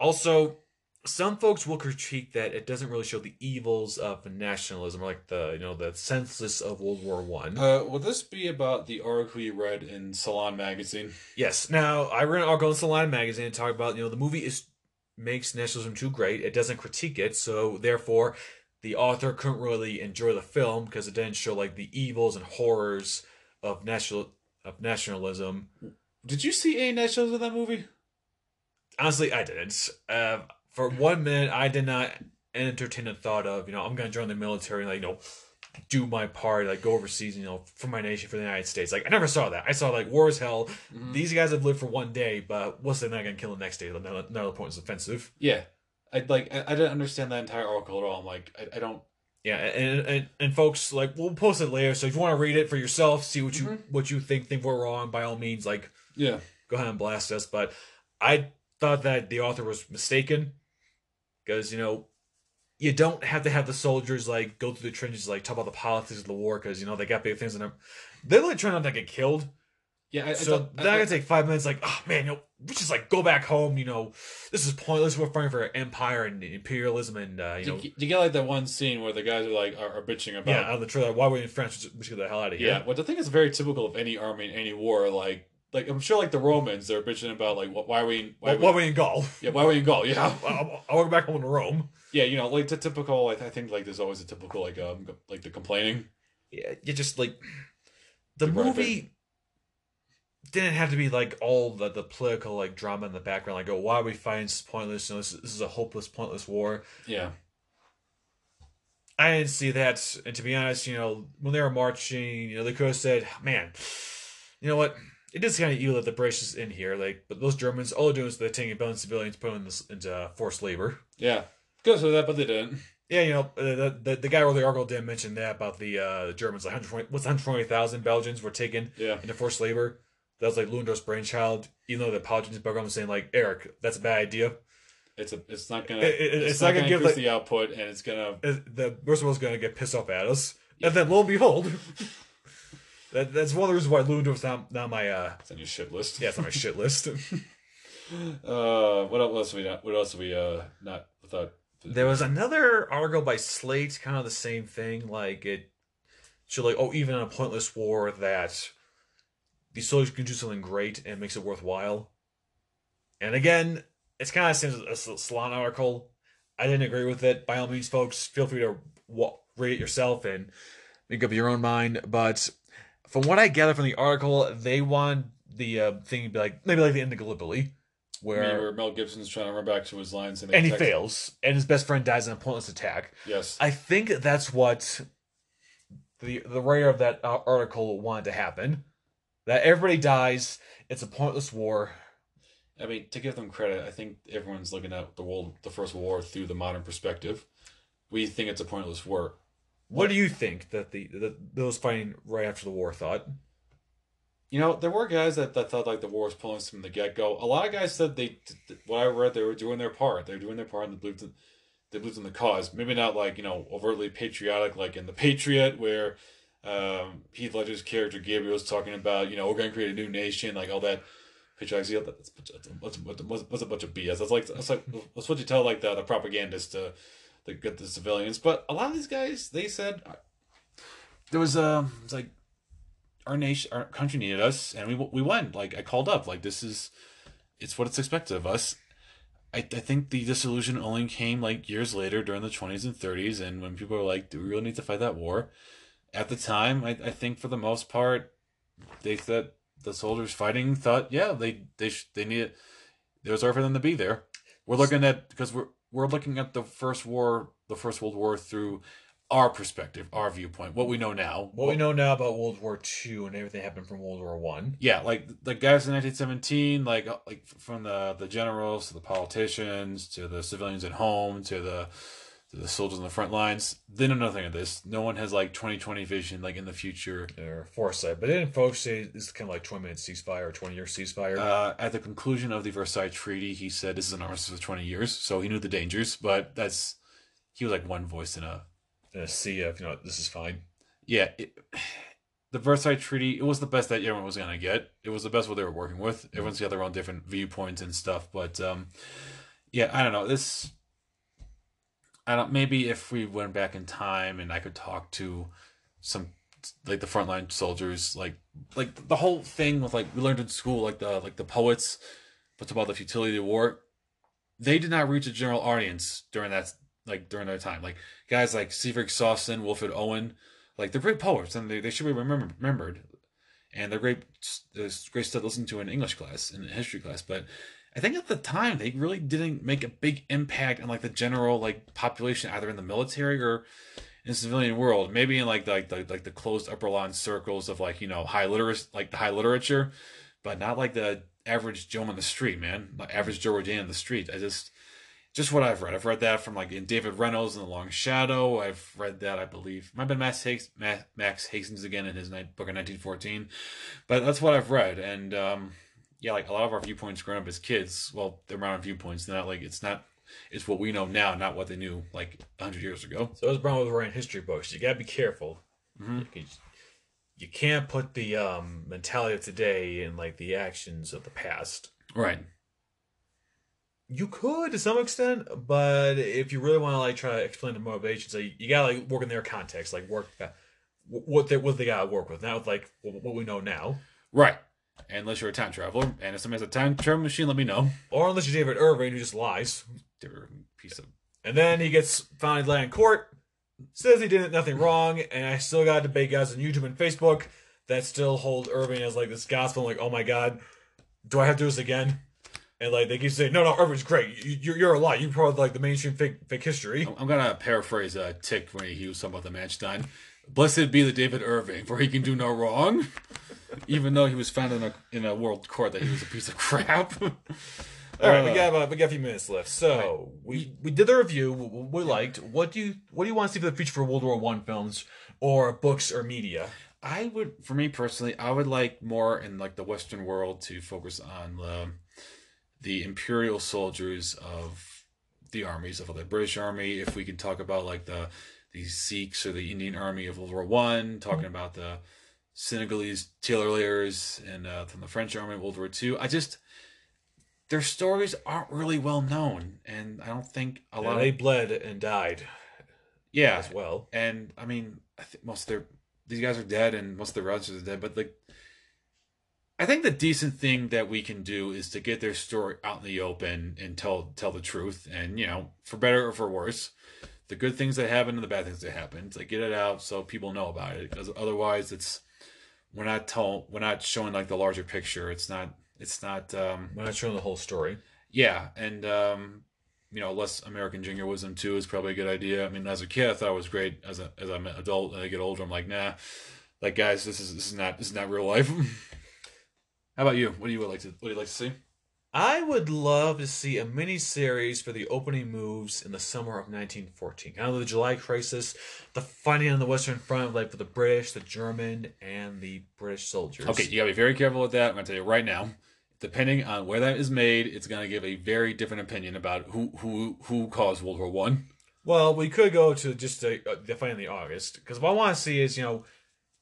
Also, some folks will critique that it doesn't really show the evils of nationalism, or like the you know the senseless of World War One. Uh, will this be about the article you read in Salon magazine? yes. Now I read an article in Salon magazine and talk about you know the movie is makes nationalism too great. It doesn't critique it, so therefore the author couldn't really enjoy the film because it didn't show like the evils and horrors of national of nationalism. Did you see any nationalism in that movie? honestly, I didn't. Uh, for one minute, I did not entertain the thought of, you know, I'm going to join the military and, like, you know, do my part, like, go overseas, you know, for my nation, for the United States. Like, I never saw that. I saw, like, war is hell. Mhm. These guys have lived for one day, but what's they're not going to kill the next day? Another, another point is offensive. Yeah, I like. I, I didn't understand that entire article at all. I'm like, I, I don't. Yeah, and, and and folks, like, we'll post it later. So if you want to read it for yourself, see what you Mhm. what you think think we're wrong, by all means, like, Yeah, go ahead and blast us. But I thought that the author was mistaken because you know you don't have to have the soldiers like go through the trenches like talk about the politics of the war because you know they got big things in them. They're really trying not to get killed. Yeah. I, I so thought- that I- gonna take five minutes. Like, oh man, you know, we just like go back home. You know, this is pointless. We're fighting for empire and imperialism, and uh, you you, know, you get like that one scene where the guys are like are, are bitching about yeah, out of the trailer. Why were we in France? We should get the hell out of here. Yeah, but the thing is very typical of any army in any war. Like, like I'm sure like the Romans, they're bitching about like wh- why are we why, Why, why we in Gaul? yeah why are we in Gaul? Yeah, I, I want to go back home to Rome. yeah, you know like the typical. Like, I think like there's always a typical like um like the complaining. yeah, you just like the right, movie didn't have to be like all the, the political like drama in the background. Like, oh, why are we fighting? This is pointless. You know, this, this is a hopeless, pointless war. Yeah, I didn't see that. And to be honest, you know, when they were marching, you know, they could have said, "Man, you know what? It is kind of evil that the British is in here. Like, but those Germans, all they're doing is they're taking a billion civilians, putting them in this, into forced labor." yeah. Good for that, but they didn't. Yeah, you know, uh, the, the the guy who wrote the article didn't mention that about the uh, Germans. Like, 120, what's 120,000 Belgians were taken Yeah, into forced labor. That was like Ludendorff's brainchild. Even though the apologies program was saying like Erich, that's a bad idea. it's a it's not gonna It- it- it's, it's not, not gonna, gonna give, increase like- the output, and it's gonna Uh, The Roosevelt gonna get pissed off at us, and then lo and behold, that, that's one of the reasons why Ludendorff's not, not my uh it's on your shit list. yeah, it's on my shit list. Uh, what else we not? What else have we uh not without? there was another article by Slate, kind of the same thing. Like it showed like oh, even in a pointless war, that the soldiers can do something great and makes it worthwhile. And again, it's kind of the same as a Salon article. I didn't agree with it. By all means, folks, feel free to read it yourself and make up your own mind. But from what I gather from the article, they want the uh, thing to be like maybe like the end of Gallipoli, Where, where where Mel Gibson's trying to run back to his lines and, and he fails, and his best friend dies in a pointless attack. Yes, I think that's what the the writer of that uh, article wanted to happen. That everybody dies. It's a pointless war. I mean to give them credit, I think everyone's looking at the world, the First World War through the modern perspective. We think it's a pointless war. What do you think that the that those fighting right after the war thought? You know, there were guys that, that thought like the war was pointless from the get go. A lot of guys said they, what I read, they were doing their part. They were doing their part and they believed in, they believed in the cause. Maybe not like you know overtly patriotic, like in the Patriot, where um, Heath Ledger's character Gabriel's talking about you know we're going to create a new nation, like all that patriotic zeal. That's what's what's what's a bunch of BS. That's like that's like that's what you tell like the the propagandists to to get the civilians. But a lot of these guys, they said there was um, it's like our nation, our country needed us, and we we went. Like I called up, like this is, it's what it's expected of us. I, I think the disillusion only came like years later during the 20s and 30s, and when people were like, "Do we really need to fight that war?" At the time, I, I think for the most part, they thought the soldiers fighting thought, yeah, they they sh- they needed. There was order for them to be there. We're looking at because we're we're looking at the first war, the first World War through our perspective, our viewpoint, what we know now. What we know now about World War II and everything happened from World War One. Yeah, like the guys in 1917, like uh, like from the the generals to the politicians to the civilians at home to the the soldiers on the front lines, they know nothing of this. No one has like 2020 vision, like in the future. Or foresight, but didn't folks say this is kind of like twenty minute ceasefire or twenty year ceasefire? Uh, at the conclusion of the Versailles Treaty, he said this is an armistice for 20 years, so he knew the dangers. But that's he was like one voice in a in a sea of you know this is fine. yeah. It, the Versailles Treaty, it was the best that everyone was gonna get. It was the best what they were working with. Everyone's got their own different viewpoints and stuff, but um, yeah, I don't know this. I don't. Maybe if we went back in time and I could talk to some like the frontline soldiers, like like the whole thing with like we learned in school, like the like the poets, but about the futility of war. They did not reach a general audience during that like during their time. Like guys like Siegfried Sassoon, Wilfred Owen, like they're great poets and they, they should be remembered, remembered. And they're great, there's great stuff to listen to in English class, in history class. But I think at the time they really didn't make a big impact on like the general like population, either in the military or in the civilian world. Maybe in like the, like the like the closed upper lawn circles of like you know high literacy, like the high literature, but not like the average Joe on the street, man. Like average Joe Jane on the street. I just just what I've read. I've read that from like in David Reynolds in The Long Shadow. I've read that, I believe. Might have been Max, Hastings, Max Hastings again in his book of 1914. But that's what I've read. And um, yeah, like a lot of our viewpoints growing up as kids, well, they're around viewpoints. They're not like, it's not, it's what we know now, not what they knew like 100 years ago. So it's problem with writing history books. You gotta be careful. Mhm. You, can- you can't put the um, mentality of today in like the actions of the past. Right. You could to some extent, but if you really want to like try to explain the motivations, like, you gotta like work in their context, like work uh, what they what they gotta work with, not with like what we know now. Right. Unless you're a time traveler. And if somebody has a time travel machine, let me know. Or unless you're David Irving who just lies. Piece of. And then he gets found led in court, says he did nothing wrong, and I still got debate guys on YouTube and Facebook that still hold Irving as like this gospel. like, oh my god, do I have to do this again? And like they keep saying, no, no, Irving's great. You, you're, you're a lie. You probably like the mainstream fake fake history. I'm to paraphrase uh, Tick when he was talking about the match Manstein. Blessed be the David Irving, for he can do no wrong. Even though he was found in a in a world court that he was a piece of crap. All right, we Uh, got about, we got a few minutes left. So we we did the review. We, we liked. What do you what do you want to see for the future for World War One films or books or media? I would, for me personally, I would like more in like the Western world to focus on the the imperial soldiers of the armies of the British Army. If we can talk about like the the Sikhs or the Indian Army of World War One, talking about the Senegalese tirailleurs and uh, from the French Army of World War Two. I just their stories aren't really well known, and I don't think a lot they of bled and died yeah as well. and I mean, I think most of their these guys are dead, and most of their relatives are dead. But like, I think the decent thing that we can do is to get their story out in the open and tell tell the truth, and you know, for better or for worse, the good things that happened and the bad things that happened. To get it out so people know about it, because otherwise, it's we're not telling we're not showing like the larger picture. It's not it's not um We're not showing the whole story. yeah, and um, you know, less American jingoism too is probably a good idea. I mean, as a kid, I thought it was great. As a as I'm an adult, and I get older, I'm like, nah, like guys, this is this is not this is not real life. How about you? What do you would like to what do you like to see? I would love to see a mini series for the opening moves in the summer of 1914. Kind of the July crisis, the fighting on the Western Front, like for the British, the German, and the British soldiers. Okay, you gotta be very careful with that. I'm gonna tell you right now. Depending on where that is made, it's gonna give a very different opinion about who who who caused World War One. Well, we could go to just the, uh, the fighting in the August because what I want to see is you know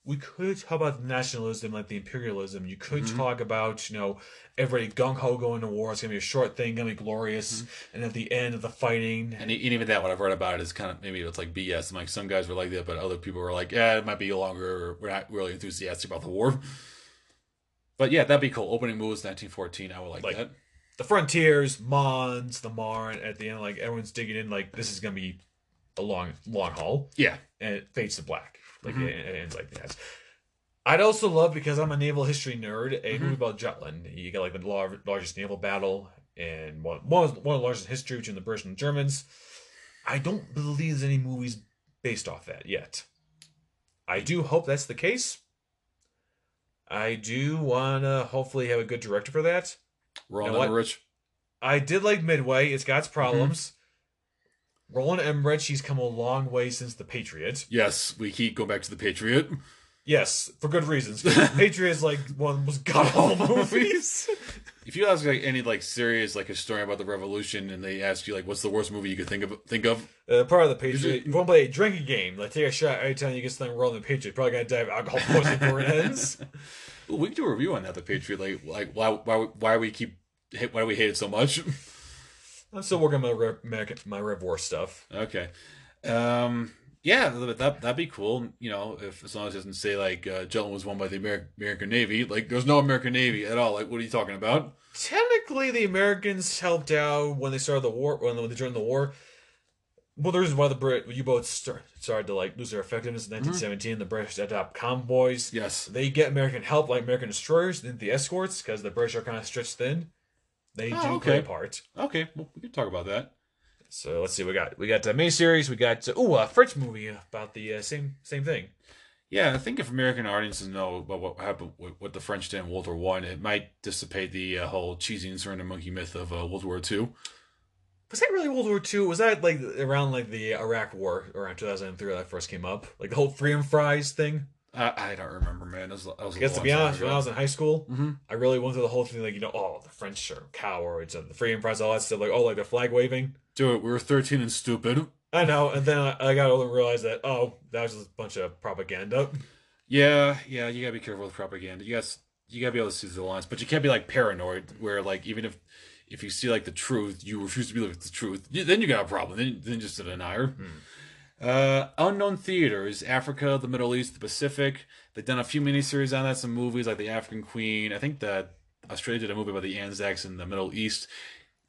we could talk about nationalism, like the imperialism. You could Mhm. talk about you know everybody gung ho going to war. It's gonna be a short thing, gonna be glorious, and at the end of the fighting, And, and even that, what I've read about it is kind of maybe it's like BS. And like some guys were like that, but other people were like, yeah, it might be longer. We're not really enthusiastic about the war. But yeah, that'd be cool. Opening moves 1914. I would like, Like- that. the frontiers, Mons, the Marne. At the end, like everyone's digging in. Like this is gonna be a long, long haul, Yeah. and it fades to black. Like Mhm. it, it ends like that. I'd also love because I'm a naval history nerd. A Mhm. movie about Jutland. You got like the lar- largest naval battle and one one of, one of the largest in history between the British and the Germans. I don't believe there's any movies based off that yet. I do hope that's the case. I do want to hopefully have a good director for that. Roland You know what? Emmerich. I did like Midway. It's got its problems. Roland Emmerich, he's come a long way since The Patriot. Yes, we keep going back to the Patriot. Yes, for good reasons. Patriot is like one of the most god awful movies. If you ask like any like serious like historian about the revolution and they ask you like what's the worst movie you could think of think of, Uh, part of the Patriot. it- You want to play a drinking game, like take a shot every time you get something wrong the Patriot. Probably gonna die of alcohol poisoning before it ends. We can do a review on that. The Patriot, like like why why why we keep why do we hate it so much? I'm still working on my Rev, American, my Rev War stuff. okay, um, yeah, that that'd be cool. You know, if as long as it doesn't say like uh, Jutland was won by the American American Navy, like there's no American Navy at all. Like what are you talking about? Technically, the Americans helped out when they started the war. When they joined the war. Well, the reason why the Brit U-boats start, started to like lose their effectiveness in 1917, the British adopt convoys. Yes, They get American help, like American destroyers, then the escorts, because the British are kind of stretched thin. They Oh, do okay. play a part. okay, well, we can talk about that. So let's see. What we got we got the miniseries. We got uh, ooh a French movie about the uh, same same thing. Yeah, I think if American audiences know about what happened, what, what the French did in World War One, it might dissipate the uh, whole cheesy and surrender monkey myth of uh, World War Two. Was that really World War II? Was that like around like the Iraq War around 2003 that first came up? Like the whole freedom fries thing? I, I don't remember, man. That was, that was a I guess to be honest, ago. when I was in high school, Mhm. I really went through the whole thing like, you know, oh, the French are cowards and the freedom fries, all that stuff. Like, oh, like the flag waving. Do it. We were thirteen and stupid. I know. And then I, I got older and realized that, oh, that was just a bunch of propaganda. Yeah, yeah. You gotta be careful with propaganda. You guys, you gotta be able to see the lines, but you can't be like paranoid, where like even if if you see like the truth, you refuse to believe it's the truth. you- Then you got a problem. Then then just a denier. Uh, unknown theaters: Africa, the Middle East, the Pacific. They've done a few miniseries on that. Some movies like The African Queen. I think that Australia did a movie about the Anzacs in the Middle East.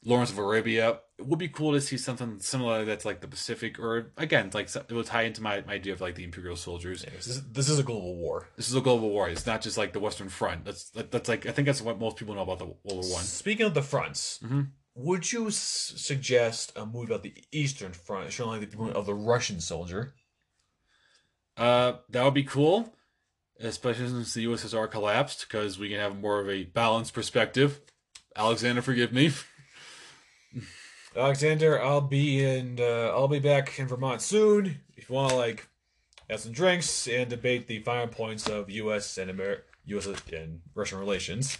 Lawrence of Arabia. It would be cool to see something similar that's like the Pacific, or again, like it will tie into my, my idea of like the Imperial soldiers. This is, this is a global war. This is a global war. It's not just like the Western Front. That's that, that's like I think that's what most people know about the World War One. Speaking of the fronts, Mhm. Would you s- suggest a movie about the Eastern Front, showing like the point of the Russian soldier? Uh, that would be cool, especially since the USSR collapsed, because we can have more of a balanced perspective. Alexander, forgive me. Alexander, I'll be in. Uh, I'll be back in Vermont soon. If you want to like have some drinks and debate the fine points of U.S. and Amer- U.S. and Russian relations.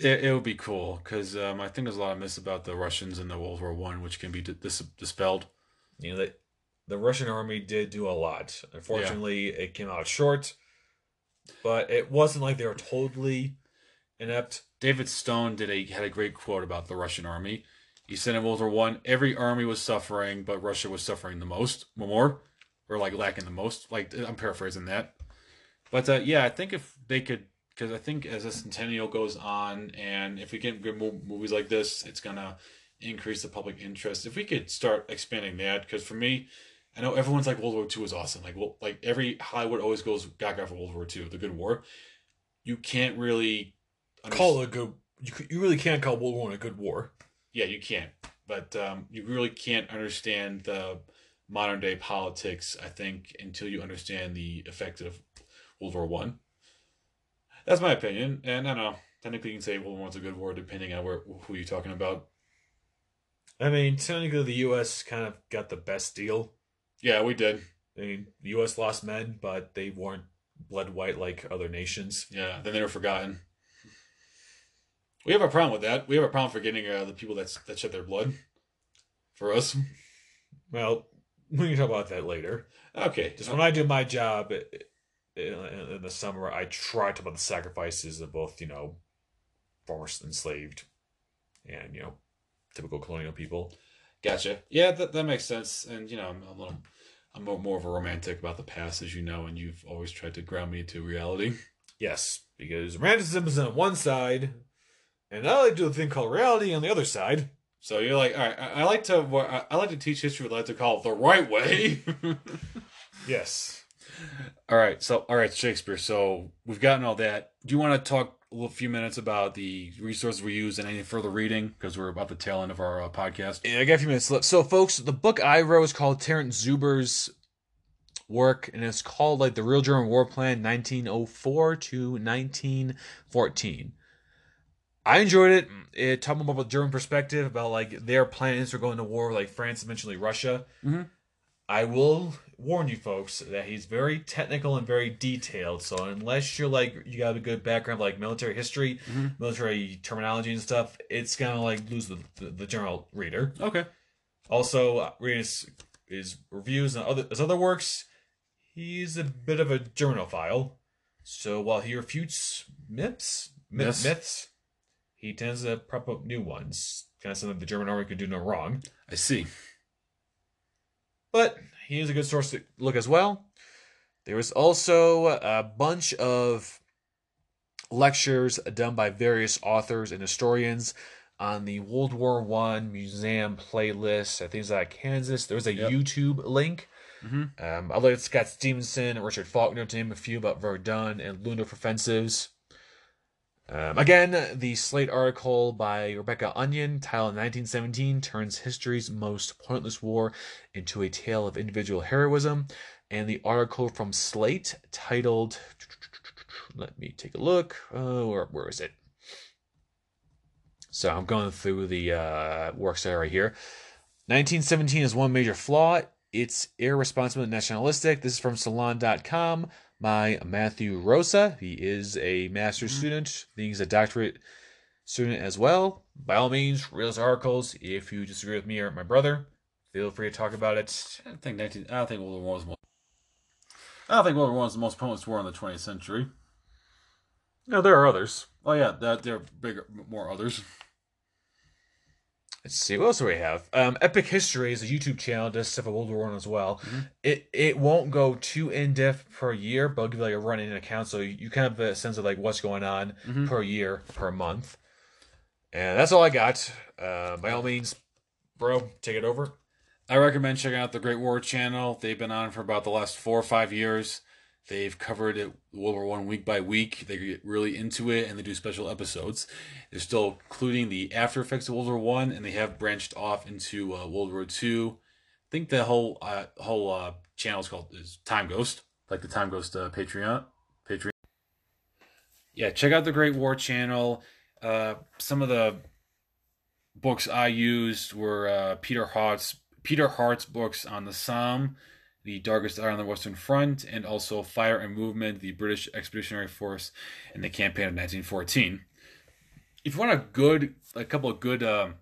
It, it would be cool because um, I think there's a lot of myths about the Russians in the World War One, which can be dis- dis- dispelled. You know that the Russian army did do a lot. Unfortunately, it came out short, but it wasn't like they were totally inept. David Stone did a had a great quote about the Russian army. He said in World War One, every army was suffering, but Russia was suffering the most, more, or like lacking the most. Like I'm paraphrasing that, but uh, yeah, I think if they could, because I think as a centennial goes on, and if we get good movies like this, it's gonna increase the public interest. If we could start expanding that, because for me, I know everyone's like World War Two is awesome. Like well, like every Hollywood always goes gaga for World War Two, the good war. You can't really Call it a good. You, you really can't call World War One a good war. yeah, you can't. But um, you really can't understand the modern day politics, I think, until you understand the effect of World War One. That's my opinion, and I don't know. Technically, you can say One's a good war, depending on where who you're talking about. I mean, technically, the U.S. kind of got the best deal. Yeah, we did. I mean, the U.S. lost men, but they weren't blood white like other nations. Yeah, then they were forgotten. We have a problem with that. We have a problem forgetting uh, the people that that shed their blood for us. Well, we can talk about that later. Okay, Just when I do my job i- in, in the summer, I try to about the sacrifices of both, you know, former enslaved and, you know, typical colonial people. Gotcha. Yeah, that, that makes sense. And you know, I'm a little, I'm more, of a romantic about the past, as you know, and you've always tried to ground me to reality. Yes, because romanticism is on one side, And I like to do a thing called reality on the other side. So you're like, all right, I, I like to I, I like to teach history. what I like to call it the right way. Yes. All right, so all right, Shakespeare. So we've gotten all that. Do you want to talk a little few minutes about the resources we use and any further reading because we're about the tail end of our uh, podcast? Yeah, I got a few minutes left. So, folks, the book I wrote is called Terence Zuber's work, and it's called like the Real German War Plan, 1904 to 1914. I enjoyed it. It taught me about the German perspective about like their plans for going to war, with, like France, eventually Russia. Mhm. I will warn you folks that he's very technical and very detailed. So unless you're like you got a good background like military history, Mhm. military terminology and stuff, it's gonna like lose the, the, the general reader. Okay. Also, uh, reading his, his reviews and other his other works, he's a bit of a Germanophile. So while he refutes myths, myths, myths, he tends to prop up new ones. Kind of something the German army could do no wrong. I see. But he is a good source to look as well. There was also a bunch of lectures done by various authors and historians on the World War One museum playlist. I things like Kansas. There's a Yep. YouTube link. Mhm. Um, I like Scott Stephenson and Richard Faulkner to name a few about Verdun and Ludendorff offensives. Um, again, the Slate article by Rebecca Onion, titled 1917 Turns History's Most Pointless War into a Tale of Individual Heroism. And the article from Slate titled, let me take a look. Uh, where, where is it? So I'm going through the uh, works that right here. 1917 is one major flaw. It's irresponsible and nationalistic. This is from Salon.com by Matthew Rozsa. He is a master's mm-hmm. student. I think he's a doctorate student as well. By all means, read those articles. If you disagree with me or my brother, feel free to talk about it. I think 19, I think World War One was most. I don't think World War One was the most pointless war in the 20th century. No, there are others. Oh yeah, that there are bigger, more others. Let's see what else do we have. Um, Epic History is a YouTube channel does stuff at World War One as well. It it won't go too in depth per year, but I'll give you like a running account so you, kind of have a sense of like what's going on Mhm. per year, per month. And that's all I got. Uh, by all means, bro, take it over. I recommend checking out the Great War channel. They've been on for about the last four or five years. They've covered it World War One week by week. They get really into it, and they do special episodes. They're still including the after effects of World War One, and they have branched off into uh, World War Two. I think the whole uh, whole uh, channel is called is Time Ghost, like the Time Ghost uh, Patreon. Patreon. Yeah, check out the Great War channel. Uh, some of the books I used were uh, Peter Hart's Peter Hart's books on the Somme, the Darkest Hour on the Western Front, and also Fire and Movement, the British Expeditionary Force in the campaign of 1914. If you want a good, a couple of good um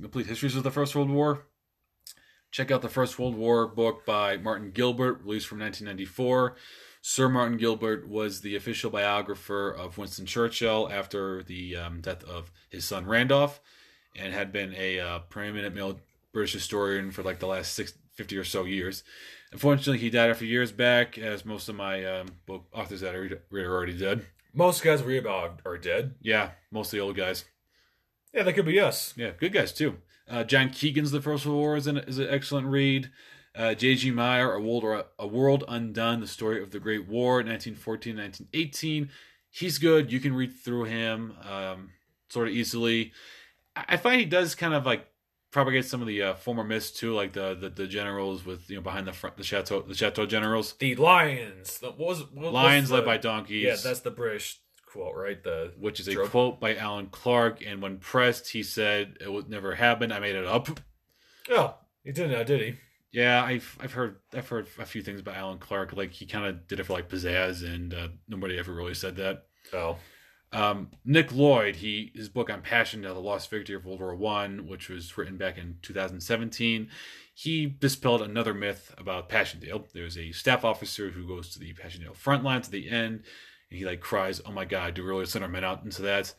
complete histories of the First World War, check out the First World War book by Martin Gilbert, released from 1994. Sir Martin Gilbert was the official biographer of Winston Churchill after the um, death of his son Randolph, and had been a uh, preeminent male British historian for like the last six, 50 or so years. Unfortunately, he died a few years back, as most of my um, book authors that I read, are already dead. Most guys we read about are dead. Yeah, mostly old guys. Yeah, that could be us. Yeah, good guys too. Uh, John Keegan's The First World War is an, is an excellent read. Uh, J.G. Meyer, A World, A World Undone, The Story of the Great War, 1914-1918. He's good. You can read through him um, sort of easily. I find he does kind of like propagate some of the uh, former myths too, like the, the the generals with you know behind the front the chateau the chateau generals, The lions. The, what was what, lions led the- by donkeys. Yeah, that's the British quote, right? The which is a trope. quote by Alan Clark. And when pressed, he said it would never happen. I made it up. Oh, he didn't know, did he? Yeah, I've I've heard I've heard a few things about Alan Clark. Like he kind of did it for like pizzazz, and uh, nobody ever really said that. Oh, Um, Nick Lloyd, he his book on Passion, the Lost Victory of World War One, which was written back in 2017, he dispelled another myth about Passchendaele. There's a staff officer who goes to the Passchendaele front line to the end, and he like cries, "Oh my God, do we really send our men out into that?"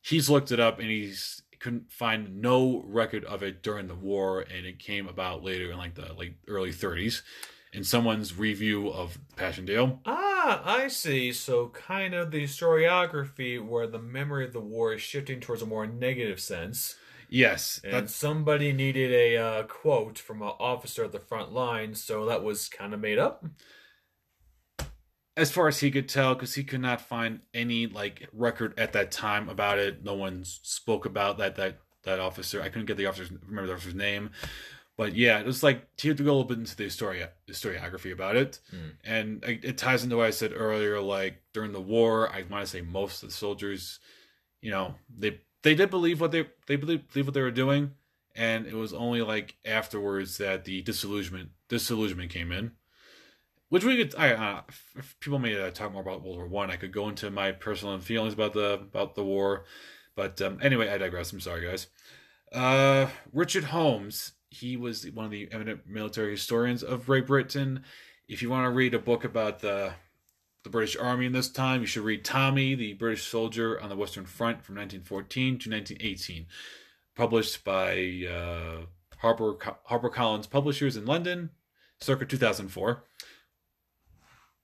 He's looked it up, and he's couldn't find no record of it during the war, and it came about later in like the like early 30s, in someone's review of Passchendaele. ah, Ah, I see. So, kind of the historiography where the memory of the war is shifting towards a more negative sense. Yes, And that's somebody needed a uh, quote from an officer at the front line, so that was kind of made up. as far as he could tell, because he could not find any like record at that time about it. No one spoke about that that that officer. I couldn't get the officer's remember the officer's name, but yeah, it was like he had to go a little bit into the story historiography about it, Mm. and it it ties into what I said earlier. Like during the war, I want to say most of the soldiers, you know, they they did believe what they they believe, believe what they were doing, and it was only like afterwards that the disillusionment disillusionment came in which we could I uh, if- if people may uh, talk more about World War One. I. could go into my personal feelings about the about the war, but um, anyway, I digress. I'm sorry, guys. Uh, Richard Holmes, he was one of the eminent military historians of Great Britain. If you want to read a book about the the British Army in this time, you should read Tommy, the British soldier on the Western Front from 1914 to 1918, published by uh, Harper Harper Collins Publishers in London, circa 2004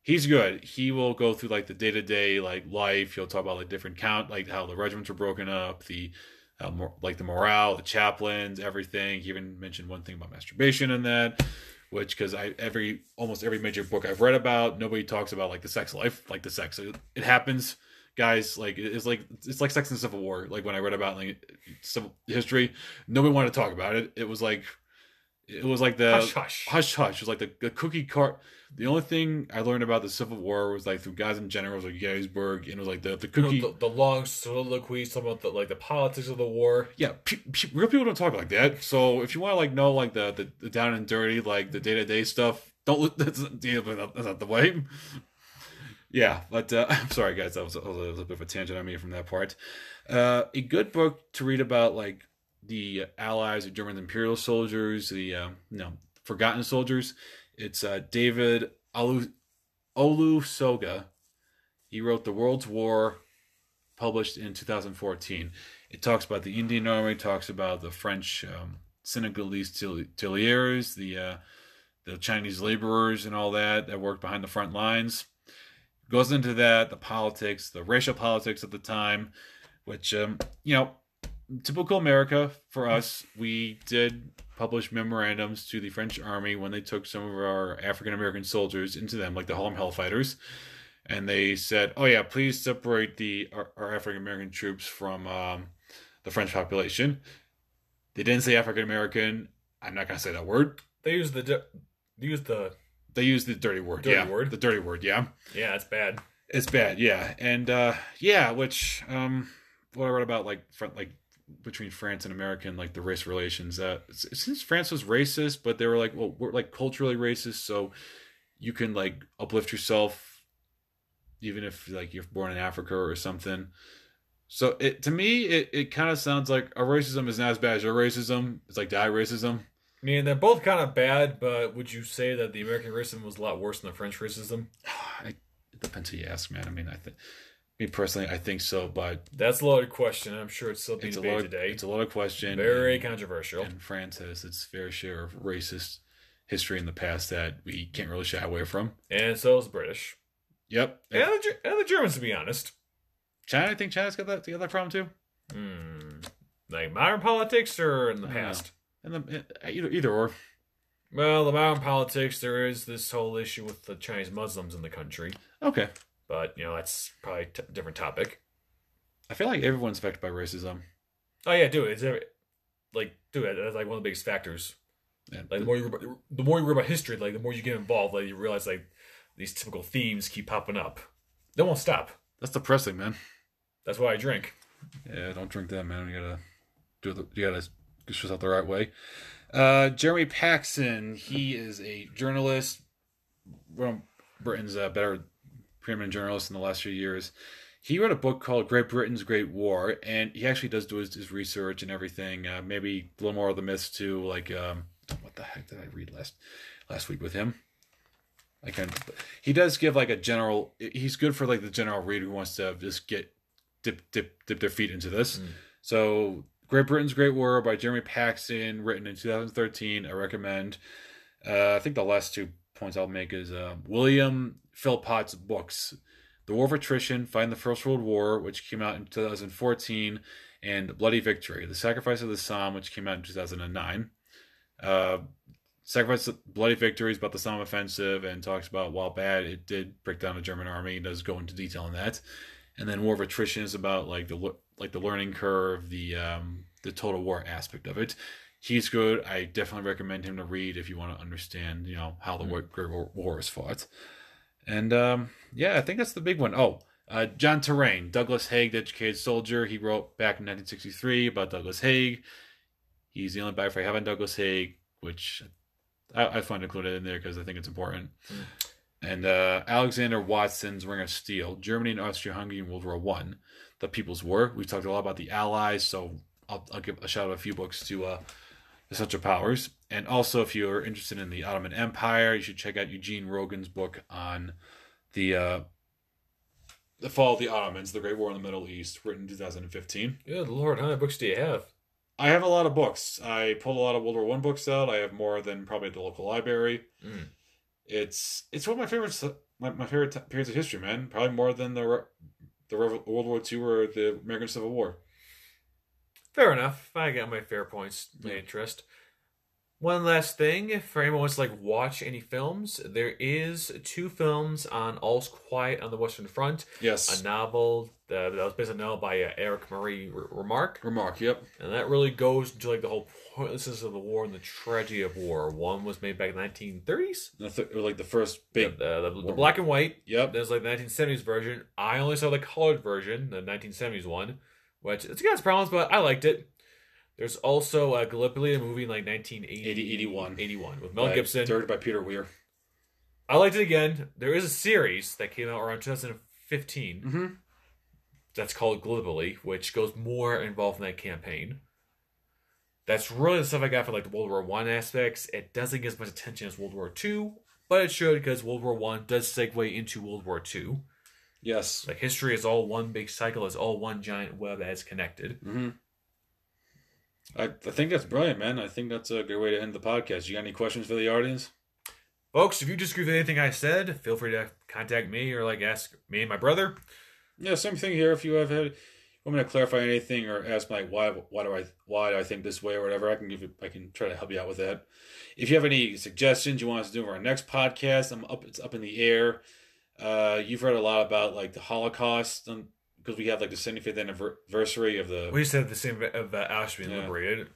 he's good. He will go through like the day to day like life. He'll talk about like different count, like how the regiments were broken up, the uh, more, like the morale, the chaplains, everything. He even mentioned one thing about masturbation in that, which because I every almost every major book I've read about, nobody talks about like the sex life, like the sex. It, it happens, guys. Like it's like it's like sex in the Civil War. Like when I read about like civil history, nobody wanted to talk about it. It was like it was like the hush, hush. hush hush. It was like the, the cookie cart. The only thing I learned about the Civil War was like through Gods and Generals like Gettysburg, and it was like the the You know, cookie. the, the long soliloquies talking about the, like the politics of the war. yeah, pe- pe- real people don't talk like that. So if you want to like know like the, the, the down and dirty like the day to day stuff, don't that's not, that's not the way. Yeah, but uh, I'm sorry guys, that was, that was a bit of a tangent on me from that part. Uh, a good book to read about like the Allies, the German Imperial soldiers, the uh, know forgotten soldiers. It's uh, David Olu Olusoga. He wrote The World's War, published in 2014. It talks about the Indian Army, talks about the French um, Senegalese til- tillieres, the uh, the Chinese laborers, and all that that worked behind the front lines. Goes into that, the politics, the racial politics at the time, which um, you know, typical America for us. We did publish memorandums to the French army when they took some of our African American soldiers into them, like the Harlem Hellfighters and they said, "Oh yeah, please separate the our, our African American troops from um, the French population." They didn't say African American. I'm not gonna say that word. They use the di- they use the They used the dirty word. Dirty yeah, word? The dirty word. Yeah, yeah, it's bad. it's bad. Yeah, and uh, yeah, which um, what I read about like front like between France and American like the race relations. that since France was racist, but they were like, well, we're like culturally racist, so you can like uplift yourself even if like you're born in Africa or something. So it to me it, it kind of sounds like our racism is not as bad as your racism. It's like die racism. I mean, they're both kind of bad, but would you say that the American racism was a lot worse than the French racism? It depends who you ask, man. I mean, I think me personally, I think so, but That's a loaded question. I'm sure it's still being debated lot. Today. it's a lot of question. Very and, controversial. and France has its fair share of racist history in the past that we can't really shy away from. And so is the British. Yep. And the, and the Germans, to be honest. China, I think China's got that, got that problem too. Hmm. Like modern politics or in the know. past? And the, either either or. Well, the modern politics, there is this whole issue with the Chinese Muslims in the country. Okay. But, you know, that's probably a t- different topic. I feel like everyone's affected by racism. Oh, yeah, dude. It's every, like, dude, that's like one of the biggest factors. Yeah. Like, the more you read about, the more you read about history, like, the more you get involved, like, you realize, like, these typical themes keep popping up. They won't stop. That's depressing, man. That's why I drink. Yeah, don't drink that, man. You gotta do the, you gotta get yourself the right way. Uh, Jeremy Paxman, he is a journalist, one of Britain's uh, better preeminent journalists in the last few years. He wrote a book called Great Britain's Great War, and he actually does do his, his research and everything. Uh, maybe a little more of the myths too. Like, um, what the heck did I read last last week with him? I can. He does give like a general. He's good for like the general reader who wants to just get dip dip dip their feet into this. Mm. So, Great Britain's Great War by Jeremy Paxman, written in 2013. I recommend. Uh, I think the last two points I'll make is uh, William Philpott's books, The War of Attrition, Fighting the First World War, which came out in 2014, and Bloody Victory, The Sacrifice of the Somme, which came out in 2009. Uh, Sacrifice Bloody Victory is about the Somme offensive and talks about while bad it did break down the German army. It does go into detail on that. And then War of Attrition is about like the like the learning curve, the um, the total war aspect of it. He's good. I definitely recommend him to read if you want to understand, you know, how the mm. Great War, war is fought. And um, yeah, I think that's the big one. Oh, uh, John Terraine, Douglas Haig, the educated soldier. He wrote back in 1963 about Douglas Haig. He's the only biography I have on Douglas Haig, which I, I find included in there because I think it's important. Mm. And uh, Alexander Watson's Ring of Steel, Germany and Austria-Hungary in World War One, the People's War. We've talked a lot about the Allies, so I'll, I'll give a shout out a few books to uh, the Central Powers. And also, if you're interested in the Ottoman Empire, you should check out Eugene Rogan's book on the uh, the fall of the Ottomans, the Great War in the Middle East, written in 2015. Good lord, how many books do you have? I have a lot of books. I pulled a lot of World War One books out. I have more than probably at the local library. Mm. It's it's one of my favorites. My, my favorite t- periods of history, man. Probably more than the the World War Two or the American Civil War. Fair enough. I got my fair points, my yeah. interest. One last thing, if anyone wants to like watch any films, there is two films on All's Quiet on the Western Front. Yes, a novel uh, that was based on a novel by uh, Erich Maria Remarque. Remarque, yep. And that really goes into like the whole pointlessness of the war and the tragedy of war. One was made back in the 1930s. Th- like the first big, the, the, the black and white. Yep. There's like the 1970s version. I only saw the colored version, the 1970s one, which it's got its problems, but I liked it. There's also a Gallipoli, a movie in like 1980, 80, 81. 81 with Mel by, Gibson. Directed by Peter Weir. I liked it again. There is a series that came out around 2015 mm-hmm. that's called Gallipoli, which goes more involved in that campaign. That's really the stuff I got for like the World War One aspects. It doesn't get as much attention as World War Two, but it should because World War One does segue into World War Two. Yes, like history is all one big cycle, it's all one giant web that is connected. Mm-hmm. I, I think that's brilliant, man. I think that's a good way to end the podcast. You got any questions for the audience? Folks, if you disagree with anything I said, feel free to contact me or like ask me and my brother. Yeah, same thing here. If you have had want me to clarify anything or ask like why why do I why do I think this way or whatever, I can give you I can try to help you out with that. If you have any suggestions you want us to do for our next podcast, I'm up it's up in the air. Uh, you've heard a lot about like the Holocaust because we have like the 75th anniversary of the. We used to have the same of the Auschwitz being yeah. liberated.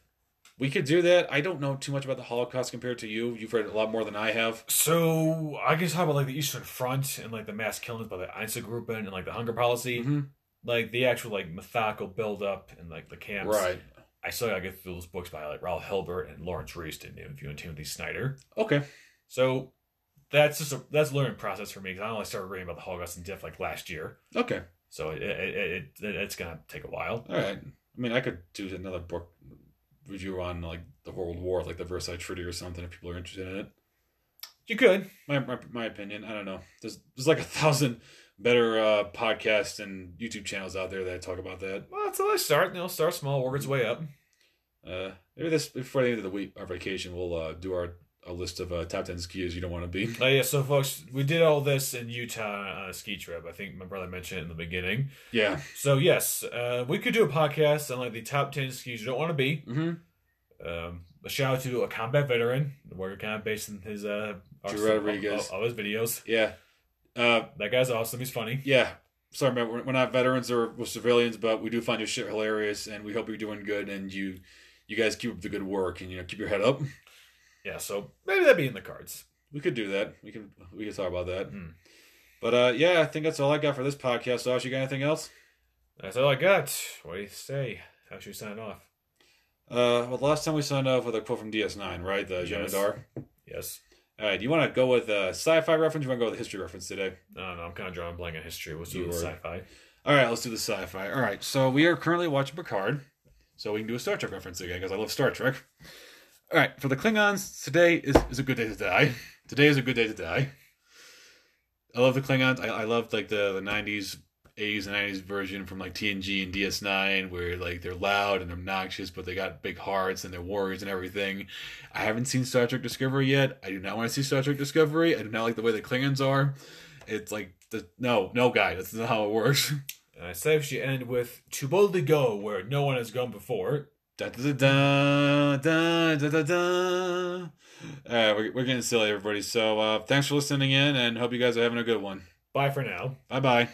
We could do that. I don't know too much about the Holocaust compared to you. You've read a lot more than I have. So I can talk about like the Eastern Front and like the mass killings by the Einsatzgruppen and like the hunger policy, mm-hmm. like the actual like methodical build up and like the camps. Right. I still gotta get through those books by like Raul Hilberg and Laurence Rees and if you and Timothy Snyder. Okay. So that's just a that's a learning process for me because I only started reading about the Holocaust in depth like last year. Okay. So it, it, it, it it's gonna take a while. All right. I mean, I could do another book review on like the World War, like the Versailles Treaty or something, if people are interested in it. You could. My my, my opinion. I don't know. There's there's like a thousand better uh, podcasts and YouTube channels out there that talk about that. Well, that's until I start, you know, start small, work its way up. Uh, maybe this before the end of the week, our vacation, we'll uh, do our a list of uh, top 10 skiers you don't want to be. Oh, yeah. So, folks, we did all this in Utah on a ski trip. I think my brother mentioned it in the beginning. Yeah. So, yes, uh, we could do a podcast on like the top 10 skis you don't want to be. Mm-hmm. Um, a shout out to a combat veteran. We're kind of based in his uh, Drew Rodriguez. All, all, his videos. Yeah. Uh, that guy's awesome. He's funny. Yeah. Sorry, man. We're, we're not veterans or we're civilians, but we do find your shit hilarious, and we hope you're doing good and you you guys keep up the good work and you know keep your head up. Yeah, so maybe that'd be in the cards. We could do that. We can we can talk about that. Mm. But uh, yeah, I think that's all I got for this podcast. Josh, you got anything else? That's all I got. What do you say? How should we sign off? Uh, well, the last time we signed off with a quote from DS9, right? The yes. Yes. All right. Do you want to go with a sci-fi reference? Or you want to go with a history reference today? No, no. I'm kind of drawing blank on history. Let's do the sci-fi. All right. Let's do the sci-fi. All right. So we are currently watching Picard, so we can do a Star Trek reference again because I love Star Trek. All right, for the Klingons, today is, is a good day to die. Today is a good day to die. I love the Klingons. I, I love like the, the '90s 80s and 90s version from like TNG and DS9 where like they're loud and obnoxious, but they got big hearts and they're warriors and everything. I haven't seen Star Trek Discovery yet. I do not want to see Star Trek Discovery. I do not like the way the Klingons are. It's like the no, no guy. That's not how it works. And I we should end with To Boldly Go, where no one has gone before. Da da da da da da da. Uh, we're, we're getting silly, everybody. So uh, thanks for listening in, and hope you guys are having a good one. Bye for now. Bye bye.